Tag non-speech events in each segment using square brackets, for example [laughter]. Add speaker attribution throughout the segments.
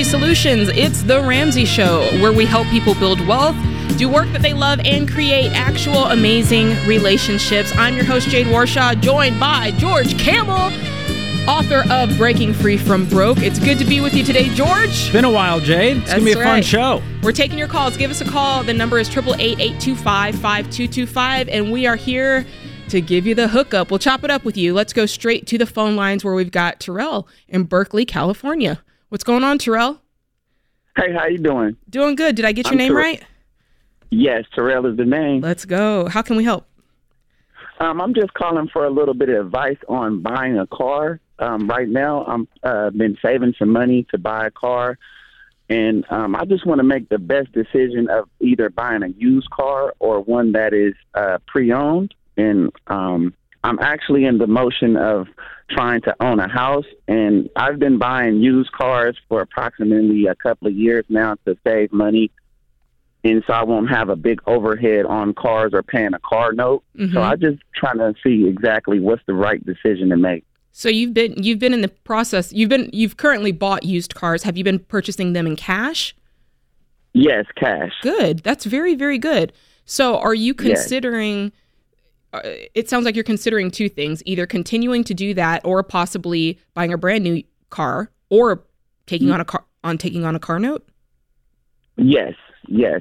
Speaker 1: Ramsey Solutions. It's The Ramsey Show, where we help people build wealth, do work that they love, and create actual amazing relationships. I'm your host, Jade Warshaw, joined by George Kamel, author of Breaking Free from Broke. It's good to be with you today, George.
Speaker 2: It's been a while, Jade. It's going to be a fun show.
Speaker 1: We're taking your calls. Give us a call. The number is 888-825-5225, and we are here to give you the hookup. We'll chop it up with you. Let's go straight to the phone lines where we've got Terrell in Berkeley, California. What's going on, Terrell?
Speaker 3: Hey, how you doing?
Speaker 1: Doing good. Did I get your
Speaker 3: I'm
Speaker 1: name
Speaker 3: Ter-
Speaker 1: right?
Speaker 3: Yes, Terrell is the name.
Speaker 1: Let's go. How can we help?
Speaker 3: Um, I'm just calling for a little bit of advice on buying a car. Um, right now, I'm uh, been saving some money to buy a car, and um, I just want to make the best decision of either buying a used car or one that is uh, pre-owned. And um, I'm actually in the motion of trying to own a house, and I've been buying used cars for approximately a couple of years now to save money and so I won't have a big overhead on cars or paying a car note.
Speaker 1: Mhm.
Speaker 3: So I just trying to see exactly what's the right decision to make.
Speaker 1: So you've been you've been in the process. You've been you've currently bought used cars. Have you been purchasing them in cash?
Speaker 3: Yes, cash.
Speaker 1: Good. That's very very good. So are you considering uh, it sounds like you're considering two things, either continuing to do that or possibly buying a brand new car or taking
Speaker 3: Mm.
Speaker 1: on a car on taking on a car note?
Speaker 3: Yes, yes.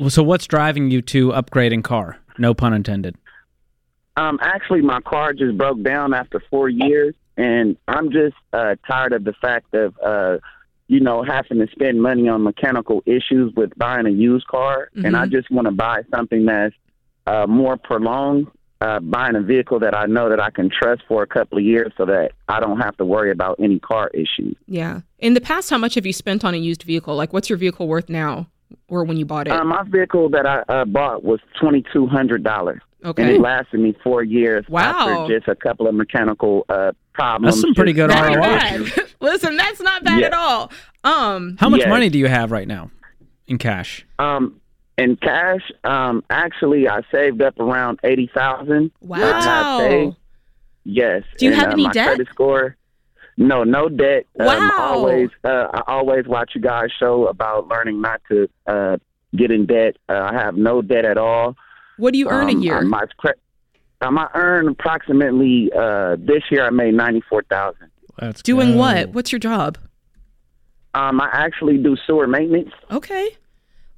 Speaker 2: Well, so what's driving you to upgrading car? No pun intended.
Speaker 3: Um, actually, my car just broke down after four years, and I'm just uh, tired of the fact of, uh, you know, having to spend money on mechanical issues with buying a used car, and I
Speaker 1: Mhm.
Speaker 3: just want to buy something that's uh, more prolonged. Uh, buying a vehicle that I know that I can trust for a couple of years, so that I don't have to worry about any car issues.
Speaker 1: Yeah. In the past, how much have you spent on a used vehicle? Like, what's your vehicle worth now, or when you bought it?
Speaker 3: Uh, my vehicle that I uh, bought was twenty two hundred dollars, and it lasted me four years
Speaker 1: Wow.
Speaker 3: after just a couple of mechanical uh, problems.
Speaker 2: That's some pretty good ROI. [laughs]
Speaker 1: Listen, that's not bad
Speaker 3: Yeah.
Speaker 1: at all. Um,
Speaker 2: How much
Speaker 3: Yes.
Speaker 2: money do you have right now in cash?
Speaker 3: Um, in cash, um, actually, I saved up around eighty thousand.
Speaker 1: wow.
Speaker 3: Yes.
Speaker 1: Do you
Speaker 3: and,
Speaker 1: have
Speaker 3: uh,
Speaker 1: any
Speaker 3: my
Speaker 1: debt?
Speaker 3: Credit score. No, no debt. Um,
Speaker 1: Wow.
Speaker 3: always, uh, I always watch you guys show about learning not to uh, get in debt. Uh, I have no debt at all.
Speaker 1: What do you earn
Speaker 3: Um,
Speaker 1: a year?
Speaker 3: my cre- um, I earn approximately uh, this year. I made ninety four thousand.
Speaker 2: Let's
Speaker 1: Doing
Speaker 2: go.
Speaker 1: what? What's your job?
Speaker 3: Um, I actually do sewer maintenance.
Speaker 1: Okay.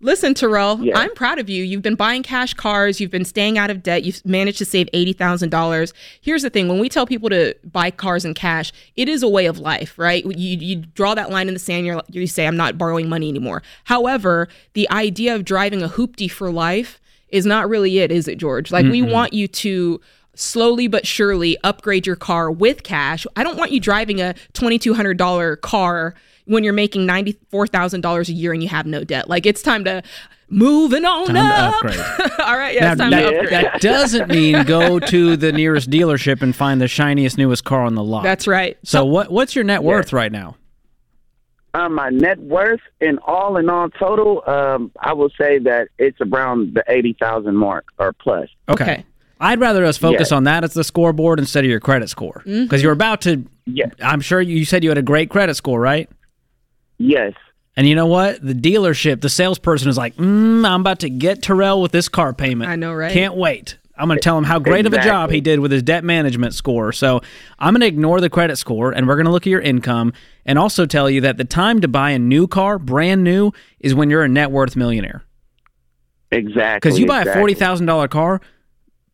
Speaker 1: Listen, Terrell,
Speaker 3: Yeah.
Speaker 1: I'm proud of you. You've been buying cash cars. You've been staying out of debt. You've managed to save $80,000. Here's the thing when we tell people to buy cars in cash, it is a way of life, right? You, you draw that line in the sand. You're, you say, I'm not borrowing money anymore. However, the idea of driving a hoopty for life is not really it, is it, George? Like, we want you to slowly but surely upgrade your car with cash. I don't want you driving a $2,200 car when you're making $94,000 a year and you have no debt. Like it's time to move and on
Speaker 2: Time to
Speaker 1: up.
Speaker 2: upgrade. [laughs]
Speaker 1: All right, yeah, it's
Speaker 2: now,
Speaker 1: time to
Speaker 2: that,
Speaker 1: upgrade.
Speaker 2: that doesn't mean go to the nearest dealership and find the shiniest, newest car on the lot.
Speaker 1: That's right.
Speaker 2: so what? What's your net worth right now?
Speaker 3: Um, my net worth in all in all total, um, I will say that it's around the eighty thousand mark or plus.
Speaker 1: Okay.
Speaker 2: I'd rather us focus
Speaker 3: Yeah.
Speaker 2: on that as the scoreboard instead of your credit score because
Speaker 1: Mm-hmm.
Speaker 2: you're about to.
Speaker 3: Yes,
Speaker 2: I'm sure you, you said you had a great credit score, right?
Speaker 3: Yes,
Speaker 2: And you know what? The dealership, the salesperson is like, mm, I'm about to get Terrell with this car payment.
Speaker 1: I know, right?
Speaker 2: Can't wait. I'm going to tell him how great of a job he did with his debt management score. So I'm going to ignore the credit score and we're going to look at your income and also tell you that the time to buy a new car, brand new, is when you're a net worth millionaire.
Speaker 3: exactly.
Speaker 2: Because you buy a $40,000 car,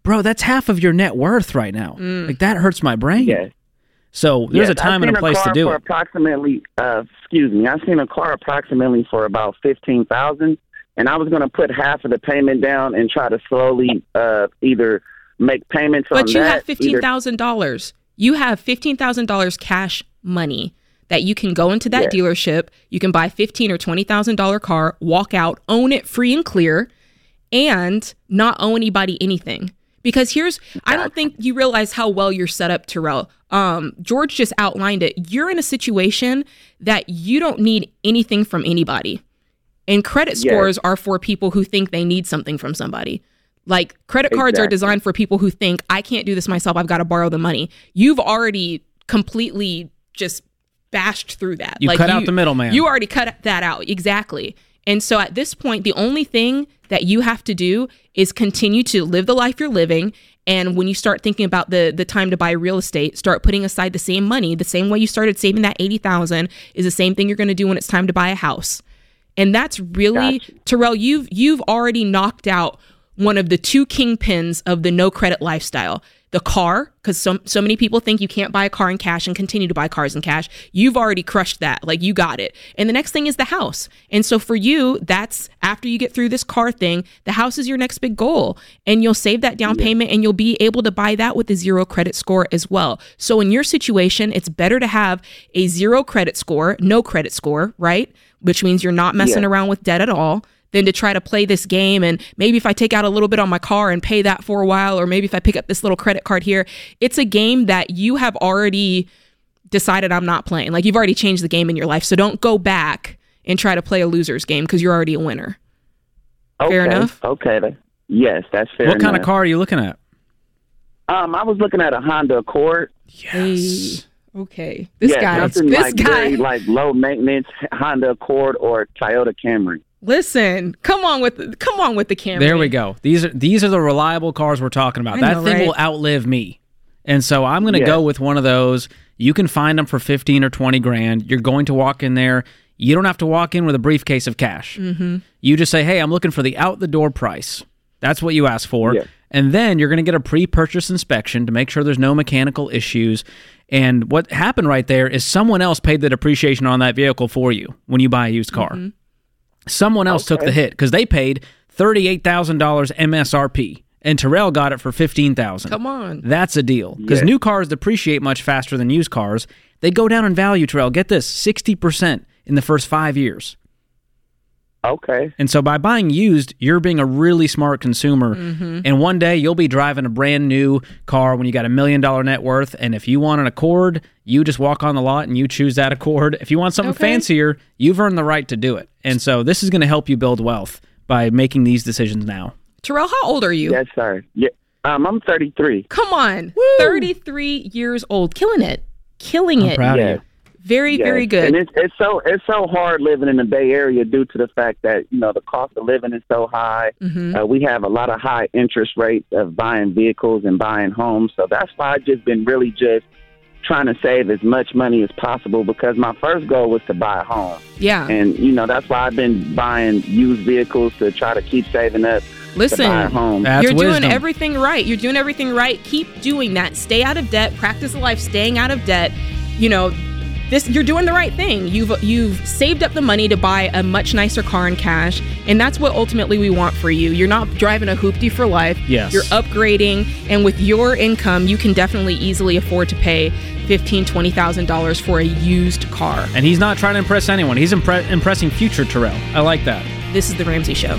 Speaker 2: bro, that's half of your net worth right now.
Speaker 1: Mm.
Speaker 2: Like that hurts my brain.
Speaker 3: Yes.
Speaker 2: So there's
Speaker 3: Yes,
Speaker 2: a time and a
Speaker 3: seen
Speaker 2: place to
Speaker 3: car
Speaker 2: do
Speaker 3: for
Speaker 2: it.
Speaker 3: Approximately, uh, excuse me, I've seen a car approximately for about fifteen thousand, and I was going to put half of the payment down and try to slowly uh, either make payments on
Speaker 1: But you
Speaker 3: that.
Speaker 1: have fifteen
Speaker 3: either-
Speaker 1: thousand dollars. You have fifteen thousand dollars cash money that you can go into that
Speaker 3: Yeah.
Speaker 1: dealership. You can buy fifteen or twenty thousand dollar car, walk out, own it free and clear, and not owe anybody anything. Because here's, I don't think you realize how well you're set up, Terrell. Um, George just outlined it. You're in a situation that you don't need anything from anybody. And credit
Speaker 3: Yes.
Speaker 1: scores are for people who think they need something from somebody. Like credit cards are designed for people who think I can't do this myself. I've got to borrow the money. You've already completely just bashed through that.
Speaker 2: You cut out the middleman.
Speaker 1: You already cut that out. Exactly. And so at this point, the only thing that you have to do is continue to live the life you're living. And when you start thinking about the the time to buy real estate, start putting aside the same money. The same way you started saving that eighty thousand is the same thing you're going to do when it's time to buy a house. And that's really
Speaker 3: Gotcha.
Speaker 1: Terrell. You've you've already knocked out one of the two kingpins of the no credit lifestyle. The car, because so, so many people think you can't buy a car in cash and continue to buy cars in cash. You've already crushed that. Like you got it. And the next thing is the house. And so for you, that's after you get through this car thing, the house is your next big goal. And you'll save that down payment and you'll be able to buy that with a zero credit score as well. So in your situation, it's better to have a zero credit score, no credit score, right? Which means you're not messing
Speaker 3: Yeah.
Speaker 1: around with debt at all than to try to play this game and maybe if I take out a little bit on my car and pay that for a while or maybe if I pick up this little credit card here it's a game that you have already decided I'm not playing like you've already changed the game in your life so don't go back and try to play a loser's game because you're already a winner
Speaker 3: Okay.
Speaker 1: Fair enough?
Speaker 3: Okay. that- Yes, that's fair.
Speaker 2: what kind of car are you looking at?
Speaker 3: Um, I was looking at a Honda Accord.
Speaker 1: Hey, okay this
Speaker 3: yeah,
Speaker 1: guy this
Speaker 3: like
Speaker 1: guy
Speaker 3: very like low maintenance Honda Accord or Toyota Camry.
Speaker 1: Listen come on with the, come on with the Camry
Speaker 2: There we go. These are these are the reliable cars we're talking about.
Speaker 1: I
Speaker 2: that
Speaker 1: know,
Speaker 2: thing
Speaker 1: right?
Speaker 2: will outlive me. And so I'm going to
Speaker 3: Yeah.
Speaker 2: go with one of those. You can find them for 15 or 20 grand. You're going to walk in there. You don't have to walk in with a briefcase of cash. Mm-hmm. You just say, "Hey, I'm looking for the out the door price." That's what you ask for.
Speaker 3: Yeah.
Speaker 2: And then you're going to get a pre-purchase inspection to make sure there's no mechanical issues. And what happened right there is someone else paid the depreciation on that vehicle for you when you buy a used car. Someone else took the hit because they paid thirty-eight thousand dollars MSRP, and Terrell got it for fifteen thousand.
Speaker 1: come on
Speaker 2: That's a deal because new cars depreciate much faster than used cars. They go down in value. Terrell, get this: sixty percent in the first five years.
Speaker 3: Okay.
Speaker 2: And so by buying used, you're being a really smart consumer. And one day you'll be driving a brand new car when you got a million dollar net worth. And if you want an Accord, you just walk on the lot and you choose that Accord. If you want something
Speaker 1: Okay.
Speaker 2: fancier, you've earned the right to do it. And so this is going to help you build wealth by making these decisions now.
Speaker 1: Terrell how old are you
Speaker 3: Yes, sir. Yeah. Um, I'm 33.
Speaker 1: come on 33 years old killing it killing
Speaker 2: I'm
Speaker 1: it
Speaker 2: proud
Speaker 3: Yeah.
Speaker 2: of you.
Speaker 1: Very
Speaker 3: Yes.
Speaker 1: very good
Speaker 3: And it's it's so it's so hard living in the Bay Area due to the fact that you know the cost of living is so high.
Speaker 1: Mhm.
Speaker 3: Uh, we have a lot of high interest rates of buying vehicles and buying homes, so that's why I've just been really just trying to save as much money as possible because my first goal was to buy a home,
Speaker 1: yeah
Speaker 3: and you know that's why I've been buying used vehicles to try to keep saving up to buy a
Speaker 1: listen
Speaker 3: home.
Speaker 1: You're
Speaker 2: wisdom.
Speaker 1: doing everything right. You're doing everything right. Keep doing that. Stay out of debt. Practice a life staying out of debt. You know, this you're doing the right thing. You've you've saved up the money to buy a much nicer car in cash, and that's what ultimately we want for you. You're not driving a hoopty for life.
Speaker 2: Yes.
Speaker 1: You're upgrading, and with your income, you can definitely easily afford to pay fifteen, twenty thousand dollars for a used car.
Speaker 2: And he's not trying to impress anyone. He's impre- impressing future Terrell. I like that.
Speaker 1: This is the Ramsey Show.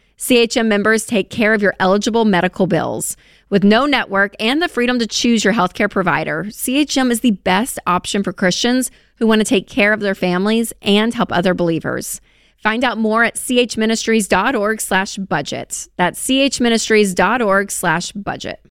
Speaker 4: CHM members take care of your eligible medical bills. With no network and the freedom to choose your healthcare provider, CHM is the best option for Christians who want to take care of their families and help other believers. Find out more at chministries.org slash budget. That's chministries.org slash budget.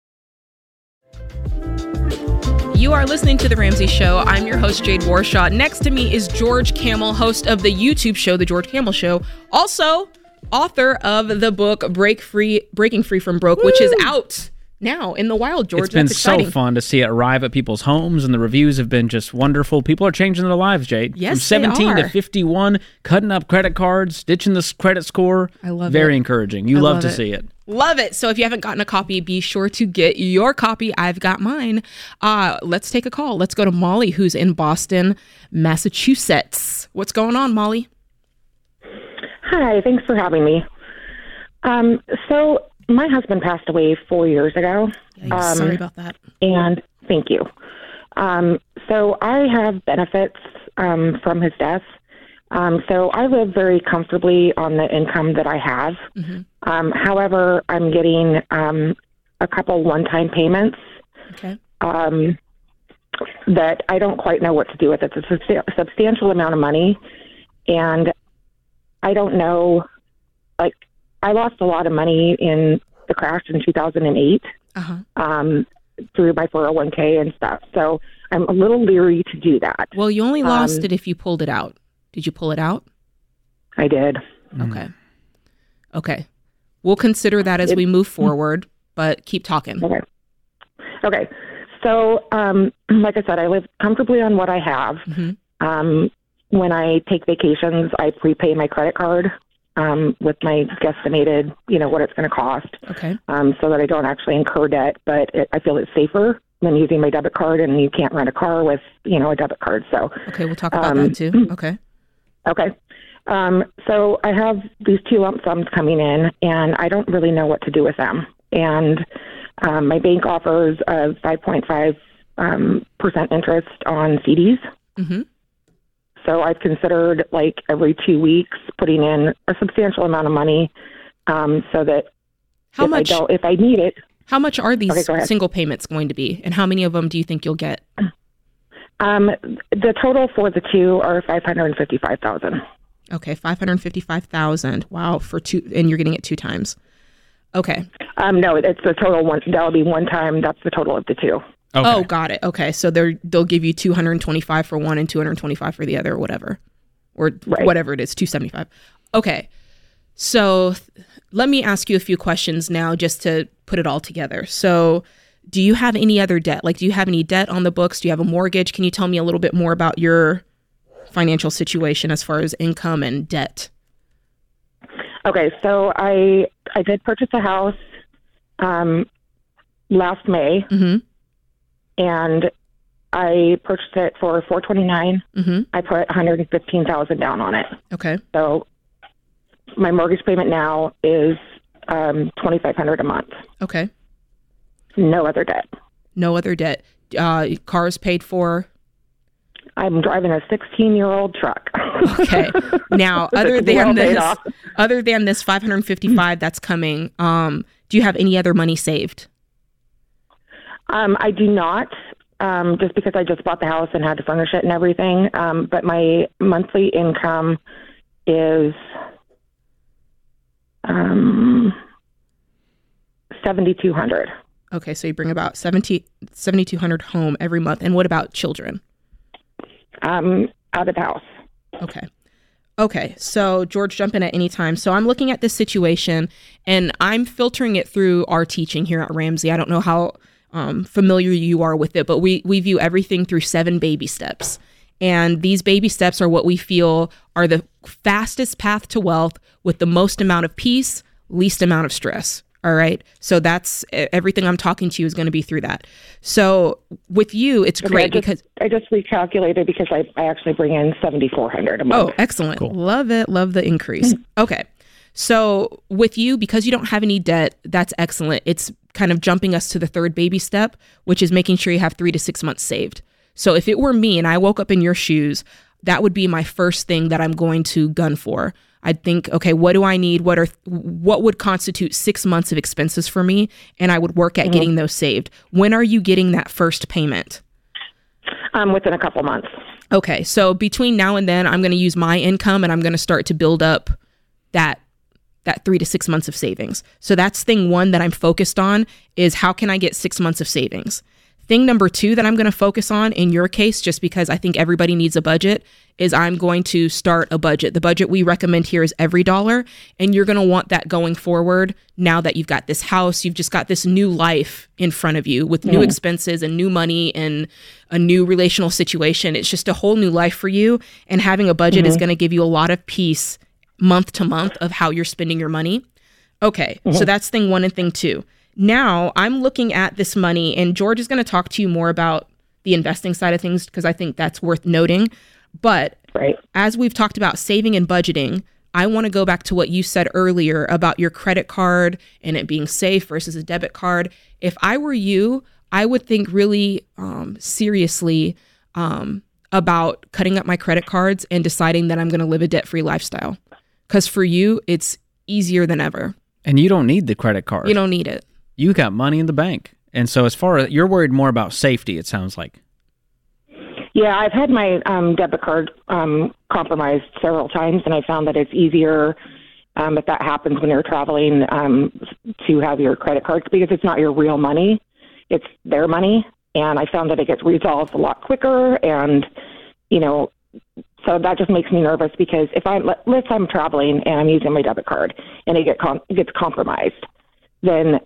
Speaker 1: You are listening to The Ramsey Show. I'm your host, Jade Warshaw. Next to me is George Kamel, host of the YouTube show, The George Kamel Show. Also, author of the book Break Free, Breaking Free from Broke, which is out now in the wild, George.
Speaker 2: it's been so fun to see it arrive at people's homes, and the reviews have been just wonderful. People are changing their lives, Jade.
Speaker 1: Yes,
Speaker 2: From 17 to. 51, cutting up credit cards, ditching the credit score.
Speaker 1: I love
Speaker 2: Very
Speaker 1: it.
Speaker 2: encouraging. You
Speaker 1: I
Speaker 2: love,
Speaker 1: love
Speaker 2: to see it.
Speaker 1: Love it. So if you haven't gotten a copy, be sure to get your copy. I've got mine. Uh, let's take a call. Let's go to Molly, who's in Boston, Massachusetts. What's going on, Molly?
Speaker 5: Hi, thanks for having me. Um, so my husband passed away four years ago,
Speaker 1: Yikes, Sorry about that.
Speaker 5: and thank you. Um, so I have benefits um, from his death, Um, so I live very comfortably on the income that I have. Um, however, I'm getting um, a couple one-time payments
Speaker 1: Okay.
Speaker 5: um, that I don't quite know what to do with. It's a substantial amount of money, and I don't know. Like, I lost a lot of money in the crash in 2008
Speaker 1: Uh huh.
Speaker 5: um, through my 401k and stuff. So I'm a little leery to do that.
Speaker 1: Well, you only lost
Speaker 5: Um,
Speaker 1: it if you pulled it out. Did you pull it out?
Speaker 5: I did.
Speaker 1: Okay. Okay. We'll consider that as we move forward, but keep talking.
Speaker 5: Okay. Okay. So, um, [clears throat] like I said, I live comfortably on what I have.
Speaker 1: Mhm.
Speaker 5: Um, when I take vacations, I prepay my credit card um, with my guesstimated, you know, what it's going to cost,
Speaker 1: Okay.
Speaker 5: um, so that I don't actually incur debt. But it, I feel it's safer than using my debit card, and you can't rent a car with, you know, a debit card. So,
Speaker 1: Okay. We'll talk about
Speaker 5: Um,
Speaker 1: that too. [clears throat] Okay.
Speaker 5: Okay. Um, so I have these two lump sums coming in, and I don't really know what to do with them. And um, my bank offers a 5.5 um, percent interest on CDs.
Speaker 1: Mm-hmm.
Speaker 5: So I've considered like every two weeks putting in a substantial amount of money, um, so that
Speaker 1: How
Speaker 5: if
Speaker 1: much?
Speaker 5: I don't, if I need it,
Speaker 1: How much are these
Speaker 5: Okay,
Speaker 1: single payments going to be, and how many of them do you think you'll get?
Speaker 5: um, the total for the two are 555,000.
Speaker 1: Okay, five hundred fifty-five thousand. Wow, for two, and you're getting it two times. Okay.
Speaker 5: Um, no, it's the total one. That'll be one time. That's the total of the two.
Speaker 2: Okay.
Speaker 1: Oh, got it. Okay, so they're they'll give you two hundred twenty-five for one and two hundred twenty-five for the other, or whatever, or
Speaker 5: Right.
Speaker 1: whatever it is, two seventy-five. Okay, so th- let me ask you a few questions now, just to put it all together. So, do you have any other debt? Like, do you have any debt on the books? Do you have a mortgage? Can you tell me a little bit more about your financial situation as far as income and debt?
Speaker 5: Okay, so I I did purchase a house um, last May,
Speaker 1: Mm-hmm.
Speaker 5: And I purchased it for four twenty nine.
Speaker 1: Mm-hmm.
Speaker 5: I put one hundred and fifteen thousand down on it.
Speaker 1: Okay.
Speaker 5: So my mortgage payment now is um, twenty five hundred a month.
Speaker 1: Okay.
Speaker 5: No other debt.
Speaker 1: No other debt. Uh, cars paid for.
Speaker 5: I'm driving a sixteen year old truck.
Speaker 1: Okay. [laughs] Now, other than this, other than this 555 that's coming, um, do you have any other money saved?
Speaker 5: Um, I do not, um, just because I just bought the house and had to furnish it and everything. Um, but my monthly income is um, seventy two hundred.
Speaker 1: Okay, so you bring about 70 7200 home every month. And what about children?
Speaker 5: Um, out of the house.
Speaker 1: Okay. Okay, so George, jump in at any time. So I'm looking at this situation and I'm filtering it through our teaching here at Ramsey. I don't know how um, familiar you are with it, but we, we view everything through seven baby steps. And these baby steps are what we feel are the fastest path to wealth with the most amount of peace, least amount of stress. All right. So that's everything I'm talking to you is going to be through that. So with you, it's
Speaker 5: Okay,
Speaker 1: great
Speaker 5: I just,
Speaker 1: because
Speaker 5: I just recalculated because I, I actually bring in seventy four hundred a month.
Speaker 1: Oh,
Speaker 5: month.
Speaker 1: excellent. Love it. Love the increase. Okay. So, with you, because you don't have any debt, that's excellent. It's kind of jumping us to the third baby step, which is making sure you have three to six months saved. So, if it were me and I woke up in your shoes, that would be my first thing that I'm going to gun for. I'd think, okay, what do I need? What are what would constitute six months of expenses for me? And I would work at getting those saved. When are you getting that first payment?
Speaker 5: Um, within a couple months.
Speaker 1: Okay, so between now and then, I'm going to use my income and I'm going to start to build up that that three to six months of savings. So that's thing one that I'm focused on is how can I get six months of savings. Thing number two that I'm going to focus on in your case, just because I think everybody needs a budget, is I'm going to start a budget. The budget we recommend here is EveryDollar, and you're going to want that going forward now that you've got this house, you've just got this new life in front of you with new mm. expenses and new money and a new relational situation. It's just a whole new life for you, and having a budget is mm-hmm. going to give you a lot of peace month to month of how you're spending your money. Okay, so that's thing one and thing two. Now I'm looking at this money, and George is going to talk to you more about the investing side of things because I think that's worth noting. But
Speaker 5: Right.
Speaker 1: as we've talked about saving and budgeting, I want to go back to what you said earlier about your credit card and it being safe versus a debit card. If I were you, I would think really um, seriously um, about cutting up my credit cards and deciding that I'm going to live a debt free lifestyle. Because for you, it's easier than ever.
Speaker 2: And you don't need the credit card.
Speaker 1: You don't need it.
Speaker 2: You got money in the bank. And so, as far as you're worried more about safety, it sounds like.
Speaker 5: Yeah, I've had my um, debit card um, compromised several times, and I found that it's easier um, if that happens when you're traveling um, to have your credit cards because it's not your real money, it's their money. And I found that it gets resolved a lot quicker, and you know, so that just makes me nervous because if I'm let's say I'm traveling and I'm using my debit card and it get com- gets compromised, then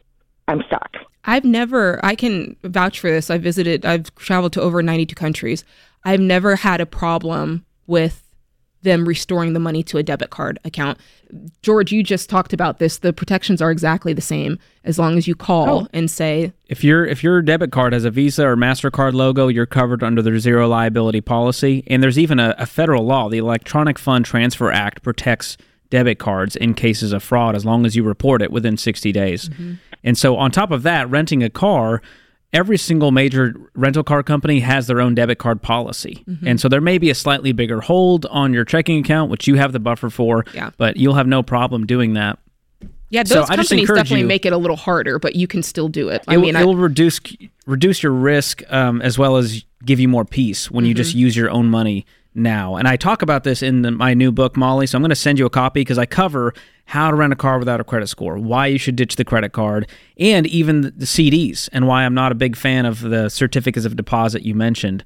Speaker 5: I'm stuck.
Speaker 1: I've never, I can vouch for this. I visited, I've traveled to over 92 countries. I've never had a problem with them restoring the money to a debit card account. George, you just talked about this. The protections are exactly the same as long as you call
Speaker 5: Oh.
Speaker 1: and say,
Speaker 2: If your if your debit card has a Visa or Mastercard logo, you're covered under their zero liability policy. And there's even a, a federal law, the Electronic Fund Transfer Act, protects debit cards in cases of fraud as long as you report it within 60 days. Mm-hmm. And so, on top of that, renting a car. Every single major rental car company has their own debit card policy. And so there may be a slightly bigger hold on your checking account, which you have the buffer for,
Speaker 1: Yeah.
Speaker 2: but you'll have no problem doing that.
Speaker 1: yeah,
Speaker 2: So
Speaker 1: those
Speaker 2: just
Speaker 1: companies definitely
Speaker 2: you-
Speaker 1: make it a little harder, but you can still do it. I
Speaker 2: it,
Speaker 1: mean,
Speaker 2: it will reduce reduce your risk um, as well as give you more peace when you
Speaker 1: Mm-hmm.
Speaker 2: just use your own money now. And I talk about this in the, my new book, Molly. So I'm going to send you a copy because I cover how to rent a car without a credit score, why you should ditch the credit card, and even the, CDs, and why I'm not a big fan of the certificates of deposit you mentioned.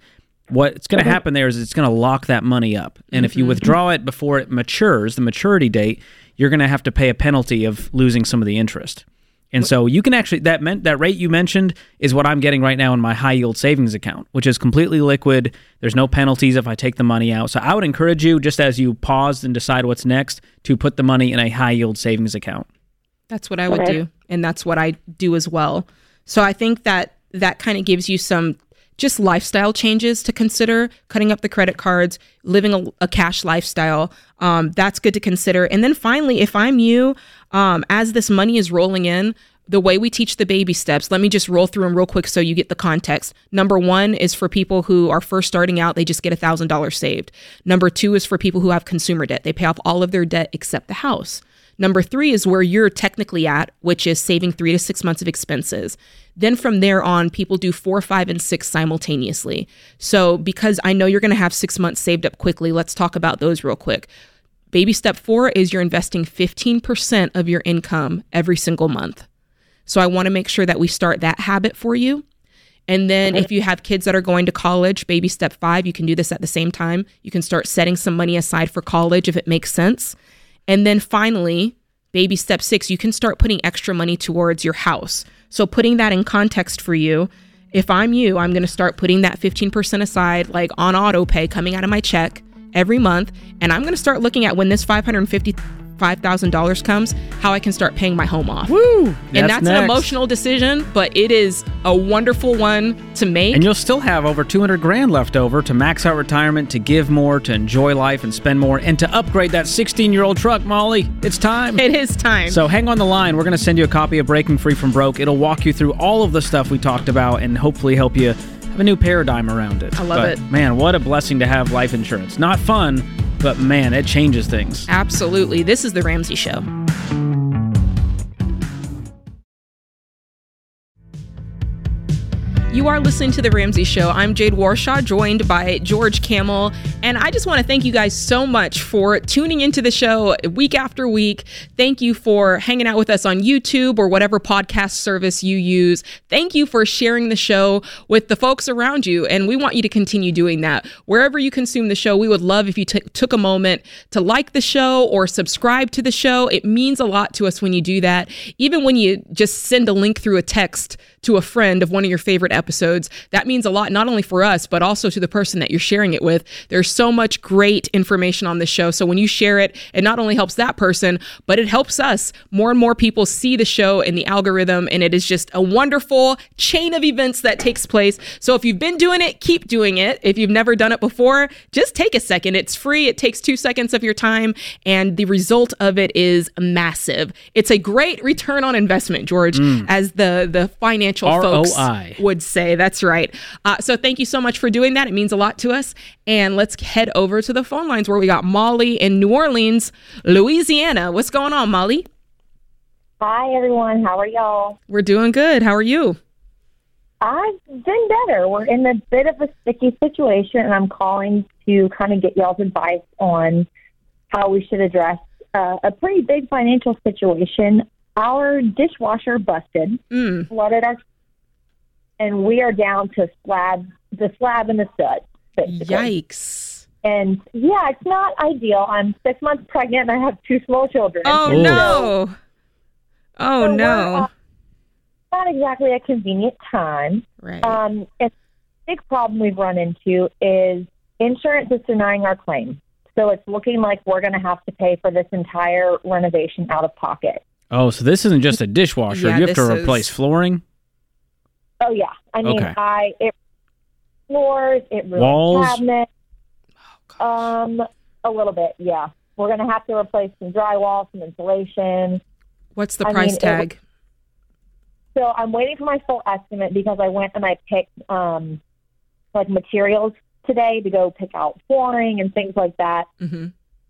Speaker 2: What's going to happen there is it's going to lock that money up. And if you
Speaker 1: Mm-hmm.
Speaker 2: withdraw it before it matures, the maturity date, you're going to have to pay a penalty of losing some of the interest. And so you can actually that meant that rate you mentioned is what I'm getting right now in my high yield savings account, which is completely liquid. There's no penalties if I take the money out. So I would encourage you just as you pause and decide what's next to put the money in a high yield savings account.
Speaker 1: That's what I would
Speaker 5: Okay.
Speaker 1: do, and that's what I do as well. So I think that that kind of gives you some just lifestyle changes to consider. Cutting up the credit cards, living a, a cash lifestyle. Um, that's good to consider. And then finally, if I'm you, um, as this money is rolling in. The way we teach the baby steps, let me just roll through them real quick so you get the context. Number one is for people who are first starting out, they just get $1,000 saved. Number two is for people who have consumer debt, they pay off all of their debt except the house. Number three is where you're technically at, which is saving three to six months of expenses. Then from there on, people do four, five, and six simultaneously. So because I know you're going to have six months saved up quickly, let's talk about those real quick. Baby step four is you're investing 15% of your income every single month. So I want to make sure that we start that habit for you. And then if you have kids that are going to college, baby step five, you can do this at the same time. You can start setting some money aside for college if it makes sense. And then finally, baby step six, you can start putting extra money towards your house. So putting that in context for you, if I'm you, I'm going to start putting that 15% aside, like on auto pay coming out of my check every month. And I'm going to start looking at when this $555,000 comes, how I can start paying my home off.
Speaker 2: Woo!
Speaker 1: and that's an emotional decision, but it is a wonderful one to make.
Speaker 2: And you'll still have over 200 grand left over to max out retirement, to give more, to enjoy life and spend more, and to upgrade that 16 year old truck, Molly. It's time.
Speaker 1: it is time.
Speaker 2: So hang on the line. We're going to send you a copy of Breaking Free from Broke. It'll walk you through all of the stuff we talked about and hopefully help you a new paradigm around it.
Speaker 1: I love
Speaker 2: But,
Speaker 1: it.
Speaker 2: Man, what a blessing to have life insurance. Not fun, but man, it changes things.
Speaker 1: Absolutely. This is The Ramsey Show. You are listening to The Ramsey Show. I'm Jade Warshaw, joined by George Kamel. And I just want to thank you guys so much for tuning into the show week after week. Thank you for hanging out with us on YouTube or whatever podcast service you use. Thank you for sharing the show with the folks around you. And we want you to continue doing that. Wherever you consume the show, we would love if you t- took a moment to like the show or subscribe to the show. It means a lot to us when you do that. Even when you just send a link through a text to a friend of one of your favorite episodes, that means a lot, not only for us, but also to the person that you're sharing it with. There's so much great information on the show. So when you share it, it not only helps that person, but it helps us. More and more people see the show in the algorithm, and it is just a wonderful chain of events that takes place. So if you've been doing it, keep doing it. If you've never done it before, just take a second. It's free, it takes two seconds of your time, and the result of it is massive. It's a great return on investment, George, mm. as the, the financial folks
Speaker 2: ROI.
Speaker 1: would say. That's right. Uh, so thank you so much for doing that. It means a lot to us. And let's head over to the phone lines where we got Molly in New Orleans, Louisiana. What's going on, Molly?
Speaker 6: Hi, everyone. How are y'all?
Speaker 1: We're doing good. How are you?
Speaker 6: I've been better. We're in a bit of a sticky situation, and I'm calling to kind of get y'all's advice on how we should address uh, a pretty big financial situation. Our dishwasher busted,
Speaker 1: Mm.
Speaker 6: flooded our, and we are down to slab, the slab and the stud, basically.
Speaker 1: Yikes.
Speaker 6: And yeah, it's not ideal. I'm six months pregnant, and I have two small children.
Speaker 1: Oh,
Speaker 2: Ooh.
Speaker 1: no. Oh,
Speaker 6: So
Speaker 1: no.
Speaker 6: uh, not exactly a convenient time.
Speaker 1: right.
Speaker 6: Um, and the big problem we've run into is insurance is denying our claim. So it's looking like we're going to have to pay for this entire renovation out of pocket.
Speaker 2: Oh, so this isn't just a dishwasher.
Speaker 1: Yeah,
Speaker 2: you have to
Speaker 1: this is-
Speaker 2: replace flooring,
Speaker 6: Oh yeah, I mean,
Speaker 2: Okay.
Speaker 6: I it floors, it ruined
Speaker 2: Walls?
Speaker 6: cabinets,
Speaker 1: Oh,
Speaker 6: um, a little bit. Yeah, we're going to have to replace some drywall, some insulation.
Speaker 1: What's the
Speaker 6: I
Speaker 1: price
Speaker 6: mean, it
Speaker 1: tag?
Speaker 6: So I'm waiting for my full estimate because I went and I picked um, like materials today to go pick out flooring and things like that.
Speaker 1: hmm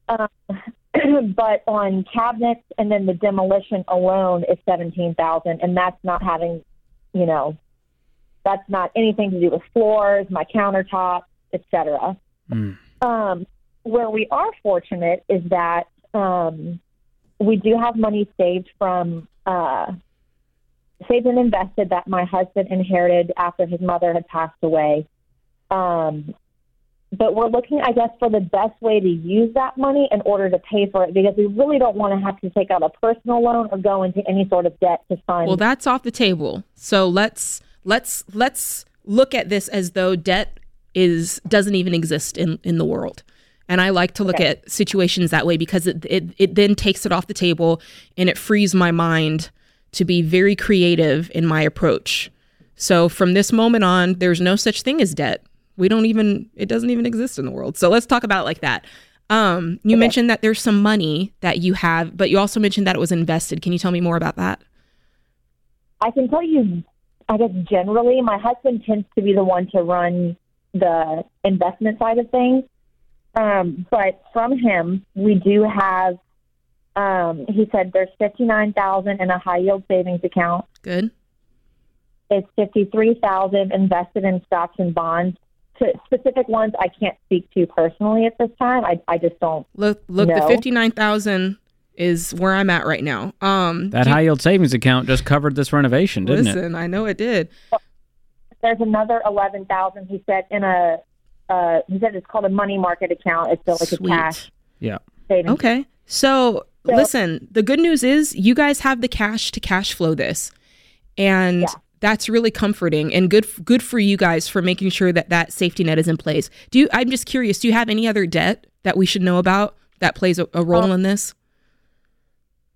Speaker 1: [clears throat]
Speaker 6: but on cabinets and then the demolition alone is seventeen thousand, and that's not having, you know, that's not anything to do with floors, my countertops, etc.
Speaker 2: Mm.
Speaker 6: Um, where we are fortunate is that um, we do have money saved from uh, saved and invested that my husband inherited after his mother had passed away. Um, but we're looking, I guess, for the best way to use that money in order to pay for it because we really don't want to have to take out a personal loan or go into any sort of debt to fund.
Speaker 1: Well, that's off the table. So let's let's let's look at this as though debt is doesn't even exist in in the world. And I like to look at situations that way because it, it it then takes it off the table and it frees my mind to be very creative in my approach. So from this moment on, there's no such thing as debt. We don't even it doesn't even exist in the world. So let's talk about it like that. Um, you mentioned that there's some money that you have, but you also mentioned that it was invested. Can you tell me more about that?
Speaker 6: I can tell you, I guess generally, my husband tends to be the one to run the investment side of things. Um, but from him, we do have. Um, he said there's fifty nine thousand in a high yield savings account.
Speaker 1: Good.
Speaker 6: It's fifty three thousand invested in stocks and bonds. To specific ones, I can't speak to personally at this time. I, I just don't.
Speaker 1: Look, look, the
Speaker 6: No.
Speaker 1: fifty nine thousand is where I'm at right now. Um,
Speaker 2: That high yield savings account just covered this renovation, didn't it?
Speaker 1: listen, I know it did.
Speaker 6: There's another eleven thousand. He said in a. Uh, he said it's called a money market account. It's still like
Speaker 1: Sweet.
Speaker 6: a cash
Speaker 2: Yeah.
Speaker 6: savings
Speaker 1: Okay, so,
Speaker 6: So-
Speaker 1: listen, the good news is you guys have the cash to cash flow this, and
Speaker 6: Yeah.
Speaker 1: that's really comforting and good. Good for you guys for making sure that that safety net is in place. Do you? I'm just curious. Do you have any other debt that we should know about that plays a, a role in this?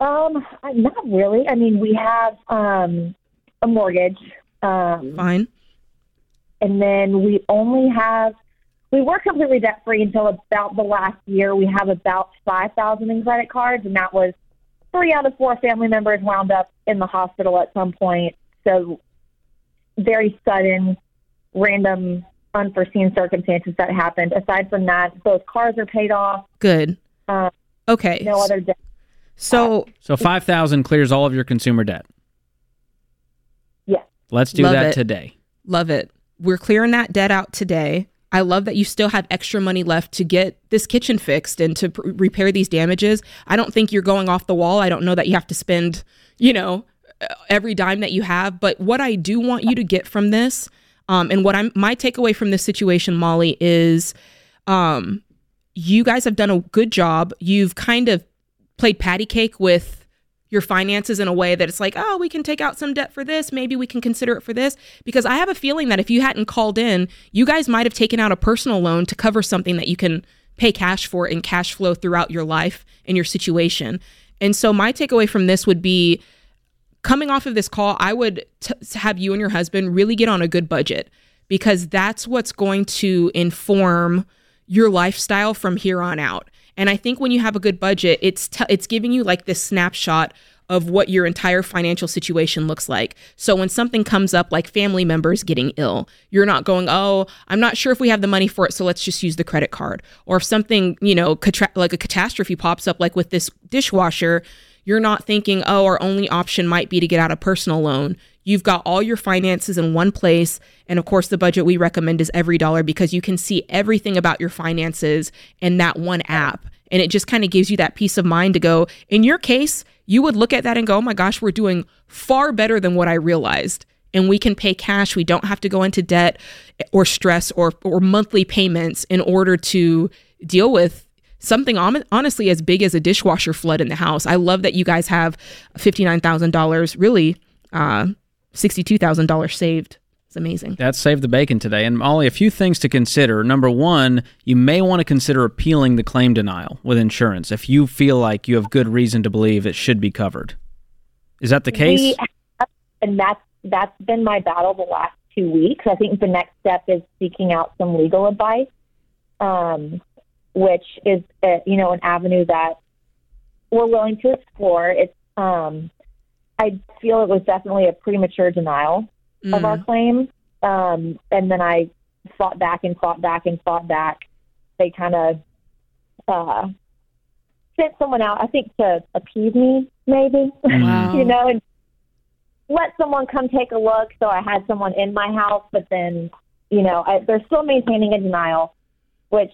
Speaker 6: Um, not really. I mean, we have um, a mortgage, um,
Speaker 1: Fine.
Speaker 6: and then we only have. We were completely debt free until about the last year. We have about five thousand in credit cards, and that was three out of four family members wound up in the hospital at some point. So, very sudden, random, unforeseen circumstances that happened. Aside from that, both cars are paid off.
Speaker 1: Good.
Speaker 6: Um,
Speaker 1: Okay.
Speaker 6: no other debt.
Speaker 1: So
Speaker 2: So five thousand clears all of your consumer debt.
Speaker 6: Yes.
Speaker 2: Let's do
Speaker 1: Love
Speaker 2: that
Speaker 1: it.
Speaker 2: today.
Speaker 1: Love it. We're clearing that debt out today. I love that you still have extra money left to get this kitchen fixed and to pr- repair these damages. I don't think you're going off the wall. I don't know that you have to spend, you know, uh, every dime that you have. But what I do want you to get from this, um, and what I'm my takeaway from this situation, Molly, is um, you guys have done a good job. You've kind of played patty cake with your finances in a way that it's like, oh, we can take out some debt for this. Maybe we can consider it for this. Because I have a feeling that if you hadn't called in, you guys might have taken out a personal loan to cover something that you can pay cash for and cash flow throughout your life and your situation. And so my takeaway from this would be coming off of this call, I would t- have you and your husband really get on a good budget because that's what's going to inform your lifestyle from here on out. And I think when you have a good budget, it's t- it's giving you like this snapshot of what your entire financial situation looks like. So when something comes up like family members getting ill, you're not going, "Oh, I'm not sure if we have the money for it, so let's just use the credit card." Or if something, you know, contra- like a catastrophe pops up like with this dishwasher, you're not thinking, "Oh, our only option might be to get out a personal loan." You've got all your finances in one place. And of course, the budget we recommend is EveryDollar because you can see everything about your finances in that one app. And it just kind of gives you that peace of mind to go, in your case, you would look at that and go, oh my gosh, we're doing far better than what I realized. And we can pay cash. We don't have to go into debt or stress or, or monthly payments in order to deal with something honestly as big as a dishwasher flood in the house. I love that you guys have $59,000 really uh, $62,000 saved. It's amazing.
Speaker 2: That saved the bacon today. And Molly, a few things to consider. Number one, you may want to consider appealing the claim denial with insurance if you feel like you have good reason to believe it should be covered. Is that the case? We,
Speaker 6: and that's that's been my battle the last two weeks. I think the next step is seeking out some legal advice, um, which is uh, you know an avenue that we're willing to explore. It's um, I feel it was definitely a premature denial mm. of our mm. claim. Um, and then I fought back and fought back and fought back. They kind of uh, sent someone out, I think, to appease me, maybe, [laughs] wow. you know, and let someone come take a look. So I had someone in my house, but then, you know, I, they're still maintaining a denial, which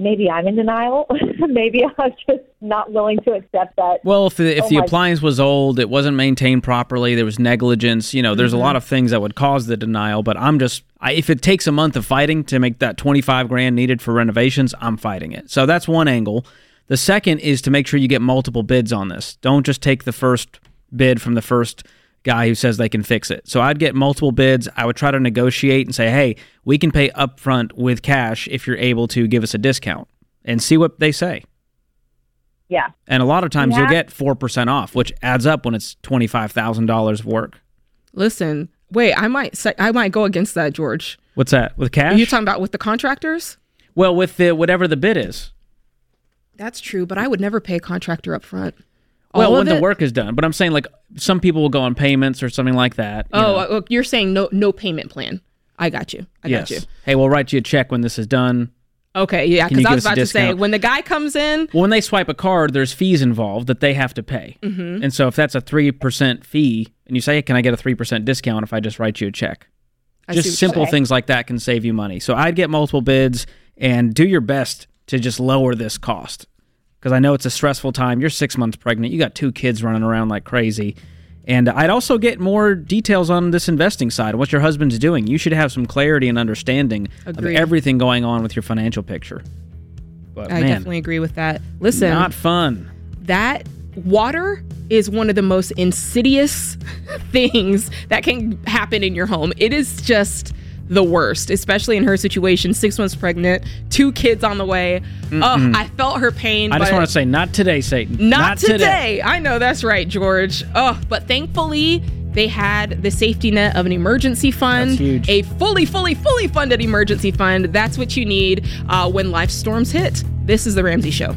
Speaker 6: maybe I'm in denial. [laughs] maybe I'm just not willing to accept that.
Speaker 2: Well, if the, if oh the appliance was old, it wasn't maintained properly, there was negligence, you know, there's mm-hmm. a lot of things that would cause the denial. But I'm just, I, if it takes a month of fighting to make that 25 grand needed for renovations, I'm fighting it. So that's one angle. The second is to make sure you get multiple bids on this. Don't just take the first bid from the first guy who says they can fix it. So I'd get multiple bids. I would try to negotiate and say, hey, we can pay upfront with cash if you're able to give us a discount and see what they say.
Speaker 6: Yeah.
Speaker 2: And a lot of times yeah. you'll get 4% off, which adds up when it's $25,000 of work.
Speaker 1: Listen, wait, I might say, I might go against that, George.
Speaker 2: What's that? With cash?
Speaker 1: Are you talking about with the contractors?
Speaker 2: Well, with the whatever the bid is.
Speaker 1: That's true, but I would never pay a contractor up front
Speaker 2: well, when it? the work is done. But I'm saying like some people will go on payments or something like that.
Speaker 1: You oh, know. you're saying no no payment plan. I got you. I yes. got you.
Speaker 2: Hey, we'll write you a check when this is done.
Speaker 1: Okay, yeah, because I was about to say when the guy comes in,
Speaker 2: well, when they swipe a card, there's fees involved that they have to pay, mm-hmm. and so if that's a three percent fee, and you say, hey, "Can I get a three percent discount if I just write you a check?" I just simple things like that can save you money. So I'd get multiple bids and do your best to just lower this cost because I know it's a stressful time. You're six months pregnant. You got two kids running around like crazy. And I'd also get more details on this investing side, what your husband's doing. You should have some clarity and understanding Agreed. of everything going on with your financial picture.
Speaker 1: But I man, definitely agree with that. Listen,
Speaker 2: not fun.
Speaker 1: That water is one of the most insidious [laughs] things that can happen in your home. It is just the worst, especially in her situation. Six months pregnant, two kids on the way. Oh, I felt her pain.
Speaker 2: I just want to say, not today, Satan.
Speaker 1: Not, not today. today. I know that's right, George. Oh, but thankfully, they had the safety net of an emergency fund, a fully, fully, fully funded emergency fund. That's what you need uh, when life storms hit. This is the Ramsey Show.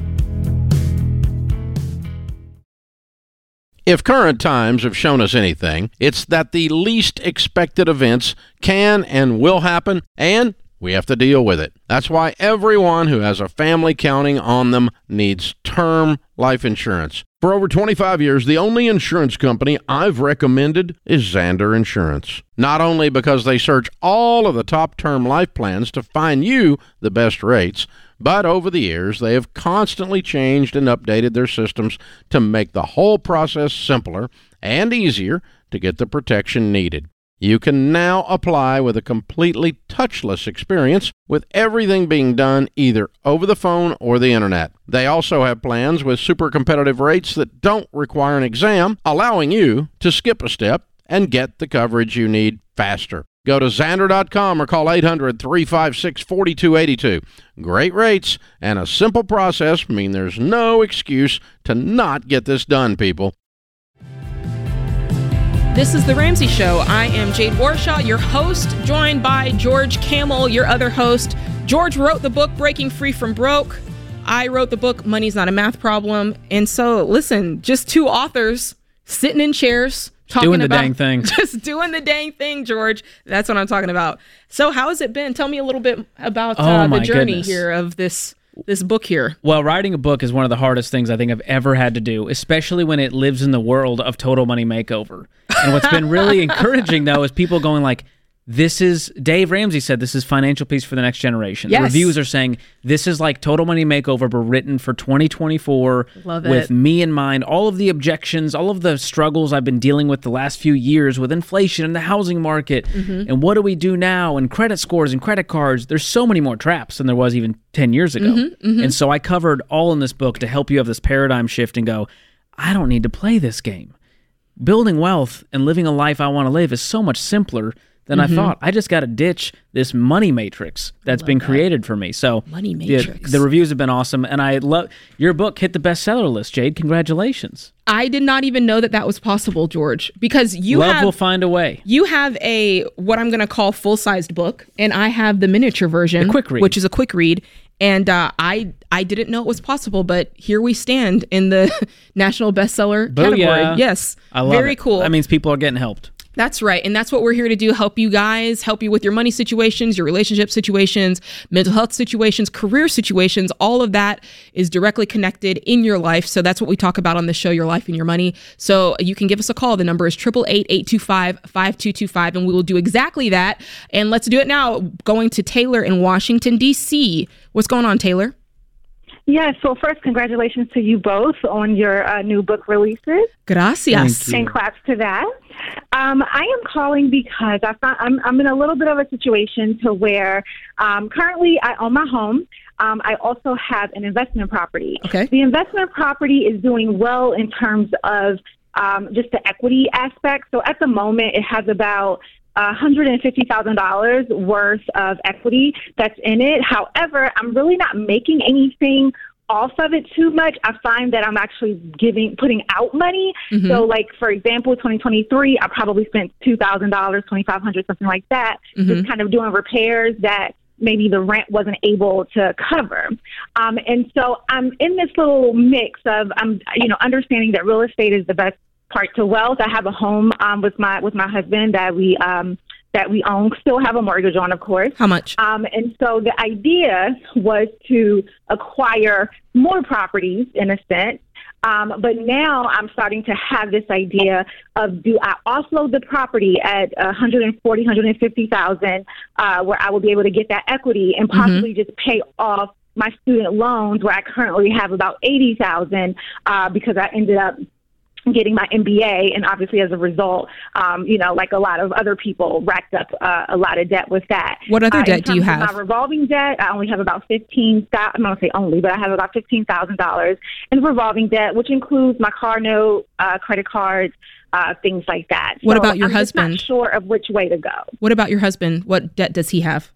Speaker 7: If current times have shown us anything, it's that the least expected events can and will happen, and we have to deal with it. That's why everyone who has a family counting on them needs term life insurance. For over 25 years, the only insurance company I've recommended is Zander Insurance. Not only because they search all of the top term life plans to find you the best rates, but over the years, they have constantly changed and updated their systems to make the whole process simpler and easier to get the protection needed. You can now apply with a completely touchless experience with everything being done either over the phone or the internet. They also have plans with super competitive rates that don't require an exam, allowing you to skip a step and get the coverage you need faster. Go to Zander.com or call 800 356 4282. Great rates and a simple process mean there's no excuse to not get this done, people.
Speaker 1: This is The Ramsey Show. I am Jade Warshaw, your host, joined by George Kamel, your other host. George wrote the book Breaking Free from Broke. I wrote the book Money's Not a Math Problem. And so, listen, just two authors sitting in chairs, talking about.
Speaker 2: Doing the
Speaker 1: about
Speaker 2: dang thing. [laughs]
Speaker 1: just doing the dang thing, George. That's what I'm talking about. So, how has it been? Tell me a little bit about
Speaker 2: Oh,
Speaker 1: uh, the journey
Speaker 2: goodness.
Speaker 1: here of this this book here.
Speaker 2: Well, writing a book is one of the hardest things I think I've ever had to do, especially when it lives in the world of Total Money Makeover. And what's been really encouraging though is people going like, "This is Dave Ramsey said this is financial peace for the next generation."
Speaker 1: Yes.
Speaker 2: The reviews are saying this is like Total Money Makeover, but written for 2024
Speaker 1: Love
Speaker 2: with
Speaker 1: it.
Speaker 2: me in mind. All of the objections, all of the struggles I've been dealing with the last few years with inflation and the housing market,
Speaker 1: Mm-hmm.
Speaker 2: and what do we do now, and credit scores and credit cards. There's so many more traps than there was even 10 years ago.
Speaker 1: Mm-hmm,
Speaker 2: And so I covered all in this book to help you have this paradigm shift and go, I don't need to play this game. Building wealth and living a life I want to live is so much simpler than
Speaker 1: Mm-hmm.
Speaker 2: I thought. I just got to ditch this money matrix that's been created for me. So
Speaker 1: Money
Speaker 2: the-
Speaker 1: matrix.
Speaker 2: The, reviews have been awesome, and I love your book hit the bestseller list. Jade, congratulations!
Speaker 1: I did not even know that that was possible, George, because you
Speaker 2: Love
Speaker 1: have
Speaker 2: will find a way.
Speaker 1: you have a what I'm going to call full sized book, and I have the miniature version,
Speaker 2: quick read.
Speaker 1: which is a quick read. And uh, I I didn't know it was possible, but here we stand in the [laughs] national bestseller category. Yes,
Speaker 2: I love
Speaker 1: very
Speaker 2: it.
Speaker 1: cool.
Speaker 2: That means people are getting helped.
Speaker 1: That's right. And that's what we're here to do help you guys, help you with your money situations, your relationship situations, mental health situations, career situations. All of that is directly connected in your life. So that's what we talk about on the show, Your Life and Your Money. So uh, you can give us a call. The number is 888 825 5225, and we will do exactly that. And let's do it now. Going to Taylor in Washington, D.C. What's going on, Taylor?
Speaker 8: Yes. Well, first, congratulations to you both on your uh, new book releases,
Speaker 1: Gracias.
Speaker 8: and claps to that. Um, I am calling because I found, I'm, I'm in a little bit of a situation to where um, currently I own my home. Um, I also have an investment property.
Speaker 1: Okay.
Speaker 8: The investment property is doing well in terms of um, just the equity aspect. So at the moment, it has about $150,000 worth of equity that's in it. However, I'm really not making anything off of it too much. I find that I'm actually giving, putting out money. So, like for example, 2023, I probably spent two thousand dollars, twenty five hundred, something like that, just kind of doing repairs that maybe the rent wasn't able to cover. Um, and so I'm in this little mix of I'm, you know, understanding that real estate is the best part to wealth. I have a home um, with my with my husband that we um, that we own, still have a mortgage on, of course.
Speaker 1: How much?
Speaker 8: Um, and so the idea was to acquire more properties in a sense. Um, but now I'm starting to have this idea of do I offload the property at 140, 150,000, uh, where I will be able to get that equity and possibly just pay off my student loans where I currently have about 80,000 uh, because I ended up getting my MBA, and obviously as a result, um, you know, like a lot of other people, racked up uh, a lot of debt with that.
Speaker 1: What other
Speaker 8: Uh,
Speaker 1: debt do you have?
Speaker 8: My revolving debt, I only have about fifteen. I'm not gonna say only, but I have about fifteen thousand dollars in revolving debt, which includes my car note, uh, credit cards, uh, things like that.
Speaker 1: What
Speaker 8: So
Speaker 1: about your
Speaker 8: I'm just not
Speaker 1: husband?
Speaker 8: sure of which way to go.
Speaker 1: What about your husband? What debt does he have?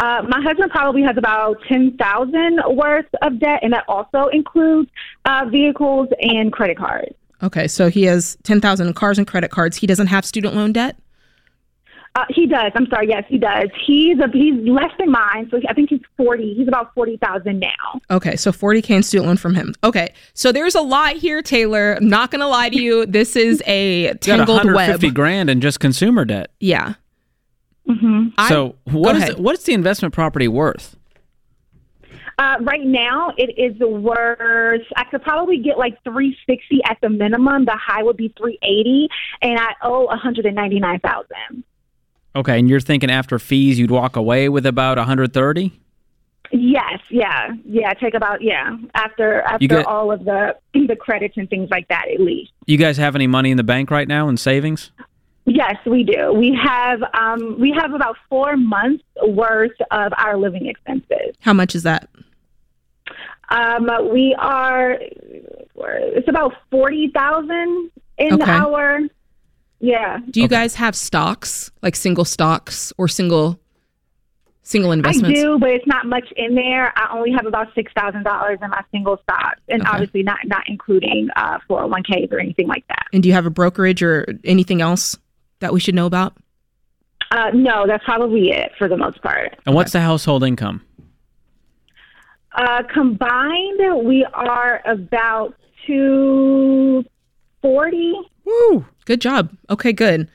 Speaker 8: Uh, my husband probably has about ten thousand worth of debt, and that also includes uh, vehicles and credit cards.
Speaker 1: Okay, so he has 10,000 in cars and credit cards. He doesn't have student loan debt?
Speaker 8: Uh, he does. I'm sorry. Yes, he does. He's a, he's less than mine, so I think he's forty. He's about forty thousand now.
Speaker 1: Okay, so 40K in student loan from him. Okay, so there's a lot here, Taylor. I'm not going to lie to you. This is a
Speaker 2: You got
Speaker 1: tangled web.
Speaker 2: 150 grand in just consumer debt.
Speaker 1: Yeah.
Speaker 8: Mm-hmm.
Speaker 2: So what is it, what's the investment property worth?
Speaker 8: Uh, right now, it is worth. I could probably get like three sixty at the minimum. The high would be three eighty, and I owe one hundred and ninety nine thousand.
Speaker 2: Okay, and you're thinking after fees you'd walk away with about 130?
Speaker 8: Yes, yeah, yeah. Take about yeah after after
Speaker 2: get-
Speaker 8: all of the [clears throat] the credits and things like that. At least.
Speaker 2: You guys have any money in the bank right now in savings?
Speaker 8: Yes, we do. We have um, we have about four months worth of our living expenses.
Speaker 1: How much is that?
Speaker 8: Um, we are it's about forty thousand in
Speaker 1: Okay.
Speaker 8: our yeah.
Speaker 1: Do you
Speaker 2: Okay.
Speaker 1: guys have stocks, like single stocks or single single investments?
Speaker 8: I do, but it's not much in there. I only have about six thousand dollars in my single stocks, and
Speaker 1: Okay.
Speaker 8: obviously not not including uh, 401ks or anything like that.
Speaker 1: And do you have a brokerage or anything else that we should know about?
Speaker 8: Uh, no, that's probably it for the most part.
Speaker 2: And what's the household income?
Speaker 8: Uh, combined, we are about two 40.
Speaker 1: Woo! Good job. Okay, good.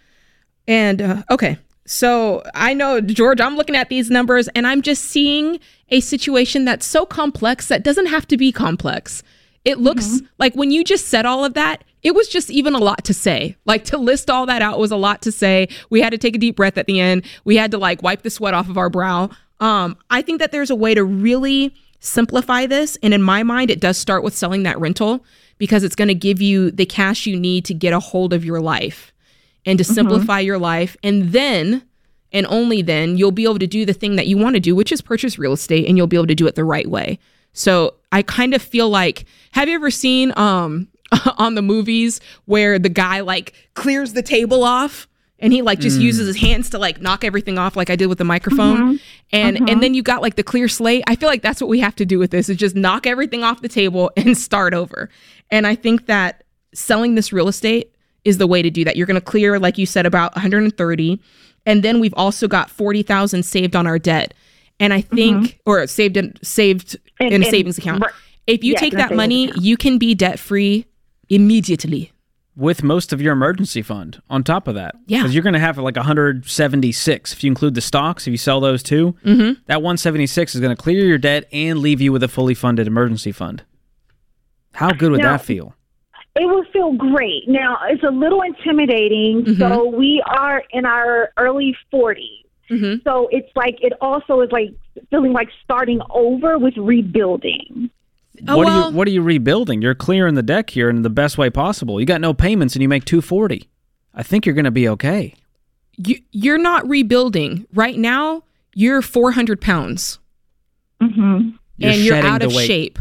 Speaker 1: And uh, okay, so I know George. I'm looking at these numbers, and I'm just seeing a situation that's so complex that doesn't have to be complex. It looks mm-hmm. like when you just said all of that, it was just even a lot to say. Like to list all that out was a lot to say. We had to take a deep breath at the end. We had to like wipe the sweat off of our brow. Um, I think that there's a way to really simplify this. And in my mind, it does start with selling that rental because it's going to give you the cash you need to get a hold of your life and to mm-hmm. simplify your life. And then, and only then, you'll be able to do the thing that you want to do, which is purchase real estate, and you'll be able to do it the right way. So I kind of feel like, have you ever seen um [laughs] on the movies where the guy like clears the table off and he like just mm. uses his hands to like knock everything off like I did with the microphone mm-hmm. and mm-hmm. and then you got like the clear slate I feel like that's what we have to do with this is just knock everything off the table and [laughs] start over and I think that selling this real estate is the way to do that you're going to clear like you said about 130 and then we've also got 40,000 saved on our debt and I think mm-hmm. or saved in saved in, in a savings account if you take that money account. you can be debt free immediately
Speaker 2: with most of your emergency fund on top of that.
Speaker 1: Yeah.
Speaker 2: Because you're going to have like 176 if you include the stocks, if you sell those too. Mm-hmm. That 176 is going to clear your debt and leave you with a fully funded emergency fund. How good would now, that feel?
Speaker 8: It would feel great. Now, it's a little intimidating. Mm-hmm. So we are in our early 40s. Mm-hmm. So it's like, it also is like feeling like starting over with rebuilding.
Speaker 2: Oh, what well, are you what are you rebuilding? You're clearing the deck here in the best way possible. You got no payments and you make 240. I think you're going to be okay.
Speaker 1: You you're not rebuilding. Right now, you're 400 pounds.
Speaker 8: Mm-hmm.
Speaker 1: You're and you're out of shape.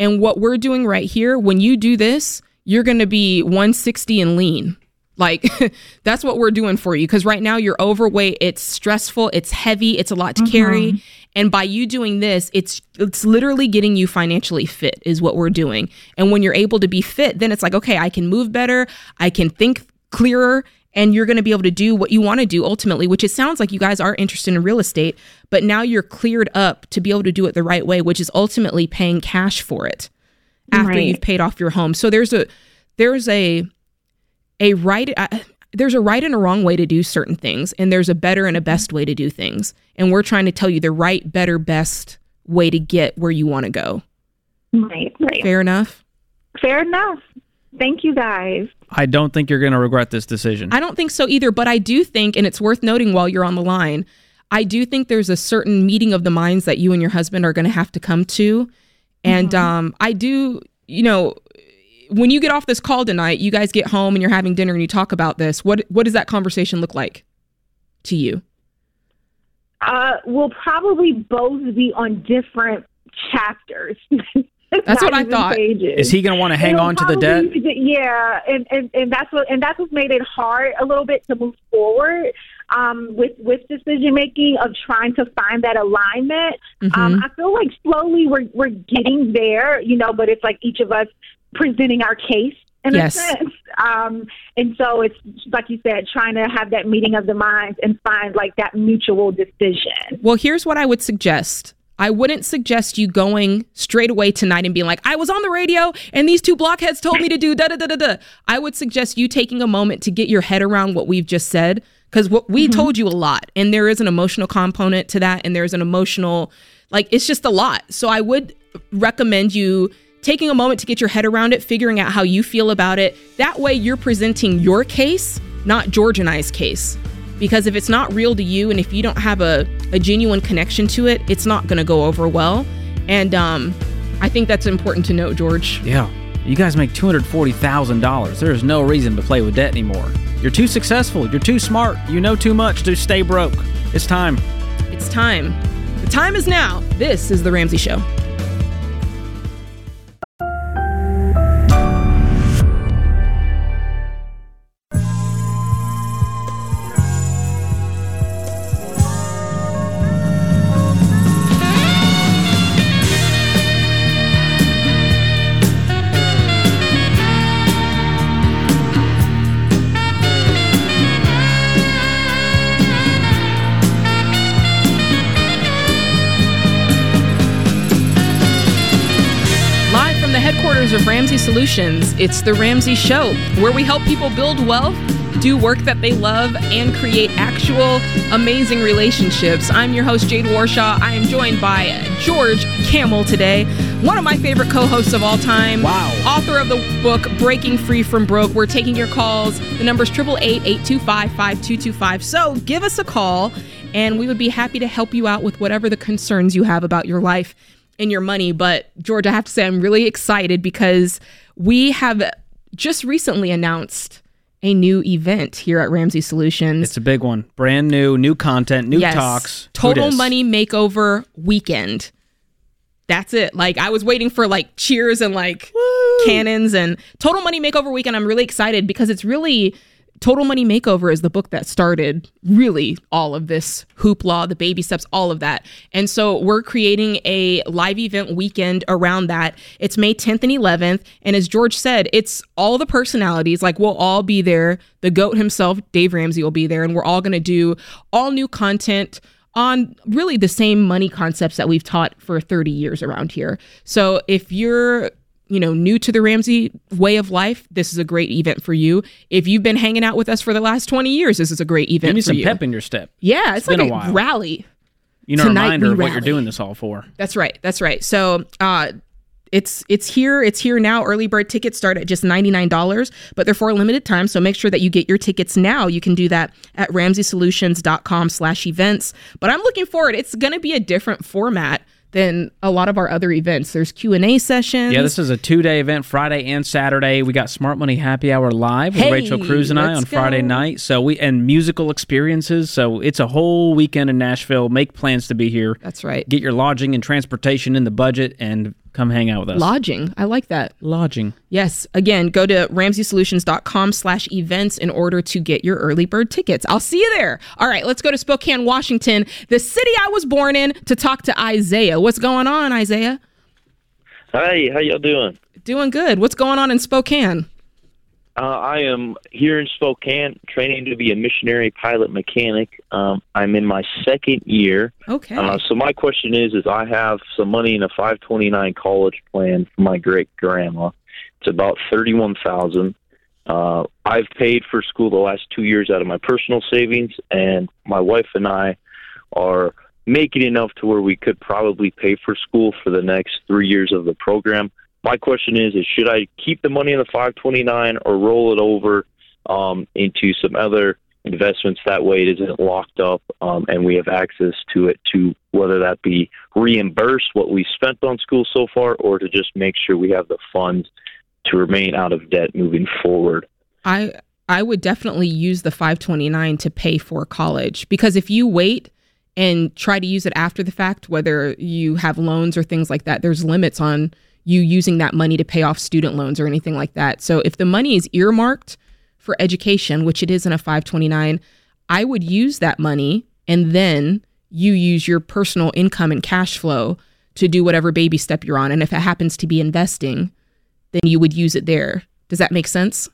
Speaker 1: And what we're doing right here, when you do this, you're going to be 160 and lean. Like [laughs] that's what we're doing for you because right now you're overweight, it's stressful, it's heavy, it's a lot to mm-hmm. carry. And by you doing this, it's it's literally getting you financially fit is what we're doing. And when you're able to be fit, then it's like, okay, I can move better, I can think clearer, and you're going to be able to do what you want to do ultimately, which it sounds like you guys are interested in real estate, but now you're cleared up to be able to do it the right way, which is ultimately paying cash for it after right. you've paid off your home. So there's a there's a a right uh, there's a right and a wrong way to do certain things and there's a better and a best way to do things. And we're trying to tell you the right better best way to get where you want to go.
Speaker 8: Right right.
Speaker 1: Fair enough?
Speaker 8: Fair enough. Thank you guys.
Speaker 2: I don't think you're going to regret this decision.
Speaker 1: I don't think so either but i do think and it's worth noting while you're on the line i do think there's a certain meeting of the minds that you and your husband are going to have to come to. And mm-hmm. um, i do you know when you get off this call tonight, you guys get home and you're having dinner and you talk about this. What what does that conversation look like to you?
Speaker 8: Uh, we'll probably both be on different chapters. [laughs]
Speaker 1: that's what I thought.
Speaker 2: Pages. Is he going to want to hang on to the debt?
Speaker 8: Yeah, and, and and that's what and that's what's made it hard a little bit to move forward um, with with decision making of trying to find that alignment. Mm-hmm. Um, I feel like slowly we're we're getting there, you know, but it's like each of us presenting our case in yes. a sense. Um, and so it's like you said, trying to have that meeting of the minds and find like that mutual decision.
Speaker 1: Well, here's what I would suggest. I wouldn't suggest you going straight away tonight and being like, I was on the radio and these two blockheads told me to do da da da da da. I would suggest you taking a moment to get your head around what we've just said because what we mm-hmm. told you a lot and there is an emotional component to that and there's an emotional like it's just a lot. So I would recommend you taking a moment to get your head around it, figuring out how you feel about it. That way, you're presenting your case, not George and I's case. Because if it's not real to you and if you don't have a, a genuine connection to it, it's not going to go over well. And um, I think that's important to note, George.
Speaker 2: Yeah. You guys make $240,000. There is no reason to play with debt anymore. You're too successful. You're too smart. You know too much to stay broke. It's time.
Speaker 1: It's time. The time is now. This is The Ramsey Show. Ramsey Solutions. It's the Ramsey Show, where we help people build wealth, do work that they love, and create actual amazing relationships. I'm your host, Jade Warshaw. I am joined by George Kamel today, one of my favorite co hosts of all time.
Speaker 2: Wow.
Speaker 1: Author of the book Breaking Free from Broke. We're taking your calls. The number's 888 825 5225. So give us a call, and we would be happy to help you out with whatever the concerns you have about your life and your money. But George, I have to say, I'm really excited because we have just recently announced a new event here at Ramsey Solutions.
Speaker 2: It's a big one. Brand new, new content, new
Speaker 1: Yes.
Speaker 2: talks.
Speaker 1: Total? Money Makeover Weekend. That's it. Like I was waiting for like cheers and like cannons and Total Money Makeover Weekend. I'm really excited because it's really Total Money Makeover is the book that started really all of this hoopla, the baby steps, all of that. And so we're creating a live event weekend around that. It's May 10th and 11th. And as George said, it's all the personalities. Like we'll all be there. The GOAT himself, Dave Ramsey, will be there. And we're all going to do all new content on really the same money concepts that we've taught for 30 years around here. So if you're you know new to the Ramsey way of life, this is a great event for you. If you've been hanging out with us for the last 20 years, this is a great event
Speaker 2: Give me some
Speaker 1: you.
Speaker 2: pep in your step.
Speaker 1: yeah, it's,
Speaker 2: been
Speaker 1: like
Speaker 2: a
Speaker 1: a,
Speaker 2: while.
Speaker 1: rally.
Speaker 2: You know,
Speaker 1: Tonight
Speaker 2: reminder of what you're doing this all for.
Speaker 1: That's right. That's right. So, uh it's it's here. It's here now. Early bird tickets start at just $99, but they're for a limited time. So make sure that you get your tickets now. You can do that at ramseysolutions.com slash events. But I'm looking forward. It's gonna be a different format than a lot of our other events. There's Q&A sessions.
Speaker 2: Yeah, this is a two day event, Friday and Saturday. We got Smart Money Happy Hour live with
Speaker 1: Hey,
Speaker 2: Rachel Cruze and I on Friday night. So we and musical experiences. So it's a whole weekend in Nashville. Make plans to be here.
Speaker 1: That's right.
Speaker 2: Get your lodging and transportation in the budget and come hang out with us.
Speaker 1: Lodging. I like that.
Speaker 2: lodging.
Speaker 1: Yes. Again, go to ramseysolutions.com slash events in order to get your early bird tickets. I'll see you there. All right, let's go to Spokane, Washington, the city I was born in, to talk to Isaiah. What's going on, Isaiah?
Speaker 9: Hi, how y'all doing?
Speaker 1: Doing good. What's going on in Spokane?
Speaker 9: Uh, I am here in Spokane, training to be a missionary pilot mechanic. Um, I'm in my second year.
Speaker 1: Okay.
Speaker 9: Uh, so my question is, is I have some money in a 529 college plan for my great grandma. It's about thirty-one thousand. Uh, I've paid for school the last two years out of my personal savings, and my wife and I are making enough to where we could probably pay for school for the next three years of the program. My question is: Is should I keep the money in the 529 or roll it over um, into some other investments? That way, it isn't locked up, um, and we have access to it to whether that be reimburse what we spent on school so far, or to just make sure we have the funds to remain out of debt moving forward.
Speaker 1: I I would definitely use the 529 to pay for college because if you wait and try to use it after the fact, whether you have loans or things like that, there's limits on you using that money to pay off student loans or anything like that. So if the money is earmarked for education, which it is in a 529, I would use that money and then you use your personal income and cash flow to do whatever baby step you're on. And if it happens to be investing, then you would use it there. Does that make sense?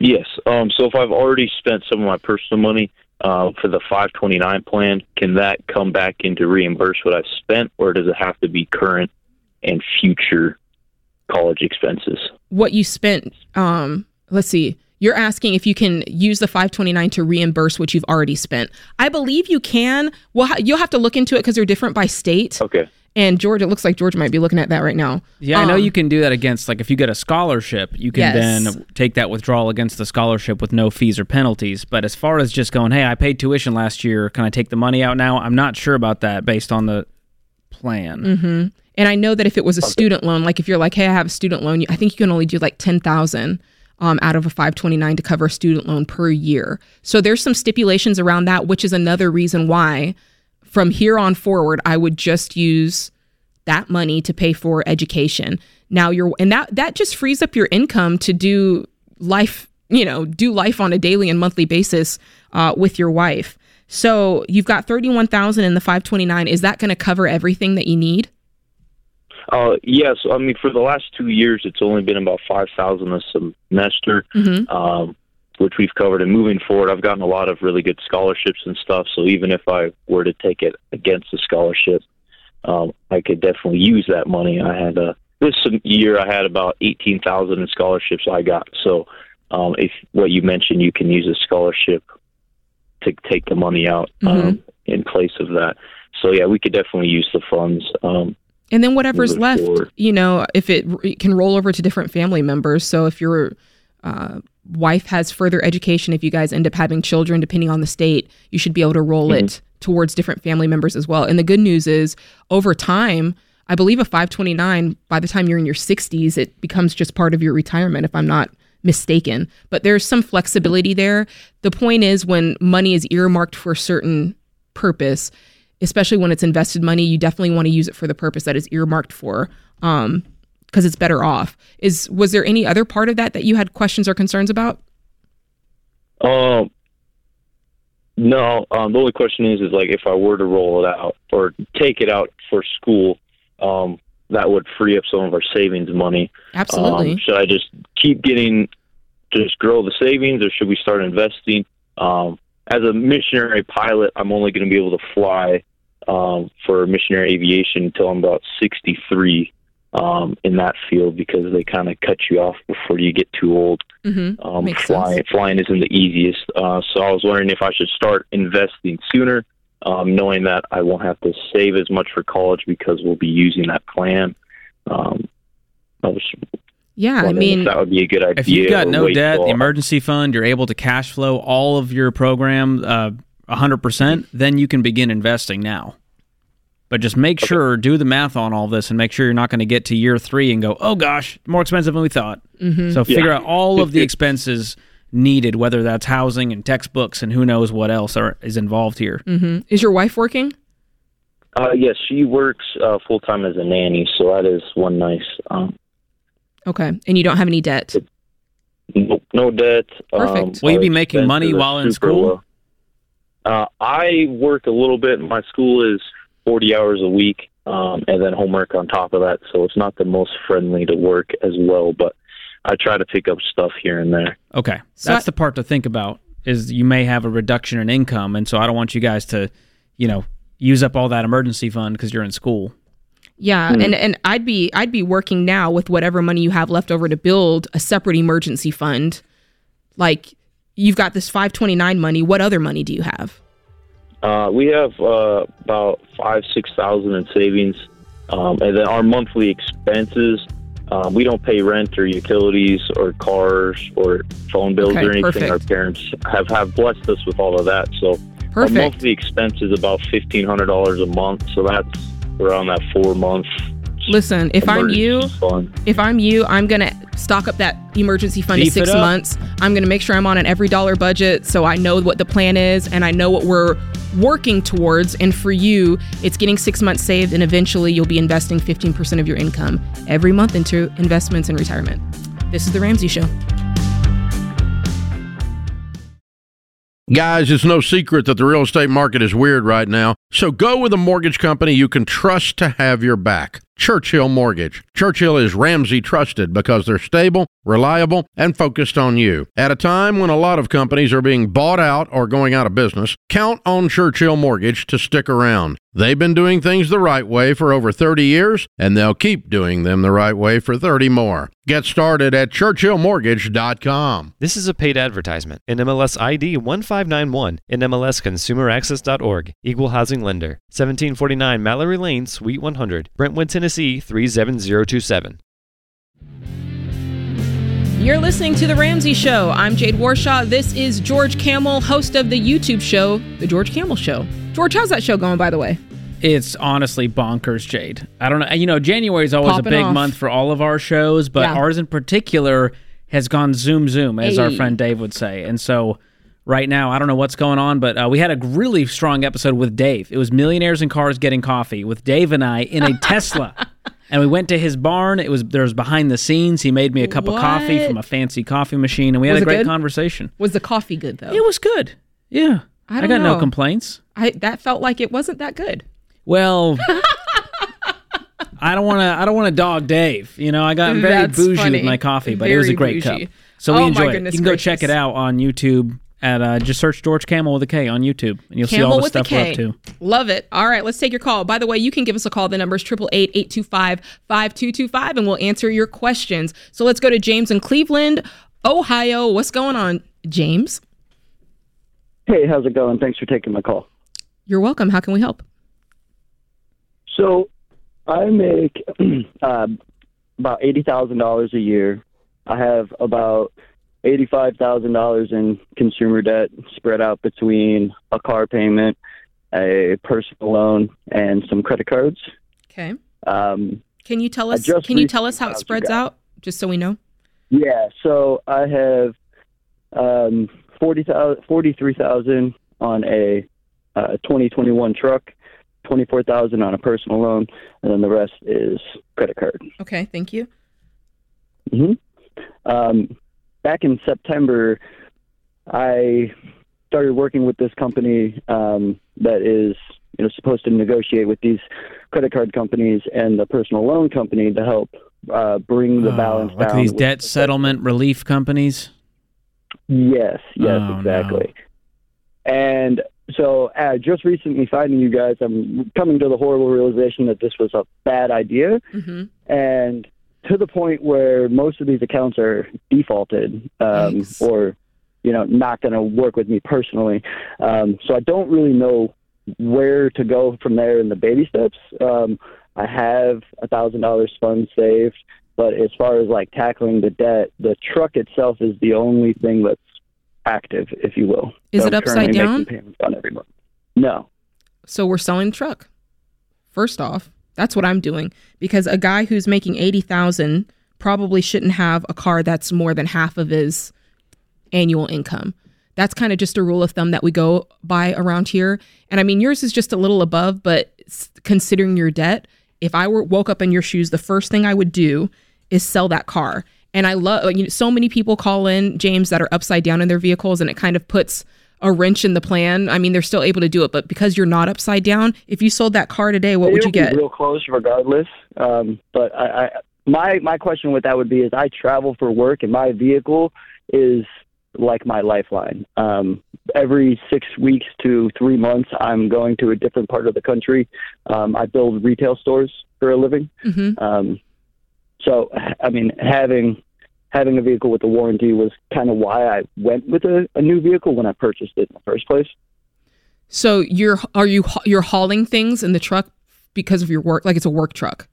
Speaker 9: Yes. Um, so if I've already spent some of my personal money uh, for the 529 plan, can that come back into reimburse what I've spent, or does it have to be current and future college expenses?
Speaker 1: what you spent um let's see you're asking if you can use the 529 to reimburse what you've already spent i believe you can well ha- you'll have to look into it because they're different by state
Speaker 9: Okay.
Speaker 1: and george it looks like george might be looking at that right now
Speaker 2: Yeah, I know
Speaker 1: Um,
Speaker 2: you can do that against like if you get a scholarship, you can
Speaker 1: Yes.
Speaker 2: then take that withdrawal against the scholarship with no fees or penalties. But as far as just going, hey, I paid tuition last year, can I take the money out now? I'm not sure about that based on the plan.
Speaker 1: Mm-hmm. And I know that if it was a student loan, like if you're like, hey, I have a student loan, I think you can only do like ten thousand um, out of a 529 to cover a student loan per year. So there's some stipulations around that, which is another reason why, from here on forward, I would just use that money to pay for education. Now you're, and that that just frees up your income to do life, you know, do life on a daily and monthly basis uh, with your wife. So you've got 31,000 in the 529. Is that going to cover everything that you need?
Speaker 9: Uh, yes, I mean for the last two years, it's only been about five thousand a semester,
Speaker 1: Mm-hmm.
Speaker 9: um, which we've covered. And moving forward, I've gotten a lot of really good scholarships and stuff. So even if I were to take it against the scholarship, um, I could definitely use that money. I had a this year I had about eighteen thousand in scholarships I got. So um, if what you mentioned, you can use a scholarship to take the money out um, in place of that. So yeah, we could definitely use the funds. Um,
Speaker 1: And then whatever's left,
Speaker 9: forward.
Speaker 1: you know, if it, it can roll over to different family members. So if your uh, wife has further education, if you guys end up having children, depending on the state, you should be able to roll it towards different family members as well. And the good news is, over time, I believe a 529, by the time you're in your 60s, it becomes just part of your retirement, if I'm not mistaken. But there's some flexibility there. The point is, when money is earmarked for a certain purpose, especially when it's invested money, you definitely want to use it for the purpose that it's earmarked for, um, because it's better off. Is was there any other part of that that you had questions or concerns about?
Speaker 9: Um, no. Um, the only question is, is like if I were to roll it out or take it out for school, um, that would free up some of our savings money.
Speaker 1: Absolutely.
Speaker 9: Um, should I just keep getting, just grow the savings, or should we start investing? Um, as a missionary pilot, I'm only going to be able to fly um, for missionary aviation until I'm about 63 um, in that field because they kind of cut you off before you get too old.
Speaker 1: mm-hmm.
Speaker 9: Um, flying
Speaker 1: sense.
Speaker 9: flying isn't the easiest, uh, so I was wondering if I should start investing sooner, um, knowing that I won't have to save as much for college because we'll be using that plan. Um, I was
Speaker 1: Yeah, I
Speaker 9: wondering if
Speaker 1: mean,
Speaker 9: that would be a good idea.
Speaker 2: If you've got no debt, the emergency fund, you're able to cash flow all of your program uh, 100%, then you can begin investing now. But just make sure, do the math on all this and make sure you're not going to get to year three and go, oh gosh, more expensive than we thought.
Speaker 1: Mm-hmm.
Speaker 2: So figure out all of the expenses needed, whether that's housing and textbooks and who knows what else are, is involved here.
Speaker 1: hmm is your wife working?
Speaker 9: Uh, yes, she works uh, full time as a nanny, so that is one nice. Um,
Speaker 1: Okay, and you don't have any debt.
Speaker 9: no, no debt.
Speaker 1: Perfect.
Speaker 9: Um,
Speaker 2: Will you be making money while in school?
Speaker 9: low. Uh, I work a little bit. My school is 40 hours a week, um, and then homework on top of that. So it's not the most friendly to work as well, but I try to pick up stuff here and there.
Speaker 2: Okay,
Speaker 1: So
Speaker 2: that's
Speaker 1: I-
Speaker 2: the part to think about. Is you may have a reduction in income, and so I don't want you guys to, you know, use up all that emergency fund because you're in school.
Speaker 1: Yeah, and and I'd be I'd be working now with whatever money you have left over to build a separate emergency fund. Like you've got this 529 money. What other money do you have?
Speaker 9: Uh, we have uh, about five, six thousand in savings, um, and then our monthly expenses. Um, we don't pay rent or utilities or cars or phone bills
Speaker 1: Okay,
Speaker 9: or anything.
Speaker 1: perfect.
Speaker 9: Our parents have, have blessed us with all of that. So our
Speaker 1: Perfect.
Speaker 9: monthly expense is about fifteen hundred dollars a month. So that's around that four month.
Speaker 1: Listen, if I'm you,
Speaker 9: fund.
Speaker 1: if I'm you, I'm gonna stock up that emergency fund to
Speaker 2: Beef it
Speaker 1: six months. I'm gonna make sure I'm on an EveryDollar budget so I know what the plan is and I know what we're working towards. And for you, it's getting six months saved, and eventually you'll be investing 15% of your income every month into investments and retirement. This is the Ramsey Show.
Speaker 7: Guys, it's no secret that the real estate market is weird right now. So go with a mortgage company you can trust to have your back. Churchill Mortgage. Churchill is Ramsey trusted because they're stable, reliable, and focused on you. At a time when a lot of companies are being bought out or going out of business, count on Churchill Mortgage to stick around. They've been doing things the right way for over 30 years, and they'll keep doing them the right way for 30 more. Get started at churchillmortgage.com.
Speaker 10: This is a paid advertisement. NMLS ID 1591, In NMLSconsumeraccess.org, Equal Housing Lender, 1749 Mallory Lane, Suite 100, Brentwood, Tennessee 37027.
Speaker 1: You're listening to The Ramsey Show. I'm Jade Warshaw. This is George Kamel, host of the YouTube show, The George Kamel Show. George, how's that show going, by the way?
Speaker 2: It's honestly bonkers, Jade. I don't know. You know, January is always
Speaker 1: Popping
Speaker 2: a big
Speaker 1: off.
Speaker 2: month for all of our shows, but
Speaker 1: Yeah.
Speaker 2: ours in particular has gone zoom zoom, as our friend Dave would say. And so, right now, I don't know what's going on, but uh, we had a really strong episode with Dave. It was millionaires and cars getting coffee with Dave and I in a [laughs] Tesla. And we went to his barn. It was there was behind the scenes. He made me a cup of coffee from a fancy coffee machine, and we had a great
Speaker 1: good?
Speaker 2: conversation.
Speaker 1: Was the coffee good, though?
Speaker 2: It was good. Yeah,
Speaker 1: I don't
Speaker 2: got no complaints.
Speaker 1: I, that felt like it wasn't that good.
Speaker 2: Well, [laughs] I don't want to. I don't want to dog Dave. You know, I got very
Speaker 1: That's
Speaker 2: bougie
Speaker 1: funny.
Speaker 2: with my coffee, but it was a great
Speaker 1: bougie.
Speaker 2: cup. So we
Speaker 1: Oh,
Speaker 2: enjoyed it. You can go check it out on YouTube at uh, just search George Kamel with a K on YouTube, and you'll see all the
Speaker 1: with a
Speaker 2: stuff we're up to.
Speaker 1: Love it. All right, let's take your call. By the way, you can give us a call. The number is 888-825-5225, and we'll answer your questions. So let's go to James in Cleveland, Ohio. What's going on, James?
Speaker 11: Hey, how's it going? Thanks for taking my call.
Speaker 1: You're welcome. How can we help?
Speaker 11: So, I make [clears throat] uh, about eighty thousand dollars a year. I have about eighty-five thousand dollars in consumer debt spread out between a car payment, a personal loan, and some credit cards.
Speaker 1: Okay.
Speaker 11: Um,
Speaker 1: Can you tell us? Can you tell us how it spreads out, just so we know?
Speaker 11: Yeah, so I have um, 40,000 43,000 on a uh, 2021 truck, 24,000 on a personal loan, and then the rest is credit card.
Speaker 1: Okay. Thank you.
Speaker 11: hmm Um, back in September, I started working with this company um, that is you know supposed to negotiate with these credit card companies and the personal loan company to help uh, bring the
Speaker 2: Oh,
Speaker 11: balance
Speaker 2: like
Speaker 11: down.
Speaker 2: these
Speaker 11: with-
Speaker 2: debt settlement relief companies.
Speaker 11: Yes, yes,
Speaker 2: Oh,
Speaker 11: exactly. And so, uh, just recently finding you guys, I'm coming to the horrible realization that this was a bad idea,
Speaker 1: Mm-hmm.
Speaker 11: and to the point where most of these accounts are defaulted um, or, you know, not going to work with me personally. Um, so I don't really know where to go from there in the baby steps. Um, I have a thousand dollars fund saved, but as far as like tackling the debt, the truck itself is the only thing that's active, if you will.
Speaker 1: Is
Speaker 11: So
Speaker 1: it
Speaker 11: I'm
Speaker 1: upside down?
Speaker 11: payments on every month. No.
Speaker 1: So we're selling the truck. First off, that's what I'm doing because a guy who's making 80,000 probably shouldn't have a car that's more than half of his annual income. That's kind of just a rule of thumb that we go by around here. And I mean yours is just a little above, but considering your debt, if I were woke up in your shoes, the first thing I would do is sell that car. And I love you know, so many people call in James that are upside down in their vehicles and it kind of puts a wrench in the plan. I mean, they're still able to do it, but because you're not upside down, if you sold that car today, what would
Speaker 11: It'll
Speaker 1: you
Speaker 11: be
Speaker 1: get?
Speaker 11: Real close, regardless. Um, but I, I, my my question with that would be: is I travel for work, and my vehicle is like my lifeline. Um, every six weeks to three months, I'm going to a different part of the country. Um, I build retail stores for a living.
Speaker 1: hmm
Speaker 11: Um, so, I mean, having having a vehicle with a warranty was kind of why I went with a, a new vehicle when I purchased it in the first place.
Speaker 1: So you're are you you're hauling things in the truck because of your work? Like it's a work truck.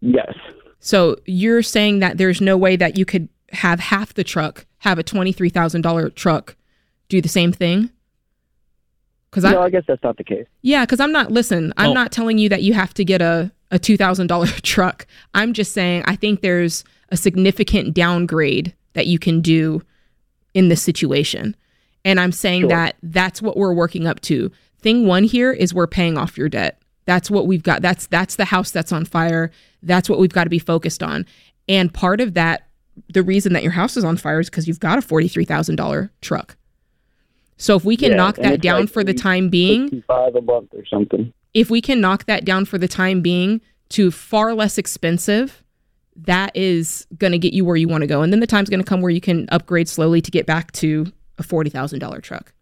Speaker 11: Yes.
Speaker 1: So you're saying that there's no way that you could have half the truck have a twenty three thousand dollar truck do the same thing? Because I
Speaker 11: no, I guess that's not the case.
Speaker 1: Yeah, because I'm not, listen, I'm
Speaker 2: Oh.
Speaker 1: not telling you that you have to get a, a $2,000 [laughs] truck. I'm just saying I think there's a significant downgrade that you can do in this situation. And I'm saying
Speaker 11: Sure.
Speaker 1: that that's what we're working up to. Thing one here is we're paying off your debt. That's what we've got. That's that's the house that's on fire. That's what we've got to be focused on. And part of that, the reason that your house is on fire is because you've got a forty-three thousand dollar truck. So if we can
Speaker 11: Yeah,
Speaker 1: knock that down
Speaker 11: like
Speaker 1: for the time being,
Speaker 11: Five a month or something.
Speaker 1: if we can knock that down for the time being to far less expensive, that is going to get you where you want to go. And then the time's going to come where you can upgrade slowly to get back to a $40,000 truck.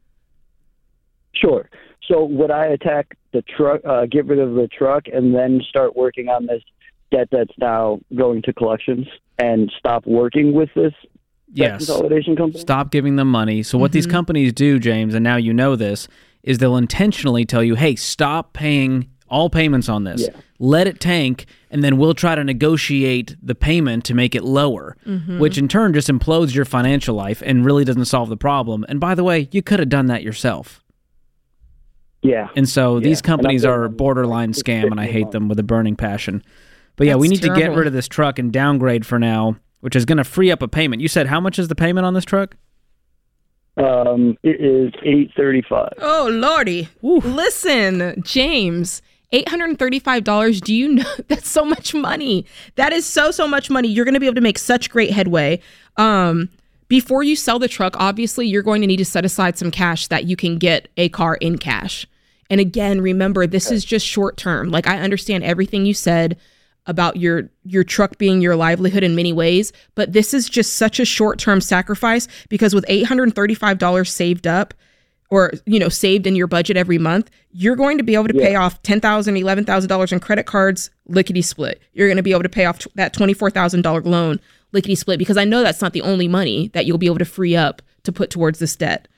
Speaker 11: Sure. So would I attack the truck, uh, get rid of the truck, and then start working on this debt that's now going to collections, and stop working with this debt
Speaker 2: Yes.
Speaker 11: consolidation company?
Speaker 2: Stop giving them money. So what these companies do, James, and now you know this, is they'll intentionally tell you, "Hey, stop paying all payments on this.
Speaker 11: Yeah.
Speaker 2: Let it tank, and then we'll try to negotiate the payment to make it lower." Which in turn just implodes your financial life and really doesn't solve the problem. And by the way, you could have done that yourself.
Speaker 11: Yeah.
Speaker 2: And so these companies are a borderline scam, and I hate them with a burning passion. But yeah, we
Speaker 1: That's
Speaker 2: need to get rid of this truck and downgrade for now, which is going to free up a payment. You said how much is the payment on this truck?
Speaker 11: Um, it is eight thirty-five.
Speaker 1: Oh, Lordy. Listen, James. $835 do you know? [laughs] That's so much money. That is so so much money. You're going to be able to make such great headway. Um before you sell the truck obviously you're going to need to set aside some cash that you can get a car in cash. And again remember this is just short term. Like i understand everything you said about your your truck being your livelihood in many ways, but this is just such a short-term sacrifice because with $835 saved up or you know saved in your budget every month, you're going to be able to pay off $10,000, $11,000 in credit cards lickety split. You're going to be able to pay off t- that $24,000 loan lickety split because I know that's not the only money that you'll be able to free up to put towards this debt.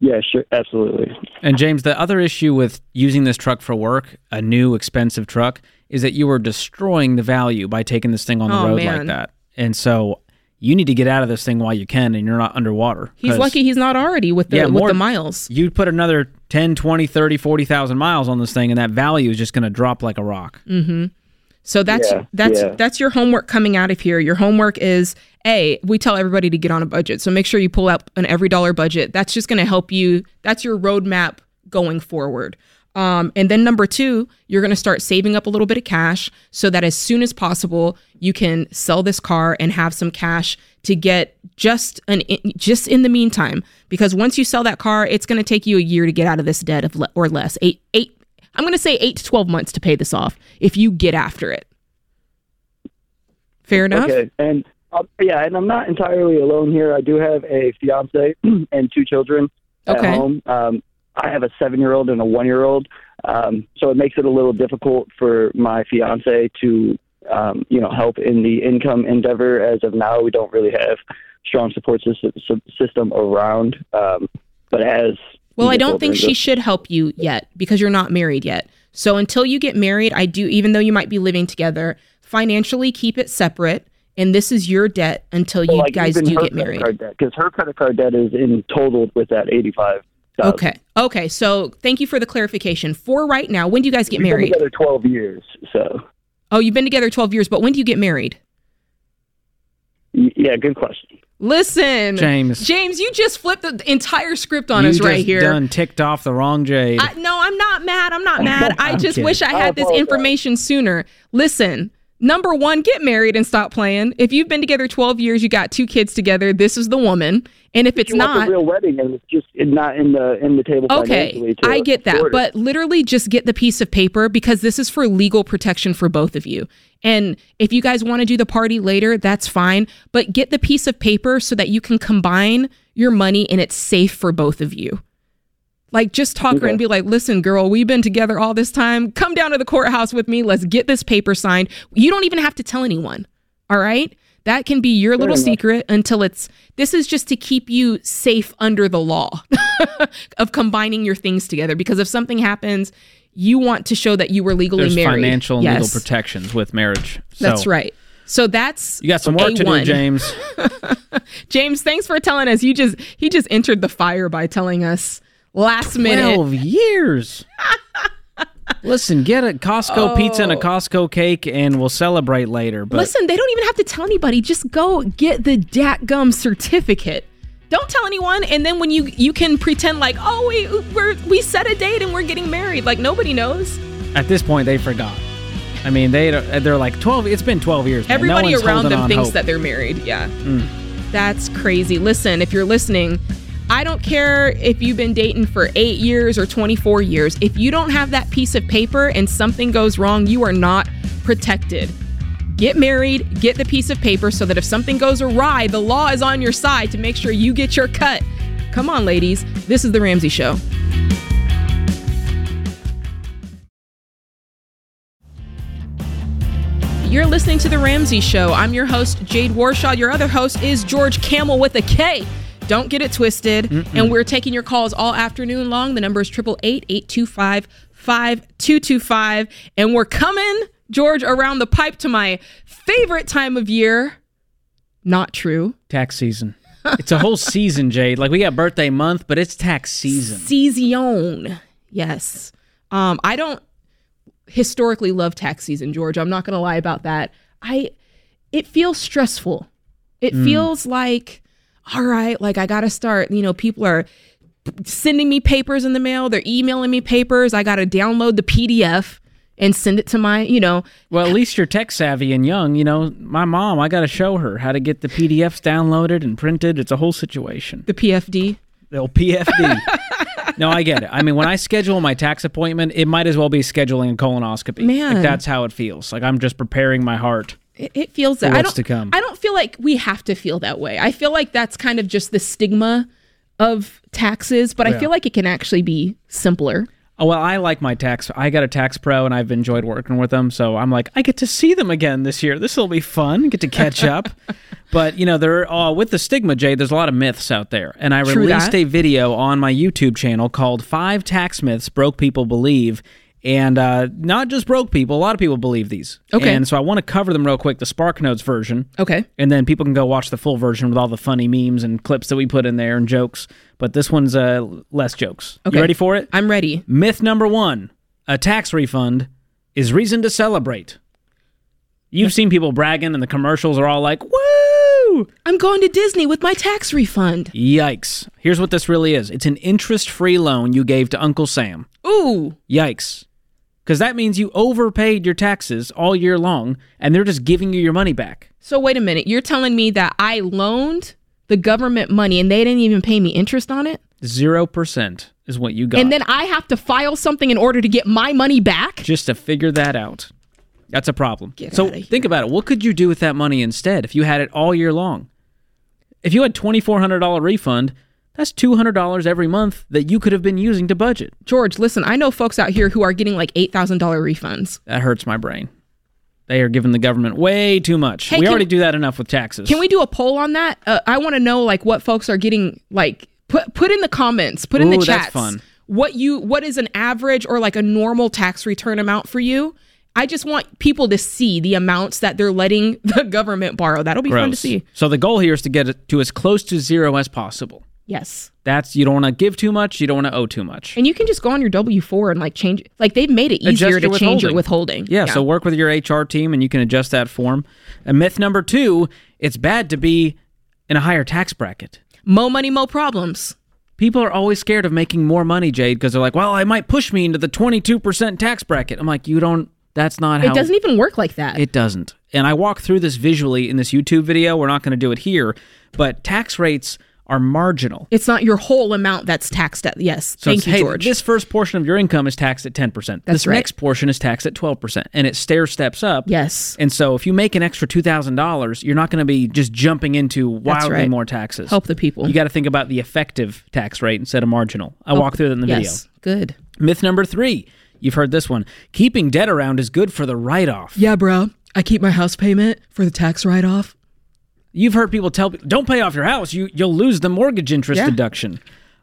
Speaker 11: Yeah, sure, absolutely.
Speaker 2: And James, the other issue with using this truck for work, a new expensive truck, is that you are destroying the value by taking this thing on the
Speaker 1: Oh,
Speaker 2: road
Speaker 1: man.
Speaker 2: like that. And so you need to get out of this thing while you can and you're not underwater.
Speaker 1: He's lucky he's not already with the
Speaker 2: Yeah,
Speaker 1: with
Speaker 2: more-
Speaker 1: the miles.
Speaker 2: You put another 10, 20, 30, 40,000 miles on this thing and that value is just going to drop like a rock.
Speaker 1: Mm-hmm. So that's
Speaker 2: Yeah,
Speaker 1: that's
Speaker 2: yeah.
Speaker 1: that's your homework coming out of here. Your homework is a. We tell everybody to get on a budget, so make sure you pull out an EveryDollar budget. That's just going to help you. That's your roadmap going forward. Um, and then number two, you're going to start saving up a little bit of cash so that as soon as possible you can sell this car and have some cash to get just an just in the meantime. Because once you sell that car, it's going to take you a year to get out of this debt of le- or less. Eight eight. I'm going to say eight to twelve months to pay this off if you get after it. Fair enough.
Speaker 11: Okay, and uh, yeah, and I'm not entirely alone here. I do have a fiance [clears throat] and two children at
Speaker 1: Okay.
Speaker 11: home. Um, I have a seven-year-old and a one-year-old, um, so it makes it a little difficult for my fiance to, um, you know, help in the income endeavor. As of now, we don't really have strong support system, system around. Um, but as
Speaker 1: Well, I don't think she
Speaker 11: goes-
Speaker 1: should help you yet because you're not married yet. So until you get married, I do, even though you might be living together, financially keep it separate. And this is your debt until you
Speaker 11: like
Speaker 1: guys do get married.
Speaker 11: because her credit card debt is in totaled with that eighty-five.
Speaker 1: Okay. Okay. So thank you for the clarification. For right now, when do you guys get
Speaker 11: We've been
Speaker 1: married?
Speaker 11: together twelve years, so
Speaker 1: Oh, you've been together 12 years, but when do you get married?
Speaker 11: y- yeah, good question.
Speaker 1: Listen,
Speaker 2: James.
Speaker 1: James, you just flipped the entire script on
Speaker 2: you
Speaker 1: us
Speaker 2: just
Speaker 1: right here.
Speaker 2: done ticked off the wrong Jade.
Speaker 1: I, no, I'm not mad. I'm not mad. [laughs] I
Speaker 2: I'm
Speaker 1: just
Speaker 2: kidding.
Speaker 1: wish I
Speaker 2: I
Speaker 1: had this information sooner. Listen, number one, get married and stop playing. If you've been together 12 years, you got two kids together, this is the woman. And if it's
Speaker 11: you
Speaker 1: not,
Speaker 11: the real wedding, and it's just not in the in the table.
Speaker 1: Okay, I get that, but literally just get the piece of paper because this is for legal protection for both of you. And if you guys want to do the party later, that's fine, but get the piece of paper so that you can combine your money and it's safe for both of you. Like just talk her and be like, "Listen, girl, we've been together all this time. Come down to the courthouse with me. Let's get this paper signed. You don't even have to tell anyone. All right? That can be your little
Speaker 11: enough.
Speaker 1: secret until it's this is just to keep you safe under the law [laughs] of combining your things together because if something happens, you want to show that you were legally
Speaker 2: There's
Speaker 1: married.
Speaker 2: financial and
Speaker 1: Yes,
Speaker 2: legal protections with marriage. So
Speaker 1: That's right. So that's
Speaker 2: You got some work to do, James. [laughs]
Speaker 1: James, thanks for telling us. You just he just entered the fire by telling us last minute.
Speaker 2: 12 years. [laughs] Listen, get a Costco pizza and a
Speaker 1: Oh.
Speaker 2: Costco cake, and we'll celebrate later. But
Speaker 1: Listen, they don't even have to tell anybody. Just go get the Dat Gum certificate. Don't tell anyone, and then when you you can pretend like, oh, we we're, we set a date and we're getting married. Like nobody knows.
Speaker 2: at this point, they forgot. I mean, they they're like 12. It's been 12 years. man.
Speaker 1: Everybody
Speaker 2: one's
Speaker 1: around them thinks
Speaker 2: hope.
Speaker 1: that they're married. Yeah,
Speaker 2: Mm.
Speaker 1: that's crazy. Listen, if you're listening, I don't care if you've been dating for eight years or 24 years. If you don't have that piece of paper and something goes wrong, you are not protected. Get married, get the piece of paper so that if something goes awry, the law is on your side to make sure you get your cut. Come on, ladies. This is The Ramsey Show. You're listening to The Ramsey Show. I'm your host, Jade Warshaw. Your other host is George Kamel with a K. Don't get it twisted. And we're taking your calls all afternoon long. The number is 888 825 5225. And we're coming, George, around the pipe to my favorite time of year. Not true.
Speaker 2: tax season. It's a whole season, Jade. Like we got birthday month, but it's tax season.
Speaker 1: Season. Yes. Um, I don't historically love tax season, George. I'm not gonna lie about that. I it feels stressful. It
Speaker 2: Mm.
Speaker 1: feels like, all right, like I gotta start, you know, people are sending me papers in the mail, they're emailing me papers. I gotta download the PDF and send it to my, you know,
Speaker 2: Well, at least you're tech savvy and young. You know, my mom, I got to show her how to get the PDFs downloaded and printed. It's a whole situation.
Speaker 1: the PFD.
Speaker 2: The old PFD. [laughs] no, I get it. I mean, when I schedule my tax appointment, it might as well be scheduling a colonoscopy.
Speaker 1: Man.
Speaker 2: like, that's how it feels. Like I'm just preparing my heart.
Speaker 1: It, it feels that. I don't.
Speaker 2: to come.
Speaker 1: I don't feel like we have to feel that way. I feel like that's kind of just the stigma of taxes, but
Speaker 2: Yeah.
Speaker 1: I feel like it can actually be simpler.
Speaker 2: Oh well, I like my tax. I got a tax pro, and I've enjoyed working with them. So I'm like, I get to see them again this year. This will be fun. Get to catch [laughs] up. but you know, there uh, with the stigma, Jay. There's a lot of myths out there, and I
Speaker 1: True
Speaker 2: released
Speaker 1: that.
Speaker 2: a video on my YouTube channel called Five Tax Myths Broke People Believe. And uh, not just broke people, a lot of people believe these.
Speaker 1: Okay.
Speaker 2: And so I want to cover them real quick the SparkNotes version.
Speaker 1: Okay.
Speaker 2: And then people can go watch the full version with all the funny memes and clips that we put in there and jokes. But this one's uh, less jokes.
Speaker 1: Okay.
Speaker 2: You ready for it?
Speaker 1: I'm ready.
Speaker 2: Myth number one a tax refund is reason to celebrate. You've seen people bragging, and the commercials are all like, woo!
Speaker 1: I'm going to Disney with my tax refund.
Speaker 2: Yikes. Here's what this really is it's an interest free loan you gave to Uncle Sam.
Speaker 1: Ooh.
Speaker 2: Yikes. Because that means you overpaid your taxes all year long, and they're just giving you your money back.
Speaker 1: So wait a minute. You're telling me that I loaned the government money and they didn't even pay me interest on it?
Speaker 2: 0% is what you got.
Speaker 1: And then I have to file something in order to get my money back?
Speaker 2: just to figure that out. That's a problem.
Speaker 1: Get
Speaker 2: so think about it. What could you do with that money instead if you had it all year long? If you had twenty four hundred dollar refund, that's two hundred dollars every month that you could have been using to budget.
Speaker 1: George, listen, I know folks out here who are getting like $8,000 refunds.
Speaker 2: That hurts my brain. They are giving the government way too much.
Speaker 1: Hey,
Speaker 2: we
Speaker 1: can-
Speaker 2: already do that enough with taxes.
Speaker 1: Can we do a poll on that? Uh, I want to know like what folks are getting like put put in the comments, put in the
Speaker 2: Ooh, that's fun.
Speaker 1: What you what is an average or like a normal tax return amount for you? I just want people to see the amounts that they're letting [laughs] the government borrow. That'll be fun to see.
Speaker 2: So the goal here is to get it to as close to zero as possible.
Speaker 1: Yes.
Speaker 2: That's you don't want to give too much, you don't want to owe too much.
Speaker 1: And you can just go on your W four and like change like they've made it easier to change your withholding.
Speaker 2: Yeah, so work with your HR team and you can adjust that form. And myth number two, it's bad to be in a higher tax bracket.
Speaker 1: mo money, mo problems.
Speaker 2: People are always scared of making more money, Jade, because they're like, well, I might push me into the 22% tax bracket. I'm like, you don't, that's not how
Speaker 1: It doesn't even work like that.
Speaker 2: It doesn't. And I walk through this visually in this YouTube video. We're not going to do it here, but tax rates are marginal.
Speaker 1: it's not your whole amount that's taxed at. Yes.
Speaker 2: So
Speaker 1: Thank you,
Speaker 2: hey,
Speaker 1: George.
Speaker 2: this first portion of your income is taxed at 10%.
Speaker 1: That's
Speaker 2: this
Speaker 1: right.
Speaker 2: next portion is taxed at 12%, and it stair steps up.
Speaker 1: yes.
Speaker 2: And so if you make an extra $2,000, you're not going to be just jumping into wildly
Speaker 1: right.
Speaker 2: more taxes.
Speaker 1: Help the people.
Speaker 2: You got to think about the effective tax rate instead of marginal. I oh, walk through that in the video.
Speaker 1: yes. Good.
Speaker 2: Myth number three. You've heard this one. Keeping debt around is good for the write off.
Speaker 1: Yeah, bro. I keep my house payment for the tax write off.
Speaker 2: You've heard people tell people, don't pay off your house. You, you'll lose the mortgage interest
Speaker 1: Yeah.
Speaker 2: deduction.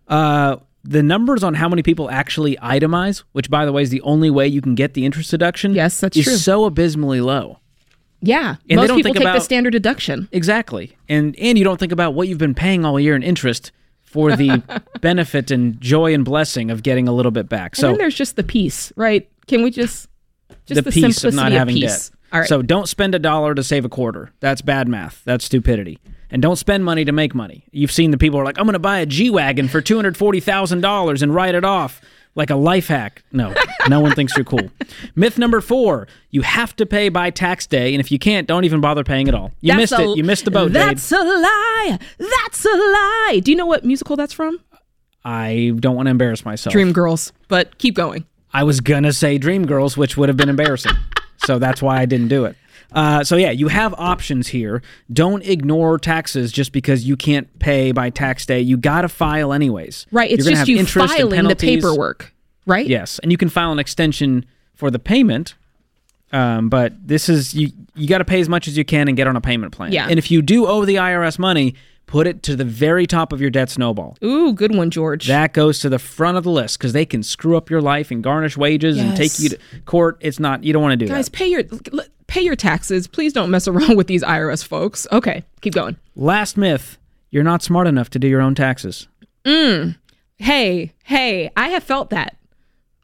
Speaker 2: Uh, the numbers on how many people actually itemize, which, by the way, is the only way you can get the interest deduction,
Speaker 1: Yes, that's
Speaker 2: is
Speaker 1: true.
Speaker 2: so abysmally low.
Speaker 1: Yeah.
Speaker 2: they
Speaker 1: Most people
Speaker 2: think
Speaker 1: take the
Speaker 2: about-
Speaker 1: standard deduction.
Speaker 2: Exactly. And and you don't think about what you've been paying all year in interest for the [laughs] benefit and joy and blessing of getting a little bit back.
Speaker 1: and
Speaker 2: So
Speaker 1: then there's just the peace, right? Can we just just
Speaker 2: the,
Speaker 1: the,
Speaker 2: piece
Speaker 1: simplicity
Speaker 2: of not having
Speaker 1: peace?
Speaker 2: debt.
Speaker 1: All right.
Speaker 2: So don't spend a dollar to save a quarter. That's bad math. That's stupidity. And don't spend money to make money. You've seen the people who are like, I'm going to buy a G wagon for two hundred forty thousand dollars and write it off like a life hack. No, no one thinks you're cool. Myth number four: you have to pay by tax day, and if you can't, don't even bother paying at all. You
Speaker 1: That's
Speaker 2: missed
Speaker 1: a-
Speaker 2: it. You missed the boat, Jade.
Speaker 1: That's a lie. That's a lie. Do you know what musical that's from?
Speaker 2: I don't want to embarrass myself.
Speaker 1: Dreamgirls. But keep going.
Speaker 2: I was gonna say Dreamgirls, which would have been embarrassing. So that's why I didn't do it. Uh, so yeah, you have options here. Don't ignore taxes just because you can't pay by tax day. You got to file anyways.
Speaker 1: Right. It's just you filing the paperwork, right?
Speaker 2: Yes, and you can file an extension for the payment. Um, but this is you. You got to pay as much as you can and get on a payment plan.
Speaker 1: Yeah.
Speaker 2: And if you do owe the IRS money, put it to the very top of your debt snowball.
Speaker 1: Ooh, good one, George.
Speaker 2: That goes to the front of the list because they can screw up your life and garnish wages and take you to court. It's not. You don't want to do
Speaker 1: Guys,
Speaker 2: that.
Speaker 1: pay your pay your taxes. Please don't mess [laughs] around with these IRS folks. Okay, keep going.
Speaker 2: Last myth: you're not smart enough to do your own taxes. Mm.
Speaker 1: Hey, hey, I have felt that.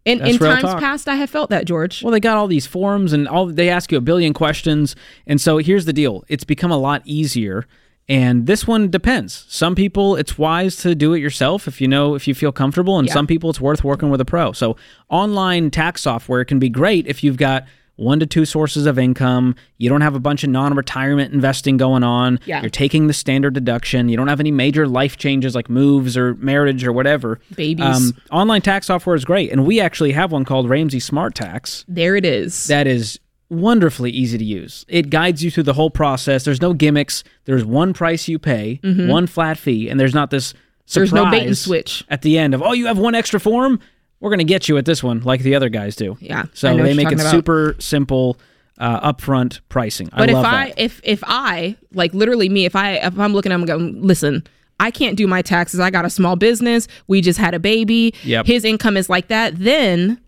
Speaker 1: In in times
Speaker 2: talk.
Speaker 1: past, I have felt that, George.
Speaker 2: Well, they got all these forms and all they ask you a billion questions. And so here's the deal: it's become a lot easier. And this one depends. Some people, it's wise to do it yourself if you know if you feel comfortable, and
Speaker 1: Yeah.
Speaker 2: some people, it's worth working with a pro. So online tax software can be great if you've got one to two sources of income. You don't have a bunch of non-retirement investing going on.
Speaker 1: Yeah.
Speaker 2: You're taking the standard deduction. You don't have any major life changes like moves or marriage or whatever. Um,
Speaker 1: Babies.
Speaker 2: online tax software is great, and we actually have one called Ramsey Smart Tax
Speaker 1: There it is.
Speaker 2: that is wonderfully easy to use. It guides you through the whole process. There's no gimmicks. There's one price you pay, one flat fee, and there's not this
Speaker 1: Mm-hmm. There's no bait and
Speaker 2: surprise
Speaker 1: switch.
Speaker 2: at the end of oh you have one extra form. We're gonna get you at this one like the other guys do.
Speaker 1: Yeah,
Speaker 2: So they make it
Speaker 1: about.
Speaker 2: super simple, uh, upfront pricing.
Speaker 1: But
Speaker 2: I
Speaker 1: if I
Speaker 2: that.
Speaker 1: if if I like literally me, if I if I'm looking, I'm going listen. I can't do my taxes. I got a small business. We just had a baby.
Speaker 2: Yep.
Speaker 1: His income is like that. Then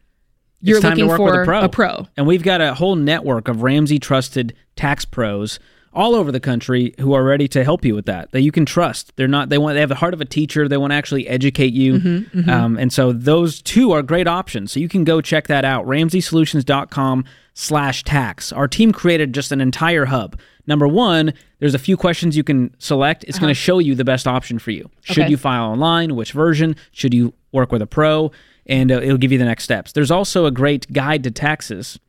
Speaker 1: you're looking
Speaker 2: to work
Speaker 1: for
Speaker 2: with a pro.
Speaker 1: a pro.
Speaker 2: And we've got a whole network of Ramsey trusted tax pros all over the country who are ready to help you with that. That you can trust. They're not. They want. They have the heart of a teacher. They want to actually educate you.
Speaker 1: Mm-hmm,
Speaker 2: Um, and so those two are great options. So you can go check that out. RamseySolutions.com slash tax. Our team created just an entire hub. Number one, there's a few questions you can select. It's going to show you the best option for you. Should
Speaker 1: Uh-huh. Okay.
Speaker 2: you file online? Which version? Should you work with a pro? And uh, it'll give you the next steps. There's also a great guide to taxes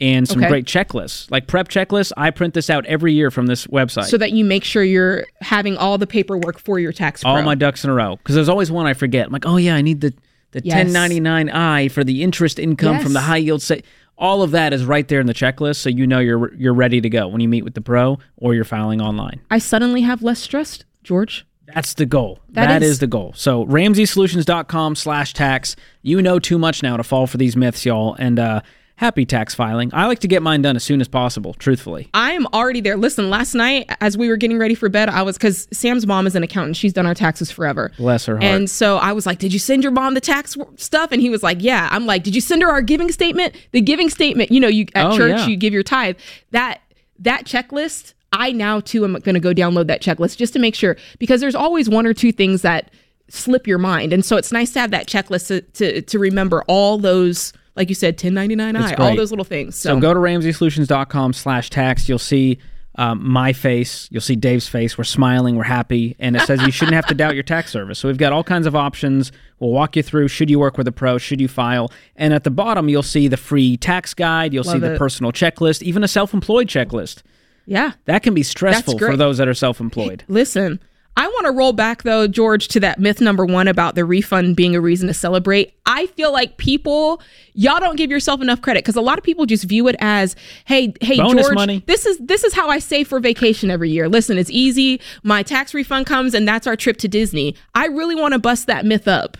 Speaker 2: and some
Speaker 1: Okay.
Speaker 2: great checklists, like prep checklists. I print this out every year from this website.
Speaker 1: So that you make sure you're having all the paperwork for your tax pro.
Speaker 2: all my ducks in a row because there's always one I forget. I'm like, oh yeah, I need the the
Speaker 1: Yes.
Speaker 2: 1099I for the interest income from the high yield. Sa- all of that is right there in the checklist, so you know you're you're ready to go when you meet with the pro or you're filing online.
Speaker 1: I suddenly have less stress, George.
Speaker 2: That's the goal.
Speaker 1: That
Speaker 2: that
Speaker 1: is-
Speaker 2: is, the goal. So RamseySolutions.com slash tax. You know too much now to fall for these myths, y'all. And uh, happy tax filing. I like to get mine done as soon as possible, truthfully.
Speaker 1: I am already there. Listen, last night as we were getting ready for bed, I was because Sam's mom is an accountant. She's done our taxes forever.
Speaker 2: Bless her heart.
Speaker 1: And so I was like, "Did you send your mom the tax stuff?" And he was like, "Yeah." I'm like, "Did you send her our giving statement? The giving statement. You know, you at
Speaker 2: Oh,
Speaker 1: church
Speaker 2: yeah.
Speaker 1: you give your tithe. That that checklist. I now too am going to go download that checklist just to make sure because there's always one or two things that slip your mind, and so it's nice to have that checklist to to, to remember all those. Like you said, 1099i, all those little things.
Speaker 2: So, go to RamseySolutions.com slash tax. You'll see um, my face. You'll see Dave's face. We're smiling. We're happy. And it says you shouldn't have to doubt your tax service. So we've got all kinds of options. We'll walk you through should you work with a pro, should you file. And at the bottom, you'll see the free tax guide. You'll see
Speaker 1: Love
Speaker 2: the personal checklist, even a self-employed checklist.
Speaker 1: Yeah.
Speaker 2: That can be stressful for those that are self-employed.
Speaker 1: Listen, I want to roll back though, George, to that myth number one about the refund being a reason to celebrate. I feel like people, y'all don't give yourself enough credit because a lot of people just view it as, hey, hey,
Speaker 2: Bonus
Speaker 1: George,
Speaker 2: money.
Speaker 1: this is this is how I save for vacation every year. Listen, it's easy. My tax refund comes, and that's our trip to Disney. I really want to bust that myth up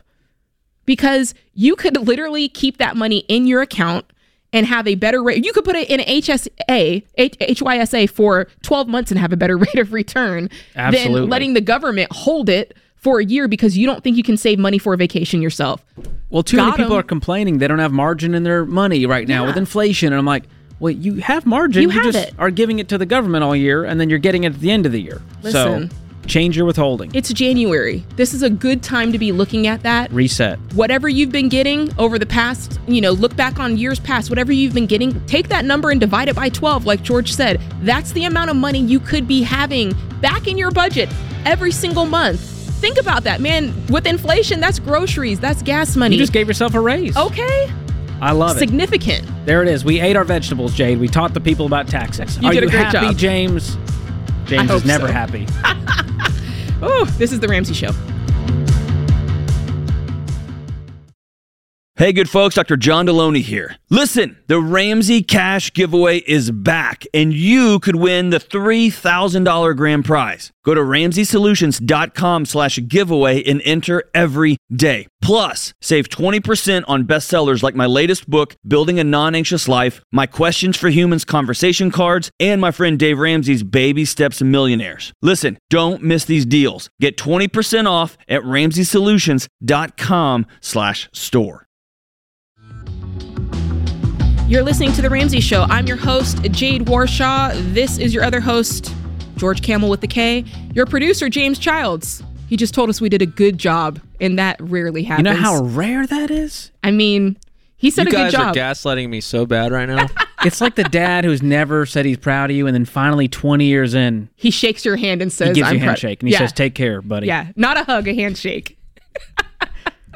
Speaker 1: because you could literally keep that money in your account and have a better rate. You could put it in HSA, H- HYSA for 12 months and have a better [laughs] rate of return
Speaker 2: Absolutely.
Speaker 1: than letting the government hold it for a year because you don't think you can save money for a vacation yourself.
Speaker 2: Well, too
Speaker 1: Got
Speaker 2: many people
Speaker 1: 'em.
Speaker 2: are complaining they don't have margin in their money right now with inflation. And I'm like, well, you have margin.
Speaker 1: You have
Speaker 2: just
Speaker 1: it.
Speaker 2: are giving it to the government all year, and then you're getting it at the end of the year.
Speaker 1: Listen.
Speaker 2: So change your withholding.
Speaker 1: It's January. This is a good time to be looking at that.
Speaker 2: Reset.
Speaker 1: whatever you've been getting over the past, you know, look back on years past, whatever you've been getting, take that number and divide it by 12, like George said. That's the amount of money you could be having back in your budget every single month. Think about that, man. With inflation, that's groceries, that's gas money.
Speaker 2: You just gave yourself a raise.
Speaker 1: okay,
Speaker 2: I love it.
Speaker 1: significant.
Speaker 2: There it is. We ate our vegetables, Jade. We taught the people about taxes.
Speaker 1: You
Speaker 2: Are
Speaker 1: did a
Speaker 2: you
Speaker 1: great
Speaker 2: happy,
Speaker 1: job.
Speaker 2: James? James is never
Speaker 1: so.
Speaker 2: happy. [laughs]
Speaker 1: Oh, this is the Ramsey Show.
Speaker 12: Hey, good folks, Dr. John Delony here. Listen, the Ramsey Cash giveaway is back, and you could win the $3,000 grand prize. Go to RamseySolutions.com slash giveaway and enter every day. Plus, save 20% on bestsellers like my latest book, Building a Non-Anxious Life, My Questions for Humans conversation cards, and my friend Dave Ramsey's Baby Steps Millionaires. Listen, don't miss these deals. Get 20% off at RamseySolutions.com slash store.
Speaker 1: You're listening to The Ramsey Show. I'm your host, Jade Warshaw. This is your other host, George Kamel with the K. Your producer, James Childs. He just told us we did a good job, and that rarely happens.
Speaker 2: You know how rare that is?
Speaker 1: I mean, he said
Speaker 13: you
Speaker 1: a good job.
Speaker 13: You guys are gaslighting me so bad right now. [laughs]
Speaker 2: It's like the dad who's never said he's proud of you, and then finally, 20 years in,
Speaker 1: he shakes your hand and says,
Speaker 2: he gives
Speaker 1: I'm
Speaker 2: you a
Speaker 1: proud."
Speaker 2: handshake and he
Speaker 1: yeah.
Speaker 2: says, "Take care, buddy."
Speaker 1: Yeah, not a hug, a handshake. [laughs]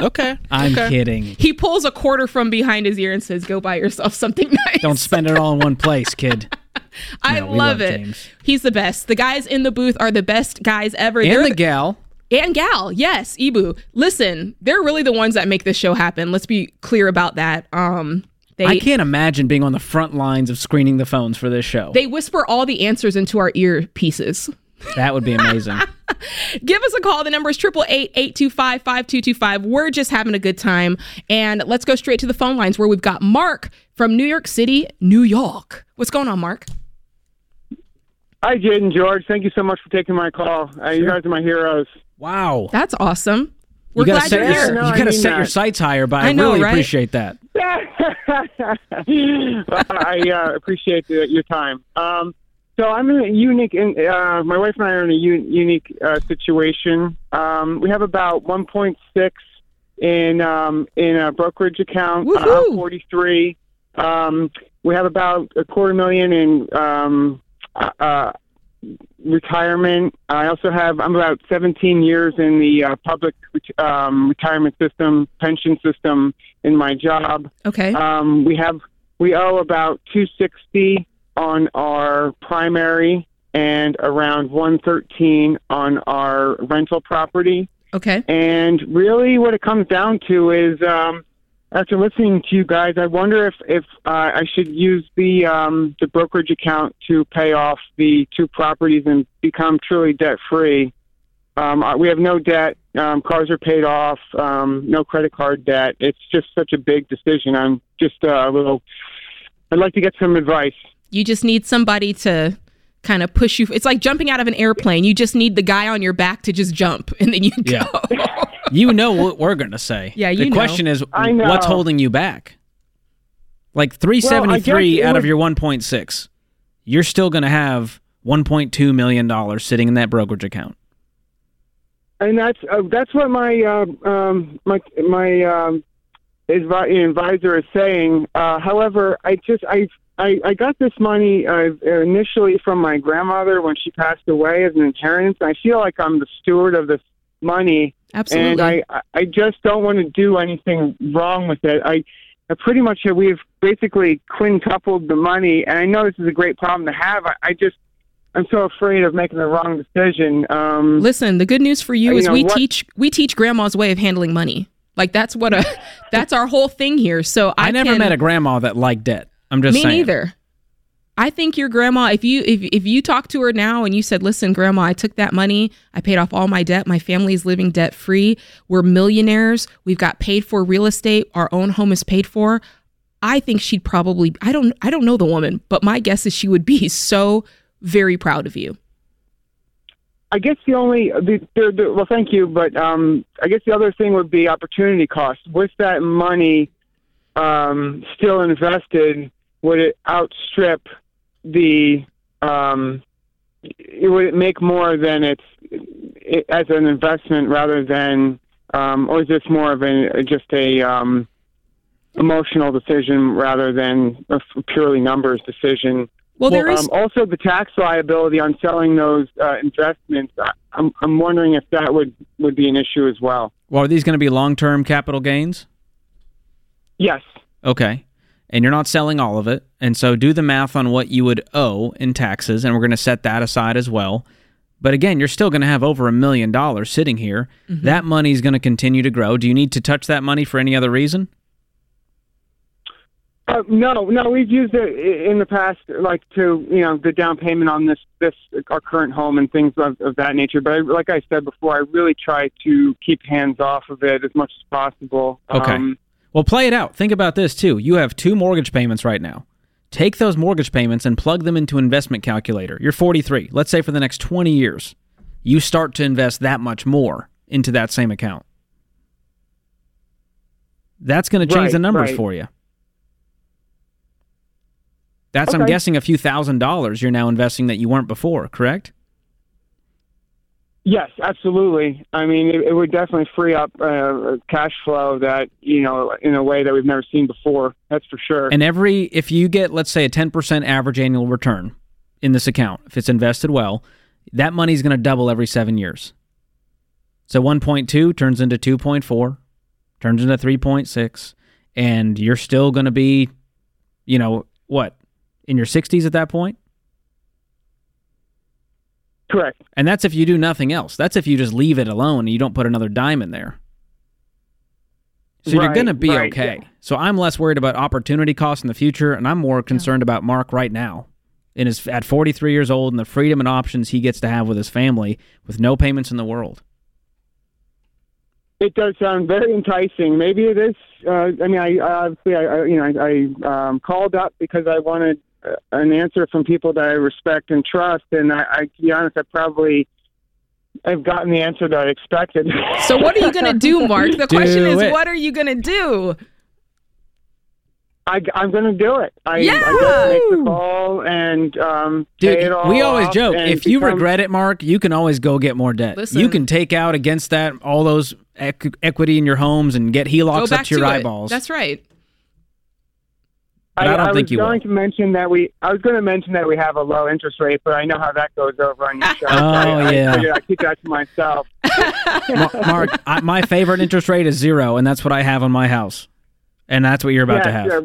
Speaker 13: Okay.
Speaker 2: I'm
Speaker 13: okay.
Speaker 2: kidding.
Speaker 1: He pulls a quarter from behind his ear and says, "Go buy yourself something [laughs] nice."
Speaker 2: Don't spend it all in one place, kid. [laughs]
Speaker 1: I
Speaker 2: No,
Speaker 1: love
Speaker 2: love
Speaker 1: it.
Speaker 2: James.
Speaker 1: He's the best. The guys in the booth are the best guys ever.
Speaker 2: And
Speaker 1: They're
Speaker 2: the gal.
Speaker 1: and gal. Yes, Ibu. Listen, they're really the ones that make this show happen. Let's be clear about that. Um, they
Speaker 2: I can't imagine being on the front lines of screening the phones for this show.
Speaker 1: they whisper all the answers into our earpieces.
Speaker 2: That would be amazing. [laughs]
Speaker 1: Give us a call. The number is 888-825-5225. We're just having a good time. And let's go straight to the phone lines where we've got Mark from New York City, New York. What's going on, Mark?
Speaker 14: Hi, Jade and George. Thank you so much for taking my call. Uh, You guys are my heroes.
Speaker 2: Wow.
Speaker 1: That's awesome. We're
Speaker 2: you gotta
Speaker 1: glad
Speaker 2: set
Speaker 1: you're
Speaker 2: your,
Speaker 1: here.
Speaker 14: No,
Speaker 2: you
Speaker 14: I
Speaker 2: gotta
Speaker 14: mean
Speaker 2: set your sights higher, but I,
Speaker 1: I know,
Speaker 2: really
Speaker 1: right?
Speaker 2: appreciate that.
Speaker 14: Well, [laughs] I uh, appreciate the, your time. Um, so I'm in a unique. In, uh, my wife and I are in a u- unique uh, situation. Um, we have about 1.6 in um, in a brokerage account. Uh,
Speaker 1: Woohoo!
Speaker 14: I'm 43. Um, we have about a quarter million in um, uh, uh, retirement. I also have. I'm about 17 years in the uh, public um, retirement system, pension system in my job.
Speaker 1: Okay.
Speaker 14: Um, we have we owe about 260 on our primary and around 113 on our rental property.
Speaker 1: Okay.
Speaker 14: And really, what it comes down to is, um, after listening to you guys, I wonder if if uh, I should use the um, the brokerage account to pay off the two properties and become truly debt free. Um, uh, we have no debt. Um, cars are paid off. Um, no credit card debt. It's just such a big decision. I'm just uh, a little. I'd like to get some advice.
Speaker 1: You just need somebody to kind of push you. It's like jumping out of an airplane. You just need the guy on your back to just jump [laughs] and then you
Speaker 2: Yeah.
Speaker 1: go. [laughs]
Speaker 2: You know what we're gonna say.
Speaker 1: Yeah, you
Speaker 2: The
Speaker 1: know.
Speaker 2: question is, what's holding you back? Like 373
Speaker 14: guess it
Speaker 2: out of your 1.6, you're still gonna have 1.2 million dollars sitting in that brokerage account.
Speaker 14: and that's uh, that's what my uh, um, my my um, advisor is saying. Uh, however, I just I. I, I got this money uh, initially from my grandmother when she passed away as an inheritance. I feel like I'm the steward of this money,
Speaker 1: Absolutely.
Speaker 14: and I I- I just don't want to do anything wrong with it. I, I pretty much we've basically quintupled the money, and I know this is a great problem to have. I, I just I'm so afraid of making the wrong decision. Um,
Speaker 1: Listen, the good news for you
Speaker 14: You
Speaker 1: is
Speaker 14: know,
Speaker 1: we
Speaker 14: what-
Speaker 1: teach we teach grandma's way of handling money. Like that's what a [laughs] that's our whole thing here. So I,
Speaker 2: I, never
Speaker 1: can-
Speaker 2: met a grandma that liked debt. I'm just
Speaker 1: Me
Speaker 2: saying.
Speaker 1: neither. I think your grandma, if you if if you talk to her now and you said, "Listen, grandma, I took that money, I paid off all my debt, my family's living debt free, we're millionaires, we've got paid for real estate, our own home is paid for." I think she'd probably I don't I don't know the woman, but my guess is she would be [laughs] so very proud of you.
Speaker 14: I guess the only the, the, the, well, thank you, but um, I guess the other thing would be opportunity cost. With that money um, still invested, would it outstrip the? Um, it would it make more than it's it, as an investment rather than, um, or is this more of a just a um, emotional decision rather than a purely numbers decision?
Speaker 1: Well, there is-
Speaker 14: um, also the tax liability on selling those uh, investments. I, I'm I'm wondering if that would would be an issue as well.
Speaker 2: Well, are these going to be long-term capital gains?
Speaker 14: Yes.
Speaker 2: Okay. And you're not selling all of it. And so do the math on what you would owe in taxes, and we're going to set that aside as well. But again, you're still going to have over a million dollars sitting here.
Speaker 14: Mhm.
Speaker 2: That money is going to continue to grow. Do you need to touch that money for any other reason?
Speaker 14: Uh, no, no, we've used it in the past, like to you know the down payment on this this our current home and things of, of that nature. But I, like I said before, I really try to keep hands off of it as much as possible.
Speaker 2: Okay.
Speaker 14: Um,
Speaker 2: well, play it out. Think about this too. You have two mortgage payments right now. Take those mortgage payments and plug them into investment calculator. You're 43. Let's say for the next 20 years, you start to invest that much more into that same account. That's going to change
Speaker 14: Right,
Speaker 2: the numbers
Speaker 14: right.
Speaker 2: for you. That's I'm guessing a few thousand dollars you're now investing that you weren't before, correct?
Speaker 14: Yes, absolutely. I mean, it, it would definitely free up uh, cash flow that you know in a way that we've never seen before. That's for sure.
Speaker 2: And every if you get let's say a 10% average annual return in this account, if it's invested well, that money is going to double every 7 years. So 1.2 turns into 2.4, turns into 3.6 and you're still going to be you know what in your 60s at that point
Speaker 14: Correct.
Speaker 2: and that's if you do nothing else that's if you just leave it alone and you don't put another dime in there so you're going to be
Speaker 14: right,
Speaker 2: okay
Speaker 14: yeah.
Speaker 2: so i'm less worried about opportunity costs in the future and i'm more concerned about mark right now in his at 43 years old and the freedom and options he gets to have with his family with no payments in the world
Speaker 14: It does sound very enticing. Maybe it is. Uh, I mean, I, obviously, I, I you know, I, I um, called up because I wanted an answer from people that I respect and trust, and I, I to be honest, I probably have gotten the answer that I expected.
Speaker 1: So what are you going to do, Mark? The [laughs] question
Speaker 14: Do
Speaker 1: is,
Speaker 14: it.
Speaker 1: what are you going to do?
Speaker 14: I, I'm going to do it. I,
Speaker 1: Yeah!
Speaker 14: I got to make the call and um,
Speaker 2: Dude,
Speaker 14: pay it all
Speaker 2: we always
Speaker 14: off
Speaker 2: joke if you
Speaker 14: become-
Speaker 2: regret it, Mark, you can always go get more debt.
Speaker 1: Listen.
Speaker 2: you can take out against that all those equ- equity in your homes and get
Speaker 1: Go
Speaker 2: HELOCs
Speaker 1: back
Speaker 2: up to your
Speaker 1: to it.
Speaker 2: eyeballs.
Speaker 1: That's right.
Speaker 2: But I don't
Speaker 14: was
Speaker 2: think you
Speaker 14: going to mention that we. I was going to mention that we have a low interest rate, but I know how that goes over on your [laughs] show.
Speaker 2: Oh,
Speaker 14: I,
Speaker 2: yeah.
Speaker 14: I, I'd keep that to myself. [laughs]
Speaker 2: Mark, I, my favorite interest rate is zero, and that's what I have on my house, and that's what you're about to have.
Speaker 14: yeah.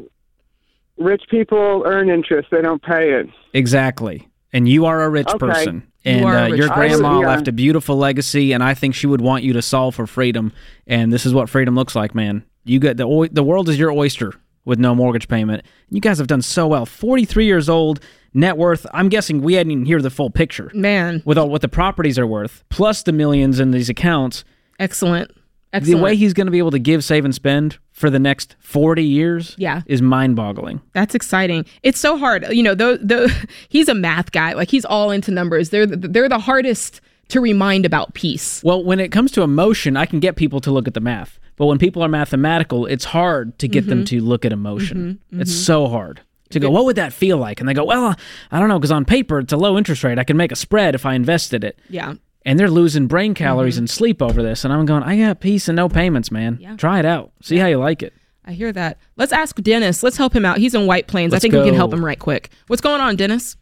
Speaker 14: Rich people earn interest; they don't pay it.
Speaker 2: Exactly. And you are a rich
Speaker 14: Okay.
Speaker 2: person. And
Speaker 14: are a
Speaker 2: uh, your grandma
Speaker 14: I would- yeah.
Speaker 2: left a beautiful legacy, and I think she would want you to solve for freedom. And this is what freedom looks like, man. You get the the world is your oyster with no mortgage payment. You guys have done so well. Forty three years old, net worth. I'm guessing we hadn't even hear the full picture,
Speaker 1: man.
Speaker 2: With all what the properties are worth, plus the millions in these accounts.
Speaker 1: Excellent. Excellent.
Speaker 2: The way he's going to be able to give, save, and spend for the next forty years,
Speaker 1: Yeah.
Speaker 2: is mind boggling.
Speaker 1: That's exciting. It's so hard. You know, the the [laughs] he's a math guy. Like he's all into numbers. They're the, they're the hardest to remind about peace.
Speaker 2: Well, when it comes to emotion, I can get people to look at the math. But when people are mathematical, it's hard to get them
Speaker 1: Mhm.
Speaker 2: to look at emotion.
Speaker 1: Mhm,
Speaker 2: It's
Speaker 1: mhm.
Speaker 2: so hard to go, what would that feel like? And they go, well, I don't know, because on paper, it's a low interest rate. I can make a spread if I invested it.
Speaker 1: Yeah.
Speaker 2: And they're losing brain calories
Speaker 1: Mm-hmm.
Speaker 2: and sleep over this. And I'm going, I got peace and no payments, man.
Speaker 1: Yeah.
Speaker 2: Try it out. See how you like it.
Speaker 1: I hear that. Let's ask Dennis. Let's help him out. He's in White Plains. I
Speaker 2: Let's
Speaker 1: think we can help him right quick. What's going on, Dennis?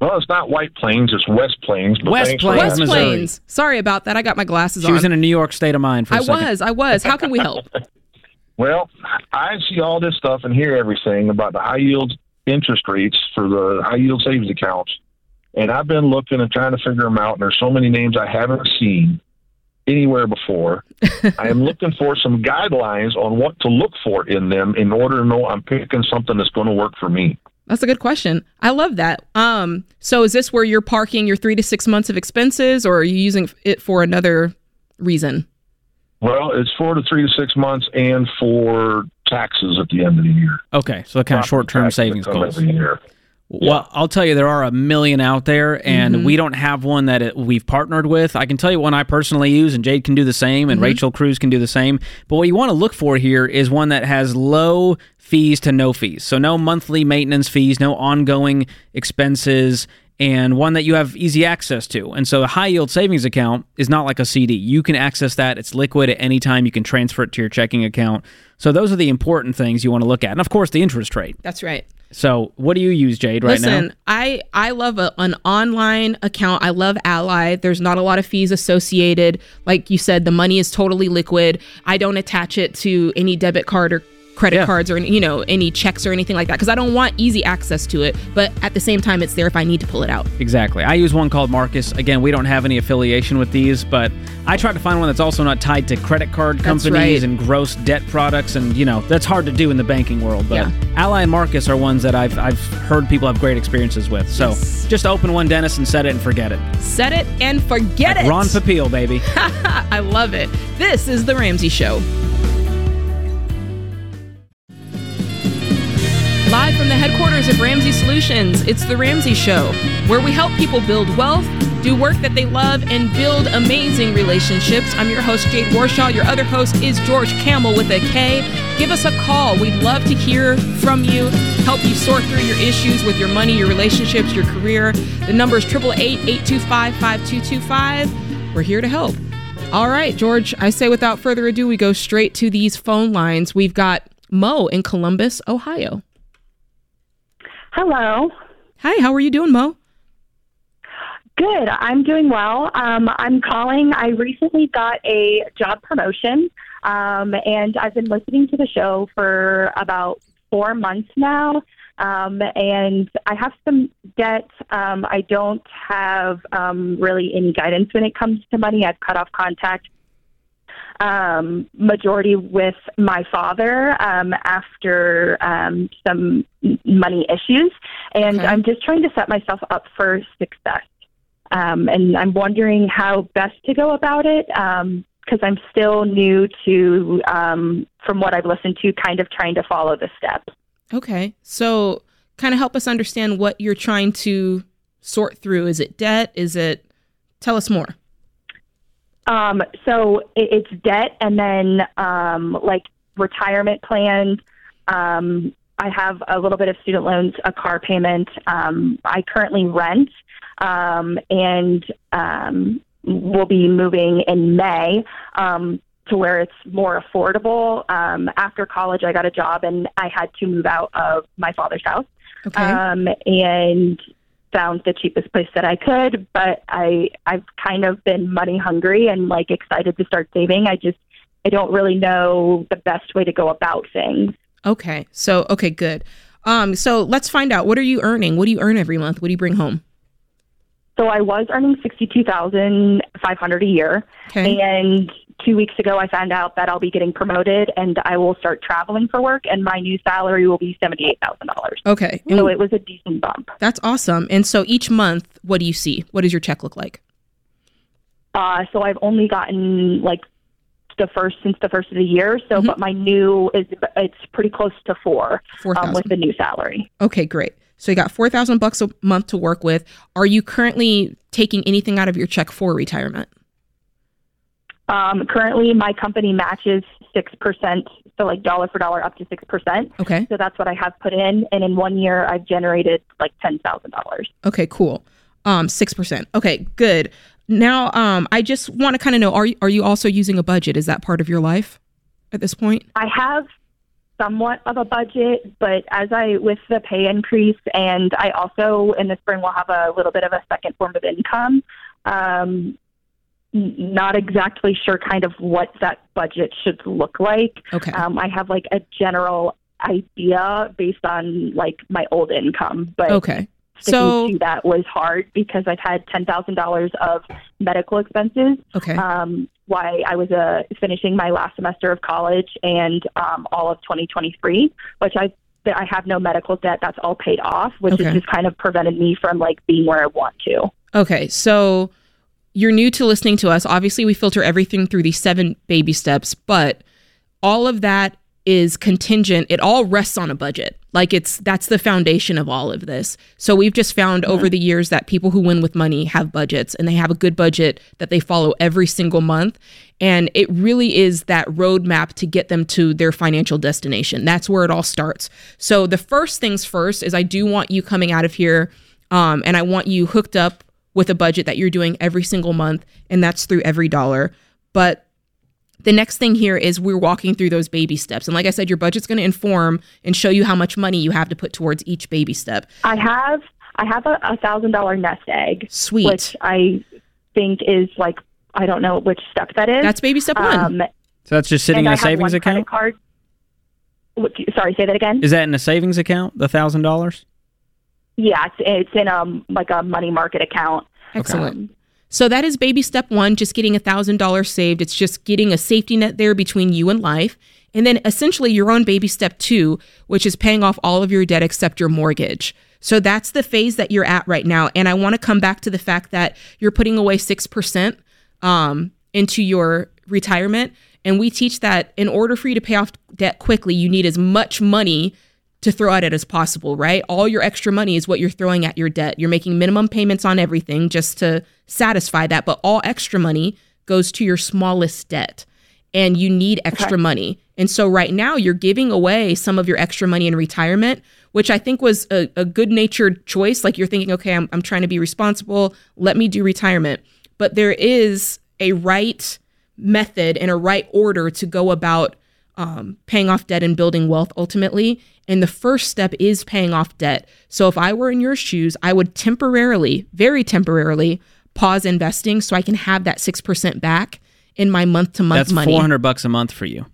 Speaker 15: Well, it's not White Plains, it's West Plains. But
Speaker 2: West Plains,
Speaker 1: West.
Speaker 2: Missouri.
Speaker 1: Plains. Sorry about that. I got my glasses
Speaker 2: She
Speaker 1: on.
Speaker 2: was in a New York state of mind for a
Speaker 1: I
Speaker 2: second.
Speaker 1: was. I was. How can we help? [laughs]
Speaker 15: Well, I see all this stuff and hear everything about the high yield interest rates for the high yield savings accounts. And I've been looking and trying to figure them out, and there's so many names I haven't seen anywhere before. [laughs] I am looking for some guidelines on what to look for in them in order to know I'm picking something that's going to work for me.
Speaker 1: That's a good question. I love that. Um, so is this where you're parking your three to six months of expenses, or are you using it for another reason?
Speaker 15: Well, it's four to three to six months and for taxes at the end of the year.
Speaker 2: Okay, so kind of short term savings
Speaker 15: come
Speaker 2: goals.
Speaker 15: every year.
Speaker 2: Well, I'll tell you, there are a million out there, and
Speaker 1: Mhm.
Speaker 2: we don't have one that it, we've partnered with. I can tell you one I personally use, and Jade can do the same, and
Speaker 1: Mhm.
Speaker 2: Rachel Cruze can do the same. But what you want to look for here is one that has low fees to no fees. So, no monthly maintenance fees, no ongoing expenses, and one that you have easy access to. And so, a high yield savings account is not like a CD. You can access that, it's liquid at any time. You can transfer it to your checking account. So, those are the important things you want to look at. And of course, the interest rate.
Speaker 1: That's right.
Speaker 2: So, what do you use, Jade, right
Speaker 1: Listen,
Speaker 2: now?
Speaker 1: I I love a, an online account. I love Ally. There's not a lot of fees associated. Like you said, the money is totally liquid. I don't attach it to any debit card or credit cards or any, you know any checks or anything like that because I don't want easy access to it. But at the same time, it's there if I need to pull it out.
Speaker 2: Exactly. I use one called Marcus. Again, we don't have any affiliation with these, but I try to find one that's also not tied to credit card companies
Speaker 1: right.
Speaker 2: and gross debt products, and you know that's hard to do in the banking world. But
Speaker 1: Yeah.
Speaker 2: Ally and Marcus are ones that I've I've heard people have great experiences with. So
Speaker 1: Yes.
Speaker 2: just open one, Dennis, and set it and forget it.
Speaker 1: Set it and forget
Speaker 2: Like
Speaker 1: it.
Speaker 2: Ron Popeil, baby. [laughs]
Speaker 1: I love it. This is the Ramsey Show. Live from the headquarters of Ramsey Solutions, it's the Ramsey Show, where we help people build wealth, do work that they love, and build amazing relationships. I'm your host, Jade Warshaw. Your other host is George Kamel with a K. Give us a call. We'd love to hear from you, help you sort through your issues with your money, your relationships, your career. The number is 888 825 5225. We're here to help. All right, George, I say without further ado, we go straight to these phone lines. We've got Mo in Columbus, Ohio.
Speaker 16: Hello.
Speaker 1: Hi, how are you doing, Mo?
Speaker 16: Good. I'm doing well. Um, I'm calling. I recently got a job promotion, um, and I've been listening to the show for about four months now. Um, and I have some debt. Um, I don't have um, really any guidance when it comes to money. I've cut off contact um, majority with my father um, after um, some money issues, and
Speaker 1: Okay.
Speaker 16: I'm just trying to set myself up for success. Um, and I'm wondering how best to go about it because I'm still new to, um, from what I've listened to, kind of trying to follow the steps.
Speaker 1: Okay. So, kind of help us understand what you're trying to sort through. Is it debt? Is it Tell us more.
Speaker 16: Um, so it, it's debt and then um, like retirement plans. Um, I have a little bit of student loans, a car payment. Um, I currently rent um, and um, will be moving in May um, to where it's more affordable. Um, after college, I got a job and I had to move out of my father's house.
Speaker 1: Okay.
Speaker 16: Um, and found the cheapest place that I could, but I I've kind of been money hungry and like excited to start saving. I just I don't really know the best way to go about things.
Speaker 1: Okay. So, okay, good. Um, so let's find out what are you earning? What do you earn every month? What do you bring home?
Speaker 16: So I was earning sixty two thousand five hundred a year,
Speaker 1: Okay.
Speaker 16: and two weeks ago I found out that I'll be getting promoted and I will start traveling for work, and my new salary will be seventy eight thousand dollars.
Speaker 1: Okay.
Speaker 16: So it was a decent bump.
Speaker 1: that's awesome. And so each month, what do you see? What does your check look like?
Speaker 16: Uh, so I've only gotten like the first since the first of the year. So,
Speaker 1: Mm-hmm.
Speaker 16: but my new is it's pretty close to four,
Speaker 1: Four
Speaker 16: um, with the new salary.
Speaker 1: Okay, great. So you got four thousand bucks a month to work with. Are you currently taking anything out of your check for retirement?
Speaker 16: Um, currently, my company matches six percent, so like dollar for dollar up to six percent.
Speaker 1: Okay.
Speaker 16: So that's what I have put in, and in one year, I've generated like ten thousand dollars.
Speaker 1: Okay, cool. Um, six percent. Okay, good. Now, um, I just want to kind of know: are you are you also using a budget? Is that part of your life at this point?
Speaker 16: I have somewhat of a budget, but as I with the pay increase, and I also in the spring will have a little bit of a second form of income. Um, not exactly sure kind of what that budget should look like.
Speaker 1: Okay.
Speaker 16: Um, I have like a general idea based on like my old income, but
Speaker 1: Okay.
Speaker 16: sticking
Speaker 1: So
Speaker 16: to that was hard because I've had ten thousand dollars of medical expenses.
Speaker 1: Okay.
Speaker 16: Um, why I was uh, finishing my last semester of college and um, all of 2023, which I that I have no medical debt. That's all paid off, which
Speaker 1: Okay.
Speaker 16: has just kind of prevented me from like being where I want to.
Speaker 1: Okay, so you're new to listening to us. Obviously, we filter everything through these seven baby steps, but all of that is contingent. It all rests on a budget. Like it's that's the foundation of all of this. So we've just found over the years that people who win with money have budgets and they have a good budget that they follow every single month. And it really is that roadmap to get them to their financial destination. That's where it all starts. So the first things first is I do want you coming out of here um, and I want you hooked up with a budget that you're doing every single month, and that's through EveryDollar. But the next thing here is we're walking through those baby steps. And like I said, your budget's going to inform and show you how much money you have to put towards each baby step.
Speaker 16: I have I have a, a thousand dollar nest egg,
Speaker 1: Sweet.
Speaker 16: which I think is like I don't know which step that is.
Speaker 1: That's baby step one.
Speaker 16: Um,
Speaker 2: So that's just sitting
Speaker 16: and
Speaker 2: in
Speaker 16: I
Speaker 2: a
Speaker 16: have
Speaker 2: savings
Speaker 16: one
Speaker 2: account?
Speaker 16: Card. Sorry, say that again.
Speaker 2: Is that in a savings account, the thousand dollars?
Speaker 16: Yeah, it's it's in um like a money market account.
Speaker 1: Excellent. So that is baby step one, just getting a thousand dollars saved. It's just getting a safety net there between you and life. And then essentially you're on baby step two, which is paying off all of your debt except your mortgage. So that's the phase that you're at right now. And I want to come back to the fact that you're putting away 6% um, into your retirement. And we teach that in order for you to pay off debt quickly, you need as much money to throw at it as possible, right? All your extra money is what you're throwing at your debt. You're making minimum payments on everything just to satisfy that, but all extra money goes to your smallest debt. And you need extra money. And so right now you're giving away some of your extra money in retirement, which I think was a, a good natured choice. Like you're thinking, okay, I'm, I'm trying to be responsible. Let me do retirement. But there is a right method and a right order to go about um, paying off debt and building wealth ultimately. And the first step is paying off debt. So if I were in your shoes, I would temporarily, very temporarily, pause investing so I can have that 6% back in my month to month
Speaker 2: That's
Speaker 1: money.
Speaker 2: 400 bucks a month for you.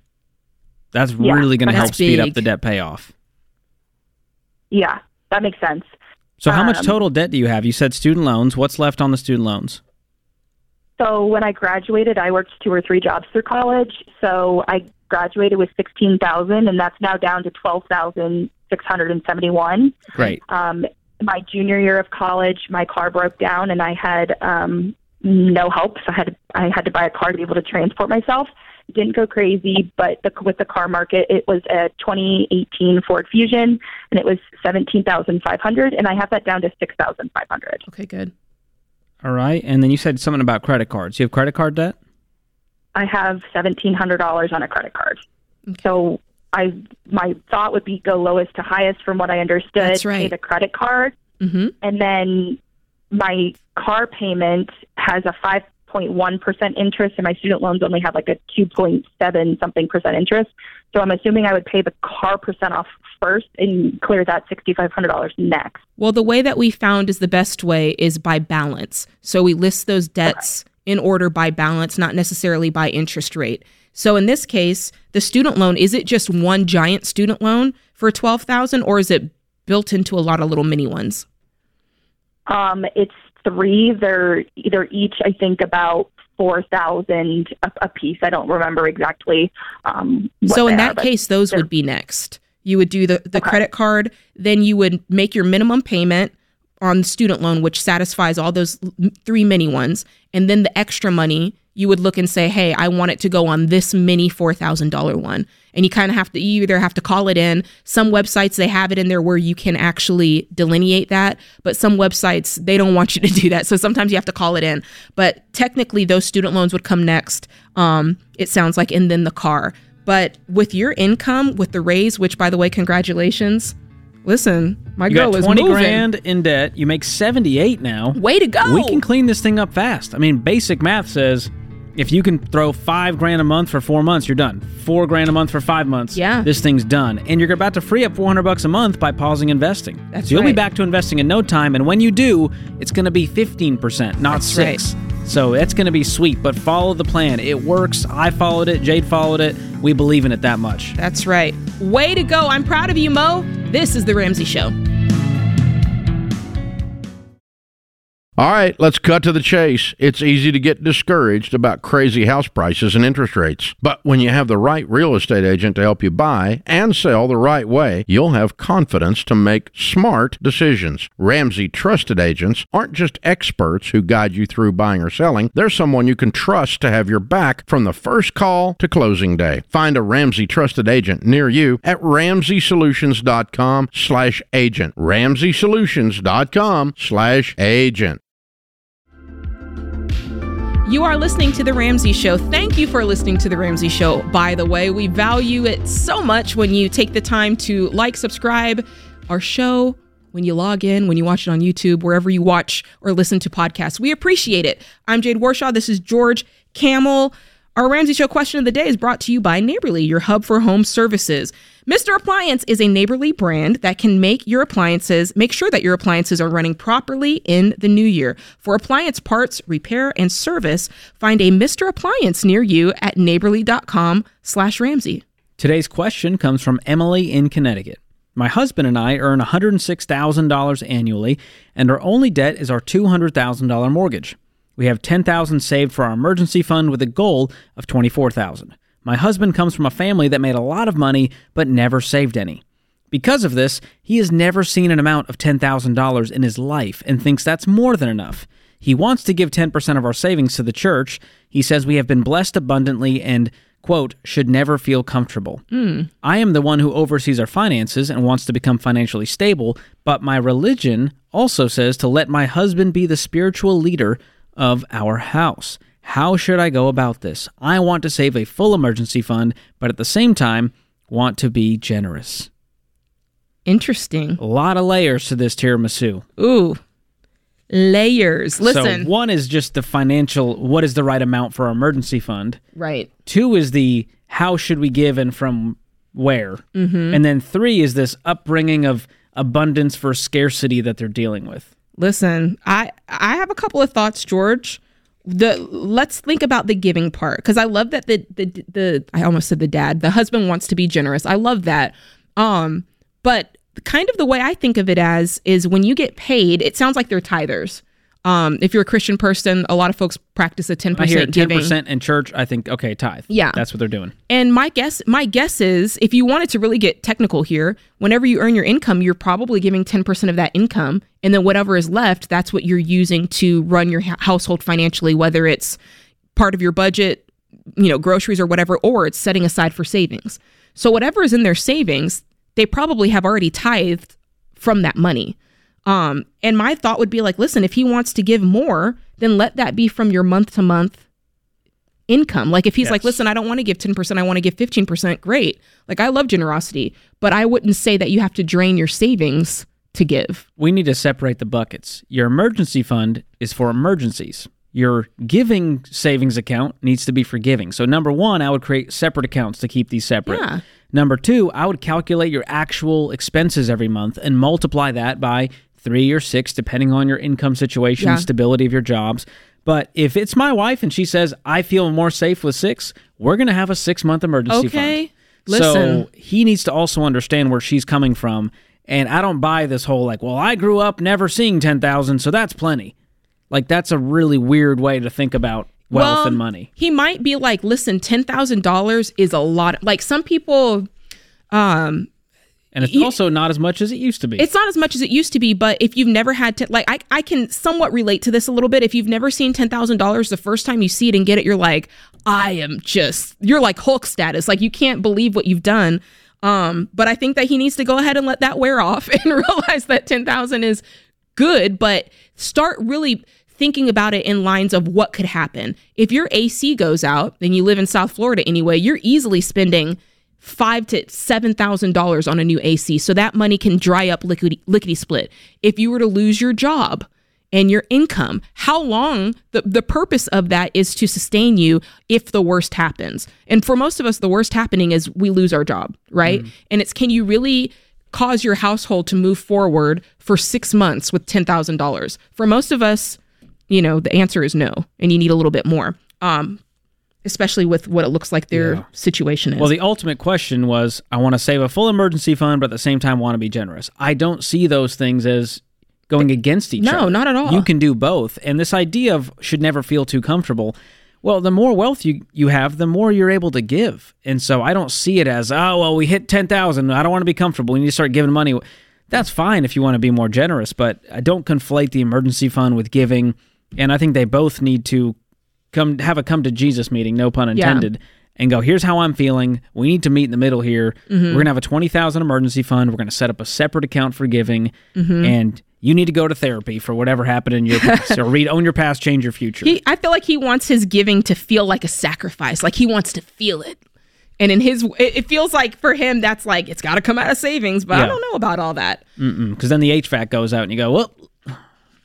Speaker 2: That's
Speaker 16: Yeah,
Speaker 2: really going to help speed up the debt payoff.
Speaker 16: Yeah, that makes sense.
Speaker 2: So how much
Speaker 16: Um,
Speaker 2: total debt do you have? You said student loans. What's left on the student loans?
Speaker 16: So when I graduated, I worked two or three jobs through college. So I graduated with sixteen thousand, and that's now down to twelve thousand six hundred and seventy-one.
Speaker 2: Great.
Speaker 16: Um, my junior year of college, my car broke down, and I had um, no help. So I had I had to buy a car to be able to transport myself. Didn't go crazy, but the, with the car market, it was a 2018 Ford Fusion, and it was 17,500, and I have that down to 6,500.
Speaker 1: Okay, good.
Speaker 2: All right. And then you said something about credit cards. You have credit card debt?
Speaker 16: I have seventeen hundred dollars on a credit card. So I my thought would be go lowest to highest from what I understood.
Speaker 1: That's right.
Speaker 16: Pay the credit card,
Speaker 1: Mm-hmm.
Speaker 16: and then my car payment has a five point one percent interest, and my student loans only have like a two point seven something percent interest. So I'm assuming I would pay the car percent off first and clear that sixty five hundred dollars next.
Speaker 1: Well, the way that we found is the best way is by balance. So we list those debts in order by balance, not necessarily by interest rate. So in this case, the student loan is it just one giant student loan for 12,000 or is it built into a lot of little mini ones?
Speaker 16: Um, it's three. They're they're each, I think, about four thousand a, piece. I don't remember exactly. Um,
Speaker 1: So in
Speaker 16: they are,
Speaker 1: that case, those would be next. You would do the, the credit card, then you would make your minimum payment on student loan, which satisfies all those three mini ones. And then the extra money, you would look and say, hey, I want it to go on this mini $4,000 one. And you kind of have to, you either have to call it in. Some websites, they have it in there where you can actually delineate that. But some websites, they don't want you to [laughs] do that. So sometimes you have to call it in. But technically, those student loans would come next. Um, it sounds like, and then the car. But with your income, with the raise, which by the way, congratulations. Listen, my
Speaker 2: you
Speaker 1: girl
Speaker 2: got
Speaker 1: is
Speaker 2: 20
Speaker 1: moving.
Speaker 2: grand in debt. You make 78 now.
Speaker 1: Way to go.
Speaker 2: We can clean this thing up fast. I mean, basic math says if you can throw five grand a month for four months, you're done. Four grand a month for five months.
Speaker 1: Yeah.
Speaker 2: This thing's done. And you're about to free up 400 bucks a month by pausing investing.
Speaker 1: That's
Speaker 2: so you'll be back to investing in no time. And when you do, it's going to be 15%, not
Speaker 1: That's
Speaker 2: six. So that's going to be sweet, but follow the plan. It works. I followed it. Jade followed it. We believe in it that much.
Speaker 1: That's right. Way to go. I'm proud of you, Mo. This is The Ramsey Show.
Speaker 7: All right, let's cut to the chase. It's easy to get discouraged about crazy house prices and interest rates. But when you have the right real estate agent to help you buy and sell the right way, you'll have confidence to make smart decisions. Ramsey trusted agents aren't just experts who guide you through buying or selling, they're someone you can trust to have your back from the first call to closing day. Find a Ramsey trusted agent near you at ramseysolutions.com slash
Speaker 1: You are listening to The Ramsey Show. Thank you for listening to The Ramsey Show. By the way, we value it so much when you take the time to like, subscribe our show, when you log in, when you watch it on YouTube, wherever you watch or listen to podcasts. We appreciate it. I'm Jade Warshaw. This is George Kamel. Our Ramsey Show question of the day is brought to you by Neighborly, your hub for home services. Mr. Appliance is a Neighborly brand that can make your appliances, make sure that your appliances are running properly in the new year. For appliance parts, repair, and service, find a Mr. Appliance near you at neighborly.com slash Ramsey.
Speaker 2: Today's question comes from Emily in Connecticut. My husband and I earn $106,000 annually, and our only debt is our $200,000 mortgage. We have 10,000 saved for our emergency fund with a goal of 24,000. My husband comes from a family that made a lot of money but never saved any. Because of this, he has never seen an amount of $10,000 in his life and thinks that's more than enough. He wants to give 10% of our savings to the church. He says we have been blessed abundantly and, quote, should never feel comfortable. Hmm. I am the one who oversees our finances and wants to become financially stable, but my religion also says to let my husband be the spiritual leader of our house. How should I go about this? I want to save a full emergency fund, but at the same time, want to be generous.
Speaker 1: Interesting.
Speaker 2: A lot of layers to this tiramisu.
Speaker 1: Ooh, layers. Listen.
Speaker 2: So one is just the financial what is the right amount for our emergency fund.
Speaker 1: right.
Speaker 2: Two is the how should we give and from where?
Speaker 1: Mhm.
Speaker 2: And then three is this upbringing of abundance for scarcity that they're dealing with.
Speaker 1: Listen, I I have a couple of thoughts, George. The let's think about the giving part because I love that the the the I almost said the dad, the husband wants to be generous. I love that. Um, but kind of the way I think of it as is when you get paid, it sounds like they're tithers. Um, if you're a Christian person, a lot of folks practice a ten
Speaker 2: I hear
Speaker 1: percent
Speaker 2: ten
Speaker 1: giving.
Speaker 2: percent in church. I think okay, tithe.
Speaker 1: Yeah.
Speaker 2: that's what they're doing.
Speaker 1: And my guess, my guess is, if you wanted to really get technical here, whenever you earn your income, you're probably giving ten percent of that income, and then whatever is left, that's what you're using to run your household financially, whether it's part of your budget, you know, groceries or whatever, or it's setting aside for savings. So whatever is in their savings, they probably have already tithed from that money. Um, and my thought would be like, listen, if he wants to give more, then let that be from your month to month income. Like if he's like, listen, I don't want to give 10%, I want to give 15%, great. Like I love generosity, but I wouldn't say that you have to drain your savings to give.
Speaker 2: We need to separate the buckets. Your emergency fund is for emergencies. Your giving savings account needs to be for giving. So number one, I would create separate accounts to keep these separate.
Speaker 1: Yeah.
Speaker 2: Number two, I would calculate your actual expenses every month and multiply that by three or six, depending on your income situation,
Speaker 1: Yeah.
Speaker 2: stability of your jobs. But if it's my wife and she says I feel more safe with six, we're gonna have a six month emergency
Speaker 1: Okay.
Speaker 2: fund.
Speaker 1: Listen.
Speaker 2: So he needs to also understand where she's coming from. And I don't buy this whole like, well, I grew up never seeing ten thousand, so that's plenty. Like that's a really weird way to think about wealth
Speaker 1: Well,
Speaker 2: and money.
Speaker 1: He might be like, listen, $10,000 is a lot. Like some people, um,
Speaker 2: And it's also not as much as it used to be.
Speaker 1: It's not as much as it used to be, but if you've never had to, like, I, I can somewhat relate to this a little bit. If you've never seen $10,000, the first time you see it and get it, you're like, I am just, you're like Hulk status. Like, you can't believe what you've done. Um, but I think that he needs to go ahead and let that wear off [laughs] and realize that 10,000 is good, but start really thinking about it in lines of what could happen. If your AC goes out and you live in South Florida anyway, you're easily spending five to seven thousand dollars on a new AC, so that money can dry up lickety, lickety split. If you were to lose your job and your income, how long the the purpose of that is to sustain you if the worst happens. And for most of us, the worst happening is we lose our job, right? And it's can you really cause your household to move forward for six months with ten thousand dollars? For most of us, you know, the answer is no, and you need a little bit more. Um, especially with what it looks like their situation is.
Speaker 2: Well, the ultimate question was I want to save a full emergency fund, but at the same time want to be generous. I don't see those things as going against each
Speaker 1: No,
Speaker 2: other.
Speaker 1: No, not at all.
Speaker 2: You can do both. And this idea of should never feel too comfortable. Well, the more wealth you, you have, the more you're able to give. And so I don't see it as, oh, well, we hit 10,000. I don't want to be comfortable. We need to start giving money. That's fine if you want to be more generous, but I don't conflate the emergency fund with giving. And I think they both need to come have a come to Jesus meeting, no pun
Speaker 1: Yeah.
Speaker 2: intended, and go, here's how I'm feeling. We need to meet in the middle here.
Speaker 1: Mhm.
Speaker 2: We're gonna have a twenty thousand emergency fund. We're gonna set up a separate account for giving,
Speaker 1: Mhm.
Speaker 2: and you need to go to therapy for whatever happened in your past. or read own your past, change your future.
Speaker 1: He, I feel like he wants his giving to feel like a sacrifice. Like he wants to feel it. And in his, it, it feels like for him, that's like, it's got to come out of savings, but I don't know about all that.
Speaker 2: Because then the HVAC goes out, and you go, well,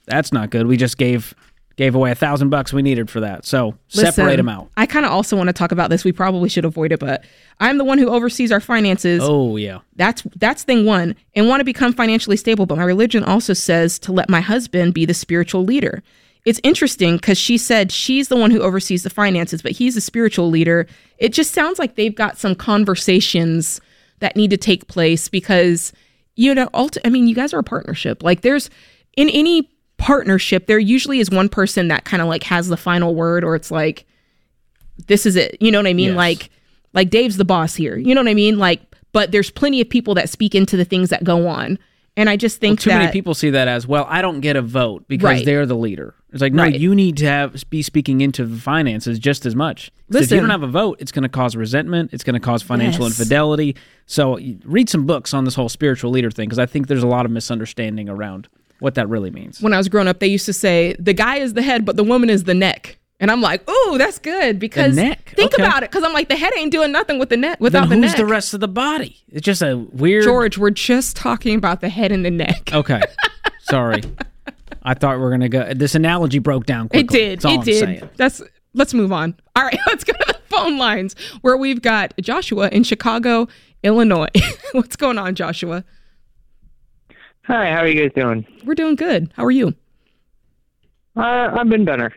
Speaker 2: that's not good. We just gave gave away a thousand bucks we needed for that. So separate them out.
Speaker 1: I kind of also want to talk about this. We probably should avoid it, but I'm the one who oversees our finances.
Speaker 2: Oh yeah.
Speaker 1: That's that's thing one, and want to become financially stable. But my religion also says to let my husband be the spiritual leader. It's interesting because she said she's the one who oversees the finances, but he's a spiritual leader. It just sounds like they've got some conversations that need to take place because you know, ulti- I mean, you guys are a partnership. Like there's in any partnership, there usually is one person that kind of like has the final word, or it's like, this is it. You know what I mean?
Speaker 2: Yes.
Speaker 1: Like, like Dave's the boss here. You know what I mean? Like, but there's plenty of people that speak into the things that go on, and I just
Speaker 2: Well,
Speaker 1: think
Speaker 2: too
Speaker 1: that
Speaker 2: many people see that as well. I don't get a vote because
Speaker 1: Right.
Speaker 2: they're the leader. It's like no,
Speaker 1: Right.
Speaker 2: you need to have be speaking into the finances just as much. 'Cause if you don't have a vote, it's going to cause resentment. It's going to cause financial
Speaker 1: Yes.
Speaker 2: infidelity. So read some books on this whole spiritual leader thing because I think there's a lot of misunderstanding around what that really means.
Speaker 1: when I was growing up, they used to say the guy is the head, but the woman is the neck. And I'm like, ooh, that's good because think
Speaker 2: Okay.
Speaker 1: about it. Because I'm like, the head ain't doing nothing with the neck without
Speaker 2: then
Speaker 1: the
Speaker 2: who's
Speaker 1: neck.
Speaker 2: the rest of the body? It's just a weird.
Speaker 1: George, we're just talking about the head and the neck. [laughs]
Speaker 2: Okay, sorry. I thought we were gonna go. This analogy broke down.
Speaker 1: It did. It
Speaker 2: I'm
Speaker 1: did.
Speaker 2: saying.
Speaker 1: That's. Let's move on. [laughs] All right, let's go to the phone lines where we've got Joshua in Chicago, Illinois. [laughs] What's going on, Joshua?
Speaker 17: Hi, how are you guys doing?
Speaker 1: We're doing good. How are you?
Speaker 17: Uh, I've been better.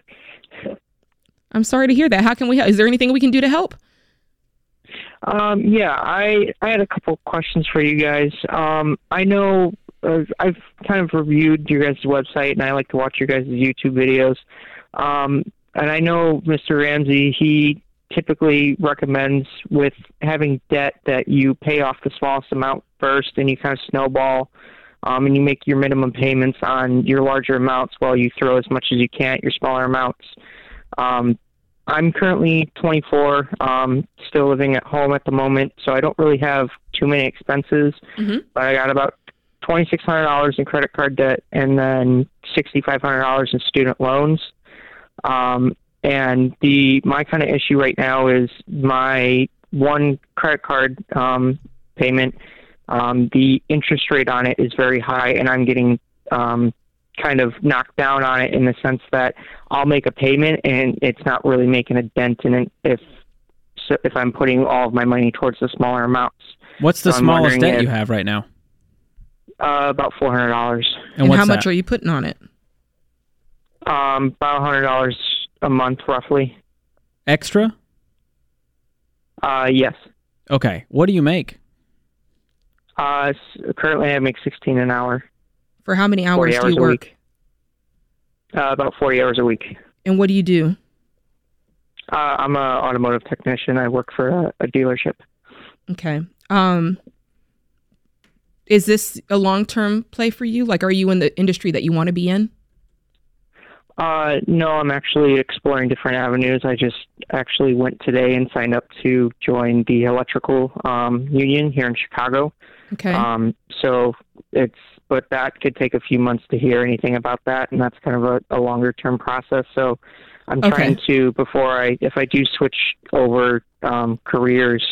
Speaker 1: I'm sorry to hear that. How can we help? Is there anything we can do to help?
Speaker 17: Um, yeah, I I had a couple questions for you guys. Um, I know uh, I've kind of reviewed your guys' website, and I like to watch your guys' YouTube videos. Um, and I know Mr. Ramsey, he typically recommends with having debt that you pay off the smallest amount first, and you kind of snowball, um, and you make your minimum payments on your larger amounts while you throw as much as you can at your smaller amounts. Um, I'm currently 24, um, still living at home at the moment, so I don't really have too many expenses.
Speaker 1: Mm-hmm.
Speaker 17: But I got about $2,600 in credit card debt and then $6,500 in student loans. Um, and the my kind of issue right now is my one credit card um, payment. Um, the interest rate on it is very high, and I'm getting um, kind of knocked down on it in the sense that I'll make a payment and it's not really making a dent in it if so if I'm putting all of my money towards the smaller amounts.
Speaker 2: What's the
Speaker 17: So
Speaker 2: smallest debt
Speaker 17: if-
Speaker 2: you have right now?
Speaker 17: Uh, about four hundred dollars.
Speaker 1: And, how much are you putting on it?
Speaker 17: Um, about hundred dollars a month, roughly.
Speaker 2: Extra?
Speaker 17: Uh, yes.
Speaker 2: Okay. What do you make?
Speaker 17: Uh, currently I make sixteen an hour.
Speaker 1: For how many
Speaker 17: 40
Speaker 1: hours do you work?
Speaker 17: Uh, about forty hours a week.
Speaker 1: And what do you do?
Speaker 17: Uh, I'm an automotive technician. I work for a, a dealership.
Speaker 1: Okay. Um is this a long-term play for you? Like are you in the industry that you want to be in?
Speaker 17: Uh, no, I'm actually exploring different avenues. I just actually went today and signed up to join the electrical um, union here in Chicago.
Speaker 1: Okay.
Speaker 17: Um, so it's, but that could take a few months to hear anything about that, and that's kind of a, a longer term process. So I'm
Speaker 1: Okay.
Speaker 17: trying to before I, if I do switch over um, careers,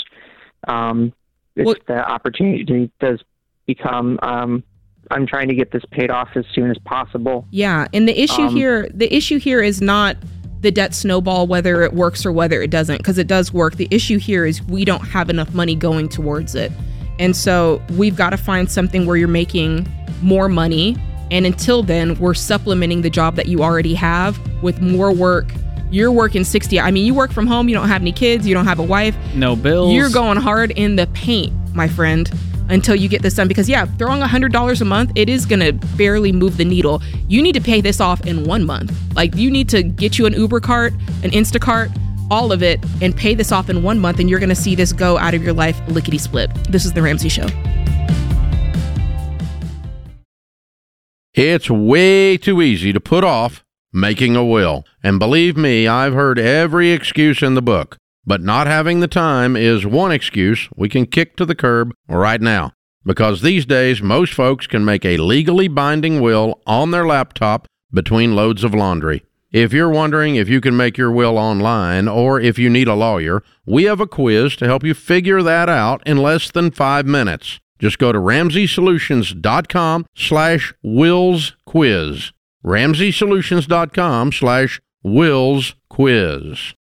Speaker 17: um, if the opportunity does become, um, I'm trying to get this paid off as soon as possible.
Speaker 1: Yeah, and the issue
Speaker 17: Um,
Speaker 1: here, the issue here is not the debt snowball whether it works or whether it doesn't because it does work. The issue here is we don't have enough money going towards it. And so we've got to find something where you're making more money and until then we're supplementing the job that you already have with more work. You're working 60. I mean, you work from home, you don't have any kids, you don't have a wife.
Speaker 2: No bills.
Speaker 1: You're going hard in the paint, my friend, until you get this done. Because, yeah, throwing $100 a month, it is going to barely move the needle. You need to pay this off in one month. Like, you need to get you an Uber cart, an Instacart, all of it, and pay this off in one month, and you're going to see this go out of your life lickety split. This is The Ramsey Show.
Speaker 7: It's way too easy to put off making a will. And believe me, I've heard every excuse in the book. But not having the time is one excuse we can kick to the curb right now. Because these days, most folks can make a legally binding will on their laptop between loads of laundry. If you're wondering if you can make your will online or if you need a lawyer, we have a quiz to help you figure that out in less than five minutes. Just go to RamseySolutions.com slash wills quiz. RamseySolutions.com slash wills quiz.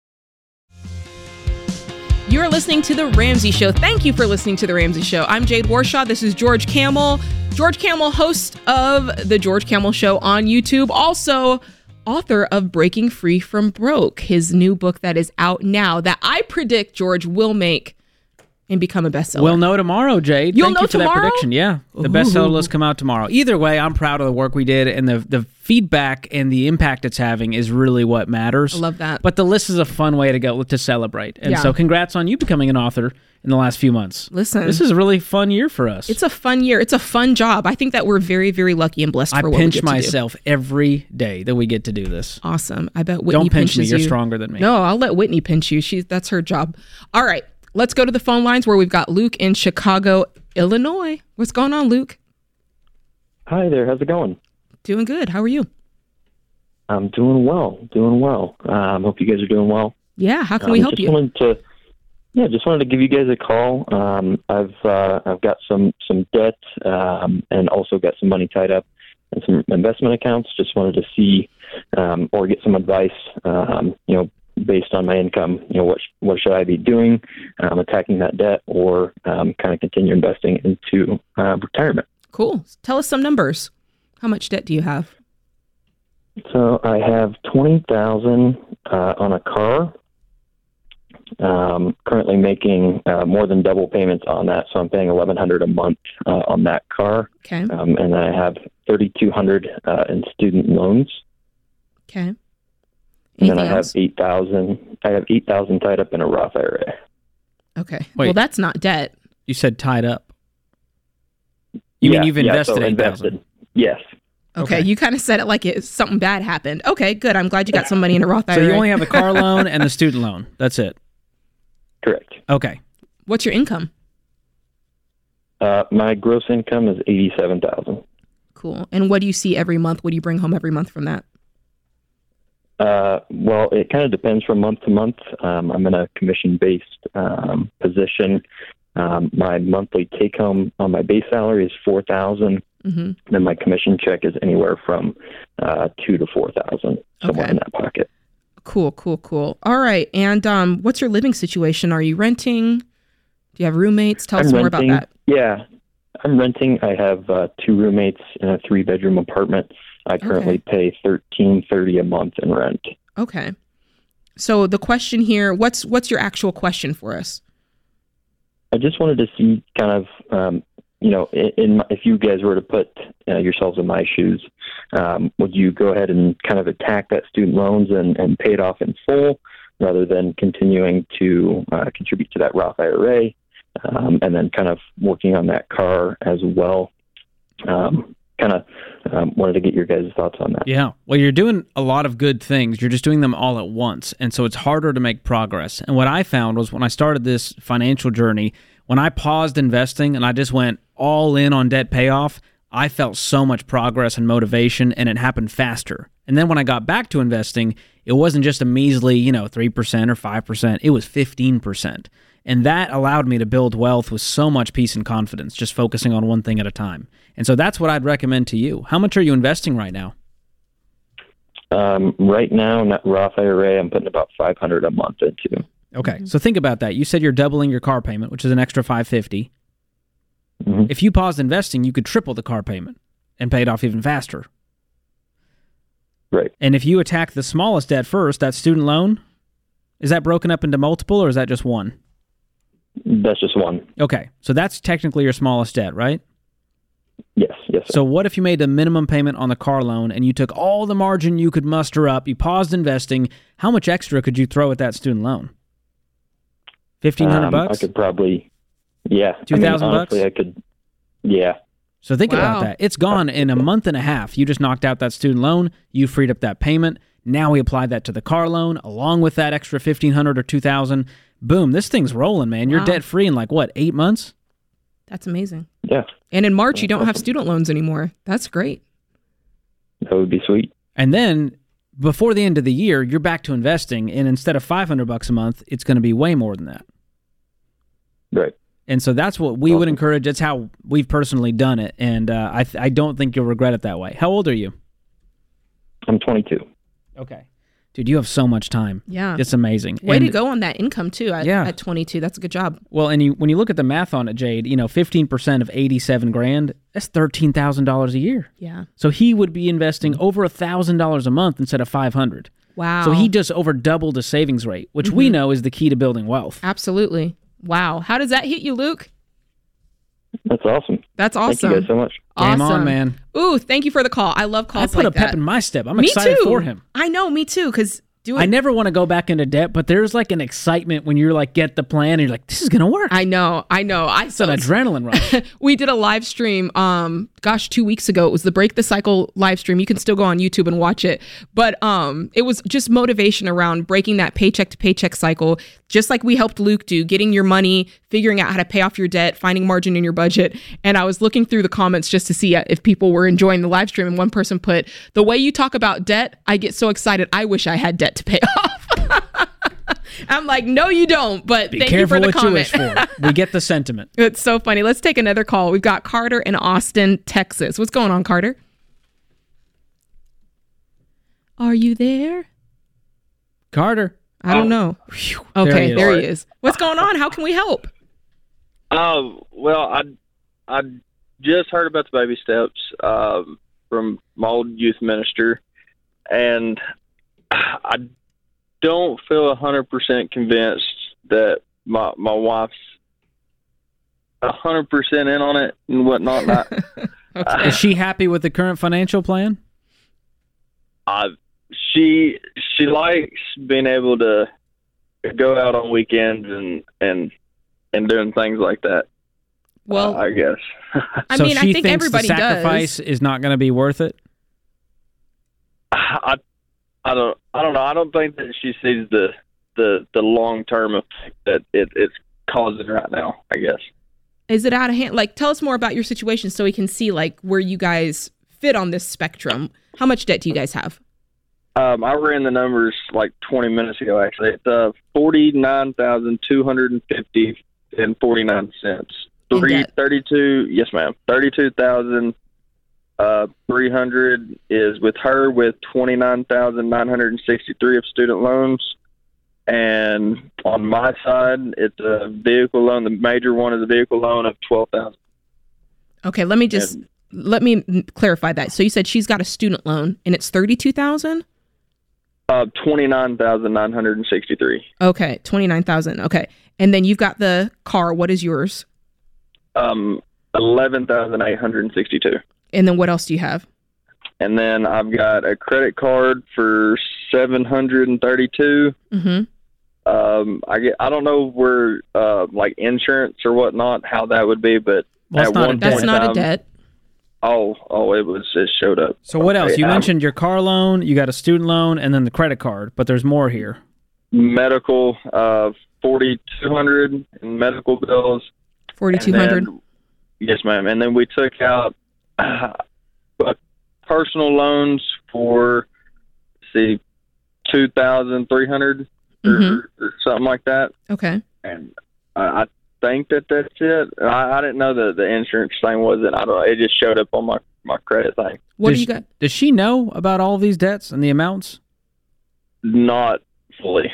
Speaker 1: You're listening to The Ramsey Show. Thank you for listening to The Ramsey Show. I'm Jade Warshaw. This is George Kamel. George Kamel, host of The George Kamel Show on YouTube, also author of Breaking Free from Broke, his new book that is out now that I predict George will make and become a bestseller.
Speaker 2: We'll know tomorrow, Jade.
Speaker 1: You'll
Speaker 2: Thank
Speaker 1: know
Speaker 2: you for that
Speaker 1: tomorrow?
Speaker 2: prediction. Yeah, the
Speaker 1: Ooh.
Speaker 2: bestseller list come out tomorrow. Either way, I'm proud of the work we did, and the the feedback and the impact it's having is really what matters.
Speaker 1: I love that.
Speaker 2: But the list is a fun way to go to celebrate, and
Speaker 1: Yeah.
Speaker 2: so congrats on you becoming an author in the last few months.
Speaker 1: Listen.
Speaker 2: this is a really fun year for us.
Speaker 1: It's a fun year. It's a fun job. I think that we're very, very lucky and blessed
Speaker 2: I
Speaker 1: for what we
Speaker 2: pinch
Speaker 1: get to do.
Speaker 2: myself every day that we get to do this.
Speaker 1: Awesome. I bet Whitney
Speaker 2: Don't pinch me. You're
Speaker 1: you.
Speaker 2: stronger than me.
Speaker 1: No, I'll let Whitney pinch you. She's that's her job. All right. Let's go to the phone lines where we've got Luke in Chicago, Illinois. What's going on, Luke?
Speaker 18: Hi there. How's it going?
Speaker 1: Doing good. How are you?
Speaker 18: I'm doing well. Doing well. Um, hope you guys are doing well.
Speaker 1: Yeah. How can
Speaker 18: Um,
Speaker 1: we help
Speaker 18: just
Speaker 1: you?
Speaker 18: Wanted to, yeah, just wanted to give you guys a call. Um, I've uh, I've got some some debt um, and also got some money tied up in some investment accounts. Just wanted to see um, or get some advice. Um, you know, based on my income, you know, what sh- what should I be doing, um, attacking that debt, or um, kind of continue investing into uh, retirement.
Speaker 1: Cool. Tell us some numbers. How much debt do you have?
Speaker 18: So I have twenty thousand uh, on a car. Um, currently making uh, more than double payments on that, so I'm paying eleven hundred a month uh, on that car.
Speaker 1: Okay.
Speaker 18: Um, and I have thirty two hundred uh, in student loans.
Speaker 1: Okay.
Speaker 18: And then
Speaker 1: Anything
Speaker 18: I have eight thousand. I have eight thousand tied up in a Roth IRA.
Speaker 1: Okay.
Speaker 2: Wait.
Speaker 1: Well, that's not debt.
Speaker 2: You said tied up. You
Speaker 18: Yeah,
Speaker 2: mean you've
Speaker 18: yeah,
Speaker 2: invested
Speaker 18: so
Speaker 2: eight thousand?
Speaker 18: invested. Yes.
Speaker 1: Okay. You kind of said it like it, something bad happened. Okay, good. I'm glad you got some money in a Roth IRA. [laughs]
Speaker 2: So you only have the car [laughs] loan and the student loan. That's it.
Speaker 18: Correct.
Speaker 2: Okay.
Speaker 1: What's your income?
Speaker 18: Uh, my gross income is eighty-seven thousand.
Speaker 1: Cool. And what do you see every month? What do you bring home every month from that?
Speaker 18: Uh, well, it kind of depends from month to month. Um, I'm in a commission-based um, position. Um, my monthly take-home on my base salary is four thousand.
Speaker 1: Mm-hmm.
Speaker 18: Then my commission check is anywhere from uh, two to four thousand, somewhere
Speaker 1: Okay.
Speaker 18: in that pocket.
Speaker 1: Cool, cool, cool. All right. And um, what's your living situation? Are you renting? Do you have roommates? Tell us
Speaker 18: I'm
Speaker 1: more
Speaker 18: renting,
Speaker 1: about that.
Speaker 18: Yeah, I'm renting. I have uh, two roommates in a three-bedroom apartment. I currently pay thirteen thirty a month in rent.
Speaker 1: Okay. So the question here, what's what's your actual question for us?
Speaker 18: I just wanted to see kind of, um, you know, in, in my, if you guys were to put uh, yourselves in my shoes, um, would you go ahead and kind of attack that student loans and, and pay it off in full rather than continuing to uh, contribute to that Roth IRA um, and then kind of working on that car as well? Um, kind of um, wanted to get your guys' thoughts on that.
Speaker 2: Yeah. Well, you're doing a lot of good things. You're just doing them all at once. And so it's harder to make progress. And what I found was when I started this financial journey, when I paused investing and I just went all in on debt payoff, I felt so much progress and motivation and it happened faster. And then when I got back to investing, it wasn't just a measly, you know, 3% or 5%, it was 15%. And that allowed me to build wealth with so much peace and confidence, just focusing on one thing at a time. And so that's what I'd recommend to you. How much are you investing right now?
Speaker 18: Um, right now, in that Roth IRA, I'm putting about 500 a month into.
Speaker 2: Okay. So think about that. You said you're doubling your car payment, which is an extra 550. If you paused investing, you could triple the car payment and pay it off even faster.
Speaker 18: Right.
Speaker 2: And if you attack the smallest debt first, that student loan, is that broken up into multiple or is that just one?
Speaker 18: That's just one.
Speaker 2: Okay. So that's technically your smallest debt, right?
Speaker 18: Yes, yes.
Speaker 2: So what if you made the minimum payment on the car loan and you took all the margin you could muster up, you paused investing, how much extra could you throw at that student loan? 1500
Speaker 18: Um,
Speaker 2: bucks?
Speaker 18: I could probably, yeah. I mean,
Speaker 2: 2,000 bucks?
Speaker 18: I could, yeah.
Speaker 2: So think
Speaker 18: Wow.
Speaker 2: about that. It's gone in a month and a half. You just knocked out that student loan. You freed up that payment. Now we apply that to the car loan along with that extra fifteen hundred or two thousand. Boom! This thing's rolling, man. You're
Speaker 1: Wow.
Speaker 2: debt free in like what eight months?
Speaker 1: That's amazing.
Speaker 18: Yeah.
Speaker 1: And in March, you don't have student loans anymore. That's great.
Speaker 18: That would be sweet.
Speaker 2: And then before the end of the year, you're back to investing, and instead of five hundred bucks a month, it's going to be way more than that.
Speaker 18: Right.
Speaker 2: And so that's what we would encourage. That's how we've personally done it, and uh, I th- I don't think you'll regret it that way. How old are you?
Speaker 18: I'm 22.
Speaker 2: Okay. Dude, you have so much time.
Speaker 1: Yeah.
Speaker 2: It's amazing.
Speaker 1: Way
Speaker 2: And-
Speaker 1: to go on that income too. At,
Speaker 2: Yeah.
Speaker 1: at 22, that's a good job.
Speaker 2: Well, and you, when you look at the math on it, Jade, you know, 15% of 87 grand, that's $13,000 a year.
Speaker 1: Yeah.
Speaker 2: So he would be investing over $1,000 a month instead of 500.
Speaker 1: Wow.
Speaker 2: So he just over doubled his savings rate, which we
Speaker 1: Mhm.
Speaker 2: know is the key to building wealth.
Speaker 1: Absolutely. Wow. How does that hit you, Luke?
Speaker 18: That's awesome.
Speaker 1: That's awesome.
Speaker 18: Thank you guys so much.
Speaker 2: Game
Speaker 1: Awesome.
Speaker 2: on, man.
Speaker 1: Ooh, thank you for the call. I love calls.
Speaker 2: I put
Speaker 1: like
Speaker 2: a pep
Speaker 1: that.
Speaker 2: in my step. I'm
Speaker 1: me
Speaker 2: excited
Speaker 1: too.
Speaker 2: for him.
Speaker 1: I know, me too. Because doing
Speaker 2: I never want to go back into debt, but there's like an excitement when you're like, get the plan and you're like, this is going to work.
Speaker 1: I know, I know. I
Speaker 2: It's an adrenaline rush. [laughs]
Speaker 1: we did a live stream um gosh 2 weeks ago it was the break the cycle live stream. You can still go on YouTube and watch it. But um it was just motivation around breaking that paycheck to paycheck cycle. Just like we helped Luke do getting your money figuring out how to pay off your debt finding margin in your budget. And I was looking through the comments just to see uh, if people were enjoying the live stream. And one person put the way you talk about debt I get so excited. I wish I had debt to pay [laughs] off I'm like no you don't but
Speaker 2: Be
Speaker 1: thank you for the
Speaker 2: what
Speaker 1: comment
Speaker 2: you wish for. We get the sentiment. [laughs]
Speaker 1: It's so funny. Let's take another call. We've got Carter in Austin, Texas. What's going on, Carter? Are you there?
Speaker 2: Carter.
Speaker 1: I don't know.
Speaker 2: There
Speaker 1: Okay,
Speaker 2: he
Speaker 1: there he is. What's going on? How can we help?
Speaker 19: Um, well, I I just heard about the baby steps um, from my old youth minister, and [sighs] I don't feel a hundred percent convinced that my my wife's a hundred percent in on it and whatnot. And I, [laughs]
Speaker 2: Is she happy with the current financial plan?
Speaker 19: I, she she likes being able to go out on weekends and and and doing things like that.
Speaker 1: Well,
Speaker 19: I guess. [laughs]
Speaker 1: I
Speaker 2: so
Speaker 1: mean, I think
Speaker 2: thinks
Speaker 1: everybody
Speaker 2: the
Speaker 1: does.
Speaker 2: is not going to be worth it.
Speaker 19: I I don't I don't know. I don't think that she sees the the the long term effect that it, it's causing right now. I guess.
Speaker 1: Is it out of hand? Like, tell us more about your situation so we can see like where you guys fit on this spectrum. How much debt do you guys have?
Speaker 19: Um, I ran the numbers like 20 minutes ago. Actually, it's uh, forty nine thousand two hundred and fifty and forty nine cents.
Speaker 1: Three thirty two.
Speaker 19: Three
Speaker 1: debt.
Speaker 19: thirty two. Yes, ma'am. Thirty two thousand. Uh, three hundred is with her with twenty nine thousand nine hundred and sixty three of student loans, and on my side, it's a vehicle loan. The major one is a vehicle loan of twelve thousand.
Speaker 1: Okay, let me just let me clarify that. So you said she's got a student loan and it's thirty two thousand.
Speaker 19: Uh, twenty nine thousand nine hundred and sixty three.
Speaker 1: Okay, twenty nine thousand. Okay, and then you've got the car. What is yours?
Speaker 19: Um, eleven thousand eight hundred and sixty two.
Speaker 1: And then what else do you have?
Speaker 19: and then I've got a credit card for seven hundred and thirty-two.
Speaker 1: Mm-hmm.
Speaker 19: Um, I get I don't know where uh like insurance or whatnot how that would be, but
Speaker 2: Well,
Speaker 19: at
Speaker 2: not a
Speaker 19: one
Speaker 2: debt.
Speaker 19: point
Speaker 1: That's not a debt.
Speaker 19: Oh, oh, it was it showed up.
Speaker 2: So what else? You
Speaker 19: Um,
Speaker 2: mentioned your car loan, you got a student loan, and then the credit card. But there's more here.
Speaker 19: medical uh forty-two hundred in medical bills.
Speaker 1: Forty two hundred.
Speaker 19: Yes, ma'am. And then we took out uh, personal loans for let's see two thousand three hundred
Speaker 1: Mhm.
Speaker 19: or something like that.
Speaker 1: Okay.
Speaker 19: And I, I think that that's it. I, I didn't know that the insurance thing wasn't. I don't. It just showed up on my my credit thing.
Speaker 1: What
Speaker 2: does,
Speaker 1: do you got?
Speaker 2: Does she know about all these debts and the amounts?
Speaker 19: Not fully.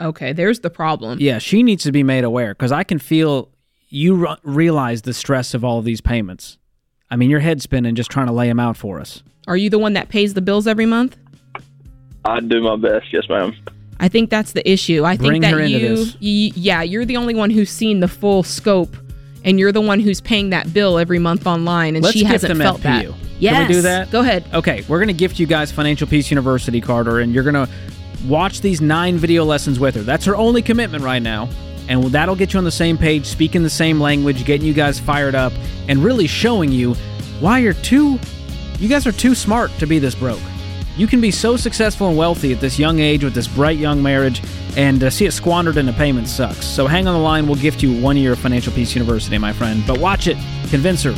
Speaker 1: Okay, there's the problem.
Speaker 2: Yeah, she needs to be made aware because I can feel you r- realize the stress of all of these payments. I mean, your head's spinning just trying to lay them out for us.
Speaker 1: Are you the one that pays the bills every month?
Speaker 19: I do my best. Yes, ma'am.
Speaker 1: I think that's the issue. I think that
Speaker 2: her into
Speaker 1: you,
Speaker 2: this.
Speaker 1: y- yeah, you're the only one who's seen the full scope, and you're the one who's paying that bill every month online, and
Speaker 2: Let's
Speaker 1: she hasn't
Speaker 2: them
Speaker 1: felt that.
Speaker 2: FPU.
Speaker 1: Yes.
Speaker 2: Can we do that?
Speaker 1: Go ahead.
Speaker 2: Okay, we're going to gift you guys Financial Peace University, Carter, and you're going to watch these nine video lessons with her. That's her only commitment right now. And that'll get you on the same page, speaking the same language, getting you guys fired up, and really showing you why you're too, you guys are too smart to be this broke. You can be so successful and wealthy at this young age with this bright young marriage, and uh, see it squandered in a payment sucks. So hang on the line. We'll gift you one year of Financial Peace University, my friend. But watch it. Convince her.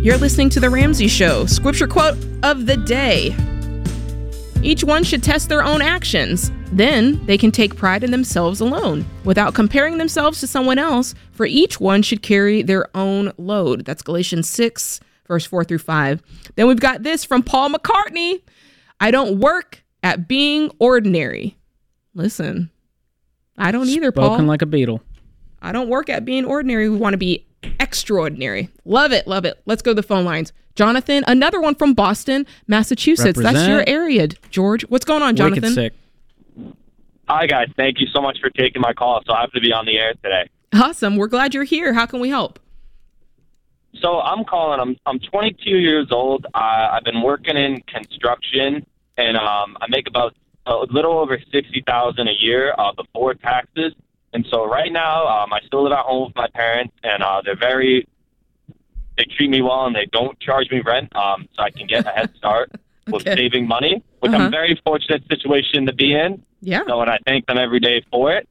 Speaker 1: You're listening to The Ramsey Show. Scripture quote of the day Each one should test their own actions. Then they can take pride in themselves alone without comparing themselves to someone else, for each one should carry their own load. That's Galatians 6, verse 4 through 5. Then we've got this from Paul McCartney I don't work at being ordinary. Listen, I don't either, Paul.
Speaker 2: Spoken like a Beatle.
Speaker 1: I don't work at being ordinary. We want to be extraordinary. Love it, love it. Let's go to the phone lines. Jonathan, another one from Boston, Massachusetts. That's your area, George. What's going on, Jonathan?
Speaker 2: Wicked sick.
Speaker 20: Hi, guys. Thank you so much for taking my call. So I have to be on the air today.
Speaker 1: Awesome. We're glad you're here. How can we help?
Speaker 20: So I'm calling. I'm I'm 22 years old. I, I've been working in construction, and um, I make about a little over sixty thousand a year uh, before taxes. And so right now, um, I still live at home with my parents, and uh, they're very they treat me well, and they don't charge me rent, um, so I can get a head start [laughs] with saving money, which
Speaker 1: Uh-huh.
Speaker 20: I'm very fortunate situation to be in.
Speaker 1: Yeah.
Speaker 20: So, and I thank them every day for it.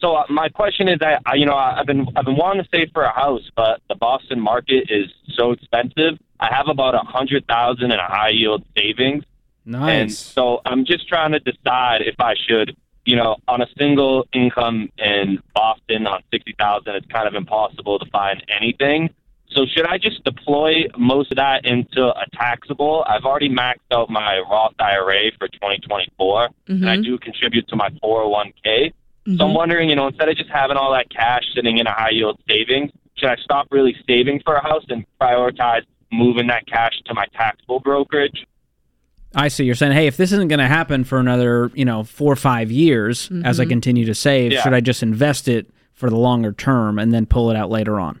Speaker 20: So, uh, my question is that I, you know, I- I've been I've been wanting to save for a house, but the Boston market is so expensive. I have about a hundred thousand in a high yield savings,
Speaker 2: Nice.
Speaker 20: and so I'm just trying to decide if I should, you know, on a single income in Boston on sixty thousand, it's kind of impossible to find anything. So should I just deploy most of that into a taxable? I've already maxed out my Roth IRA for 2024, and I
Speaker 1: Mhm.
Speaker 20: do contribute to my 401k. So I'm
Speaker 1: Mhm.
Speaker 20: wondering, you know, instead of just having all that cash sitting in a high yield savings, should I stop really saving for a house and prioritize moving that cash to my taxable brokerage?
Speaker 2: I see. You're saying, hey, if this isn't going to happen for another, you know, four or five years as I
Speaker 20: Mhm.
Speaker 2: continue to save,
Speaker 20: Yeah.
Speaker 2: should I just invest it for the longer term and then pull it out later on?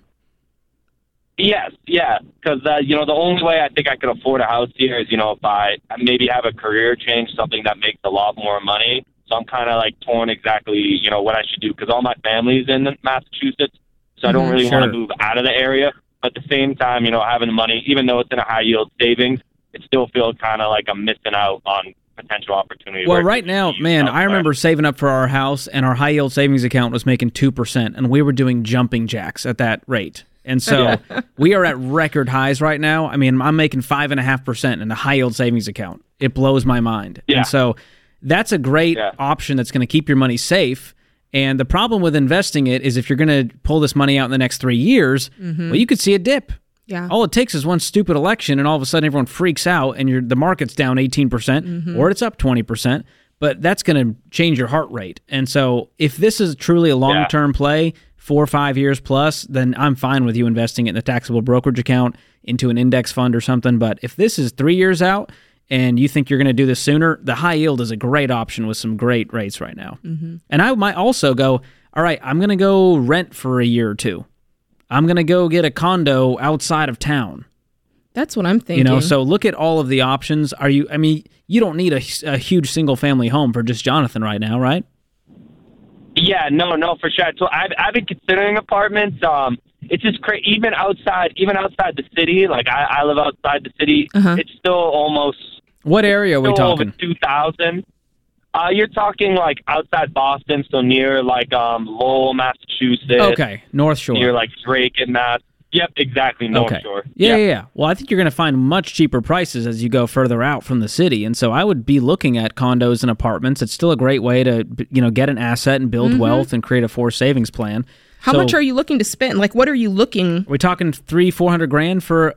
Speaker 20: Yes, yeah, because uh, you know the only way I think I could afford a house here is you know if I maybe have a career change, something that makes a lot more money. So I'm kind of like torn exactly you know what I should do because all my family's in Massachusetts, so I don't
Speaker 2: Mhm,
Speaker 20: really want to move out of the area. But at the same time, you know, having the money, even though it's in a high yield savings, it still feels kind of like I'm missing out on potential opportunity.
Speaker 2: Well, right now, man, I remember saving up for our house, and our high yield savings account was making two percent, and we were doing jumping jacks at that rate. And so we are at record highs right now. I mean, I'm making five and a half percent in a high yield savings account. It blows my mind.
Speaker 20: Yeah.
Speaker 2: And so that's a great option that's going to keep your money safe. And the problem with investing it is if you're going to pull this money out in the next three years,
Speaker 1: Mhm.
Speaker 2: well, you could see a dip.
Speaker 1: Yeah.
Speaker 2: All it takes is one stupid election, and all of a sudden everyone freaks out, and you're, the market's down 18%
Speaker 1: Mhm.
Speaker 2: or it's up 20%. But that's going to change your heart rate. And so, if this is truly a long term play, four or five years plus, then I'm fine with you investing it in a taxable brokerage account into an index fund or something. But if this is three years out and you think you're going to do this sooner, the high yield is a great option with some great rates right now.
Speaker 1: Mhm.
Speaker 2: And I might also go, all right, I'm going to go rent for a year or two. I'm going to go get a condo outside of town.
Speaker 1: That's what I'm thinking.
Speaker 2: You know, so look at all of the options. Are you, I mean, you don't need a, a huge single family home for just Jonathan right now, right?
Speaker 20: Yeah, no, no, for sure. So I've I've been considering apartments. Um, it's just crazy. Even outside, even outside the city, like I, I live outside the city. It's still almost
Speaker 2: What area are we
Speaker 20: still over
Speaker 2: talking?
Speaker 20: two thousand. Uh, you're talking like outside Boston, so near like um Lowell, Massachusetts.
Speaker 2: Okay, North Shore.
Speaker 20: Near like Dracut Mass. Yep, exactly, North
Speaker 2: okay.
Speaker 20: Shore.
Speaker 2: Yeah, yeah, yeah. Well, I think you're going to find much cheaper prices as you go further out from the city, and so I would be looking at condos and apartments. It's still a great way to, you know, get an asset and build
Speaker 1: Mhm.
Speaker 2: wealth and create a forced savings plan.
Speaker 1: How
Speaker 2: So,
Speaker 1: much are you looking to spend? Like, what are you looking?
Speaker 2: Are we talking three, four hundred grand for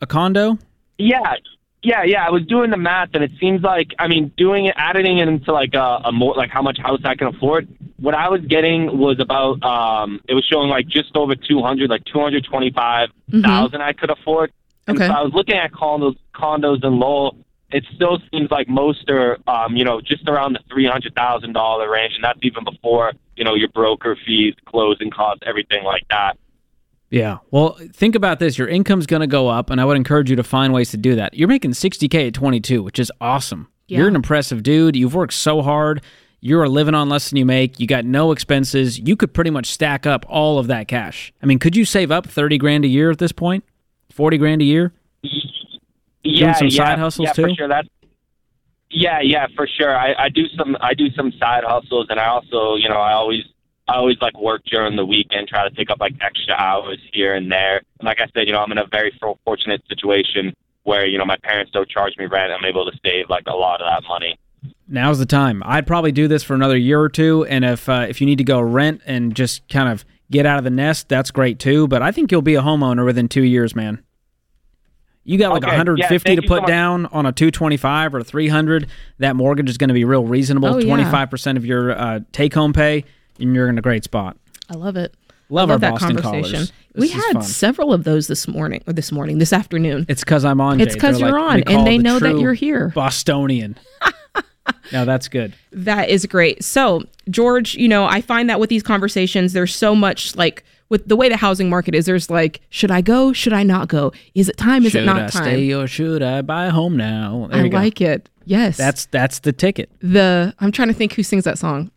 Speaker 2: a condo?
Speaker 20: Yeah, yeah, yeah. I was doing the math, and it seems like I mean, doing it, adding it into like a, a more like how much house I can afford. What I was getting was about um, it was showing like just over two hundred, like two hundred twenty five thousand I could afford. And
Speaker 1: Okay.
Speaker 20: so I was looking at condos, condos in Lowell. It still seems like most are, um, you know, just around the three hundred thousand dollar range, and that's even before you know your broker fees, closing costs, everything like that.
Speaker 2: Yeah. Well, think about this. Your income's going to go up, and I would encourage you to find ways to do that. You're making 60K at 22, which is awesome. You're an impressive dude. You've worked so hard. You are living on less than you make. You got no expenses. You could pretty much stack up all of that cash. I mean, could you save up 30 grand a year at this point? 40 grand a year?
Speaker 20: yeah,
Speaker 2: some
Speaker 20: yeah,
Speaker 2: side hustles
Speaker 20: yeah,
Speaker 2: too?
Speaker 20: For sure, that's yeah, yeah, for sure. I, I do some I do some side hustles, and I also you know I always I always like work during the weekend, try to pick up like extra hours here and there. And like I said, you know I'm in a very fortunate situation where you know my parents don't charge me rent. I'm able to save like a lot of that money.
Speaker 2: Now's the time. I'd probably do this for another year or two, and if uh, if you need to go rent and just kind of get out of the nest, that's great too. But I think you'll be a homeowner within two years, man. You got like
Speaker 20: Okay,
Speaker 2: 150
Speaker 20: thank
Speaker 2: to put
Speaker 20: so
Speaker 2: down on a 225 or 300. That mortgage is going to be real reasonable.
Speaker 1: Oh, yeah.
Speaker 2: 25% of your uh, take home pay, and you're in a great spot.
Speaker 1: I love it.
Speaker 2: Love
Speaker 1: I
Speaker 2: our
Speaker 1: that
Speaker 2: Boston callers.
Speaker 1: We had
Speaker 2: fun.
Speaker 1: several of those this morning, or this morning, this afternoon.
Speaker 2: It's because I'm on.
Speaker 1: It's
Speaker 2: because
Speaker 1: you're
Speaker 2: like,
Speaker 1: on, and they
Speaker 2: the
Speaker 1: know that you're here.
Speaker 2: Bostonian. [laughs] no, that's good.
Speaker 1: That is great. So, George, you know, I find that with these conversations, there's so much like with the way the housing market is, there's like, should I go? Should I not go? Is it time? Is
Speaker 2: should
Speaker 1: it not
Speaker 2: I
Speaker 1: time?
Speaker 2: stay or should I buy a home now? There
Speaker 1: I
Speaker 2: you go.
Speaker 1: like it. Yes.
Speaker 2: That's that's the ticket.
Speaker 1: the I'm trying to think who sings that song.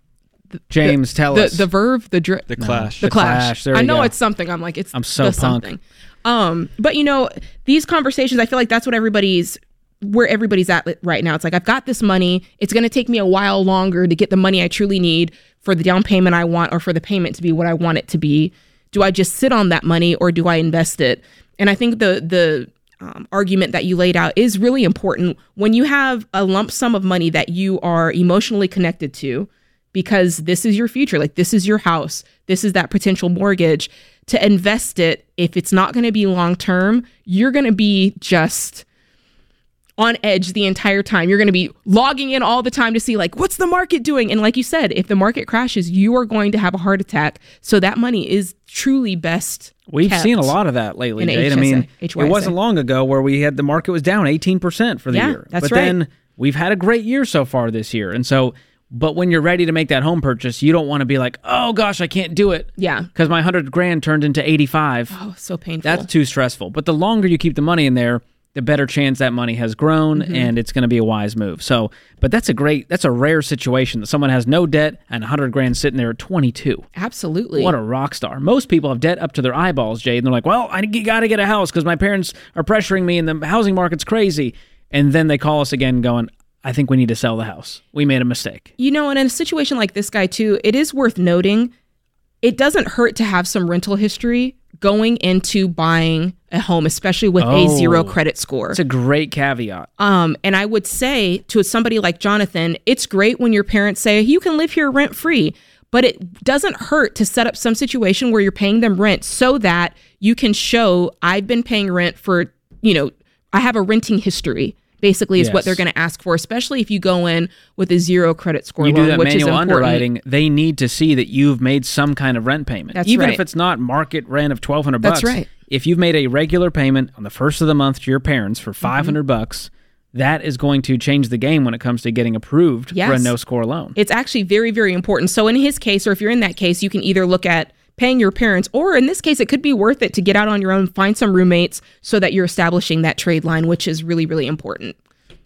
Speaker 2: James,
Speaker 1: the,
Speaker 2: tell
Speaker 1: the,
Speaker 2: us.
Speaker 1: The Verve, the dr-
Speaker 2: The Clash.
Speaker 1: the
Speaker 2: The
Speaker 1: Clash.
Speaker 2: Clash, there
Speaker 1: I know
Speaker 2: go.
Speaker 1: it's something. I'm like, it's
Speaker 2: I'm so
Speaker 1: the
Speaker 2: punk.
Speaker 1: something. Um, but you know, these conversations, I feel like that's what everybody's where everybody's at right now. It's like I've got this money. It's going to take me a while longer to get the money I truly need for the down payment I want or for the payment to be what I want it to be. Do I just sit on that money or do I invest it? And I think the the um, argument that you laid out is really important when you have a lump sum of money that you are emotionally connected to because this is your future. Like this is your house. This is that potential mortgage. To invest it, if it's not going to be long term, you're going to be just on edge the entire time. You're going to be logging in all the time to see like what's the market doing? And like you said, if the market crashes, you are going to have a heart attack. So that money is truly best.
Speaker 2: We've seen a lot of that lately, Jade. I
Speaker 1: HSA
Speaker 2: mean, it wasn't long ago where we had the market was down 18% for the
Speaker 1: Yeah,
Speaker 2: year.
Speaker 1: that's
Speaker 2: but
Speaker 1: right.
Speaker 2: then we've had a great year so far this year. And so, but when you're ready to make that home purchase, you don't want to be like, oh gosh, I can't do it.
Speaker 1: Yeah.
Speaker 2: Because my 100 grand turned into 85.
Speaker 1: Oh, so painful.
Speaker 2: That's too stressful. But the longer you keep the money in there, the better chance that money has grown
Speaker 1: Mhm.
Speaker 2: and it's going to be a wise move. So, but that's a great, that's a rare situation that someone has no debt and 100 grand sitting there at 22.
Speaker 1: Absolutely.
Speaker 2: What a rock star. Most people have debt up to their eyeballs, Jade, and they're like, well, I got to get a house because my parents are pressuring me and the housing market's crazy. And then they call us again going, I think we need to sell the house. We made a mistake.
Speaker 1: You know, and in a situation like this guy too, it is worth noting it doesn't hurt to have some rental history going into buying a home, especially with a zero credit score.
Speaker 2: It's a great caveat.
Speaker 1: Um, and I would say to somebody like Jonathan, it's great when your parents say you can live here rent free, but it doesn't hurt to set up some situation where you're paying them rent so that you can show I've been paying rent for, you know, I have a renting history. Basically, is what they're going to ask for, especially if you go in with a zero credit score
Speaker 2: you
Speaker 1: loan,
Speaker 2: do that
Speaker 1: which is
Speaker 2: manual
Speaker 1: important.
Speaker 2: underwriting, they need to see that you've made some kind of rent payment.
Speaker 1: That's
Speaker 2: Even
Speaker 1: right.
Speaker 2: if it's not market rent of 1200 bucks.
Speaker 1: That's right.
Speaker 2: If you've made a regular payment on the first of the month to your parents
Speaker 1: Mm-hmm.
Speaker 2: for 500 bucks, that is going to change the game when it comes to getting approved for a no score loan.
Speaker 1: It's actually very, very important. So in his case, or if you're in that case, you can either look at paying your parents, or in this case, it could be worth it to get out on your own, find some roommates so that you're establishing that trade line, which is really, really important.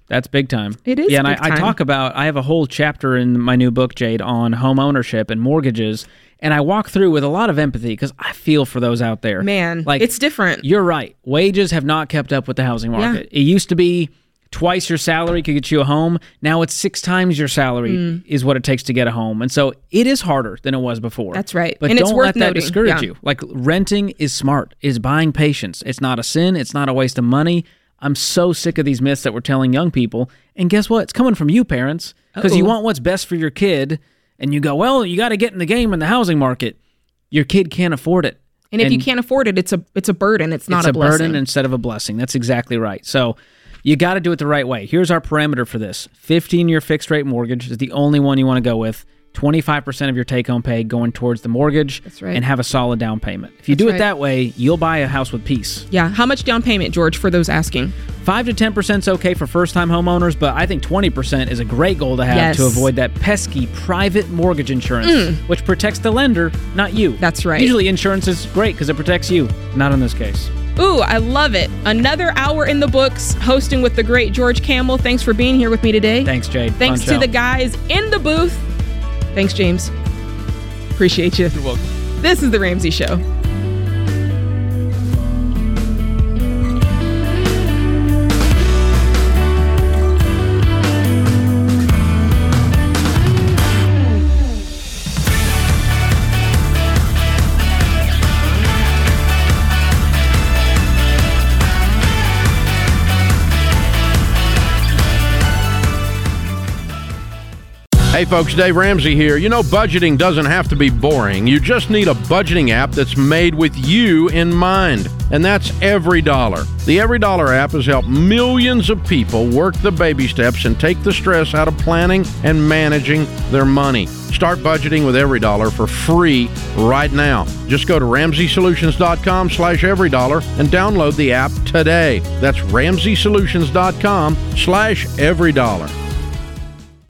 Speaker 2: That's big time.
Speaker 1: It is
Speaker 2: Yeah, and I, I talk about I have a whole chapter in my new book, Jade, on home ownership and mortgages. And I walk through with a lot of empathy because I feel for those out there.
Speaker 1: Man,
Speaker 2: like
Speaker 1: it's different.
Speaker 2: You're right. Wages have not kept up with the housing
Speaker 1: Yeah.
Speaker 2: market. It used to be twice your salary could get you a home. Now it's six times your salary
Speaker 1: Mm.
Speaker 2: is what it takes to get a home. And so it is harder than it was before.
Speaker 1: That's right.
Speaker 2: But
Speaker 1: And
Speaker 2: don't let that
Speaker 1: noting.
Speaker 2: discourage
Speaker 1: Yeah.
Speaker 2: you. Like renting is smart, is buying patience. It's not a sin, it's not a waste of money. I'm so sick of these myths that we're telling young people. And guess what? It's coming from you, parents, because you want what's best for your kid. And you go, well, you got to get in the game in the housing market. Your kid can't afford it.
Speaker 1: And if you can't afford it, it's a it's a burden. It's not
Speaker 2: it's
Speaker 1: a,
Speaker 2: a,
Speaker 1: blessing.
Speaker 2: burden instead of a blessing. That's exactly right. So you got to do it the right way. Here's our parameter for this 15 year fixed rate mortgage is the only one you want to go with. 25% of your take home pay going towards the mortgage
Speaker 1: That's right.
Speaker 2: and have a solid down payment. If you
Speaker 1: That's
Speaker 2: do
Speaker 1: right.
Speaker 2: it that way, you'll buy a house with peace.
Speaker 1: yeah. How much down payment, George, for those asking?
Speaker 2: 5 to 10% is okay for first time homeowners, but I think 20% is a great goal to have
Speaker 1: Yes.
Speaker 2: to avoid that pesky private mortgage insurance,
Speaker 1: Mm.
Speaker 2: which protects the lender, not you.
Speaker 1: That's right.
Speaker 2: Usually insurance is great because it protects you, not in this case.
Speaker 1: Ooh, I love it. Another hour in the books, hosting with the great George Kamel. Thanks for being here with me today.
Speaker 2: Thanks, Jade.
Speaker 1: Thanks
Speaker 2: Fun
Speaker 1: to
Speaker 2: show.
Speaker 1: the guys in the booth. Thanks, James. Appreciate you.
Speaker 13: You're welcome.
Speaker 1: This is The Ramsey Show.
Speaker 7: Hey folks, Dave Ramsey here. You know, budgeting doesn't have to be boring. You just need a budgeting app that's made with you in mind. And that's EveryDollar. The EveryDollar app has helped millions of people work the baby steps and take the stress out of planning and managing their money. Start budgeting with EveryDollar for free right now. Just go to RamseySolutions.com slash EveryDollar and download the app today. That's RamseySolutions.com slash EveryDollar.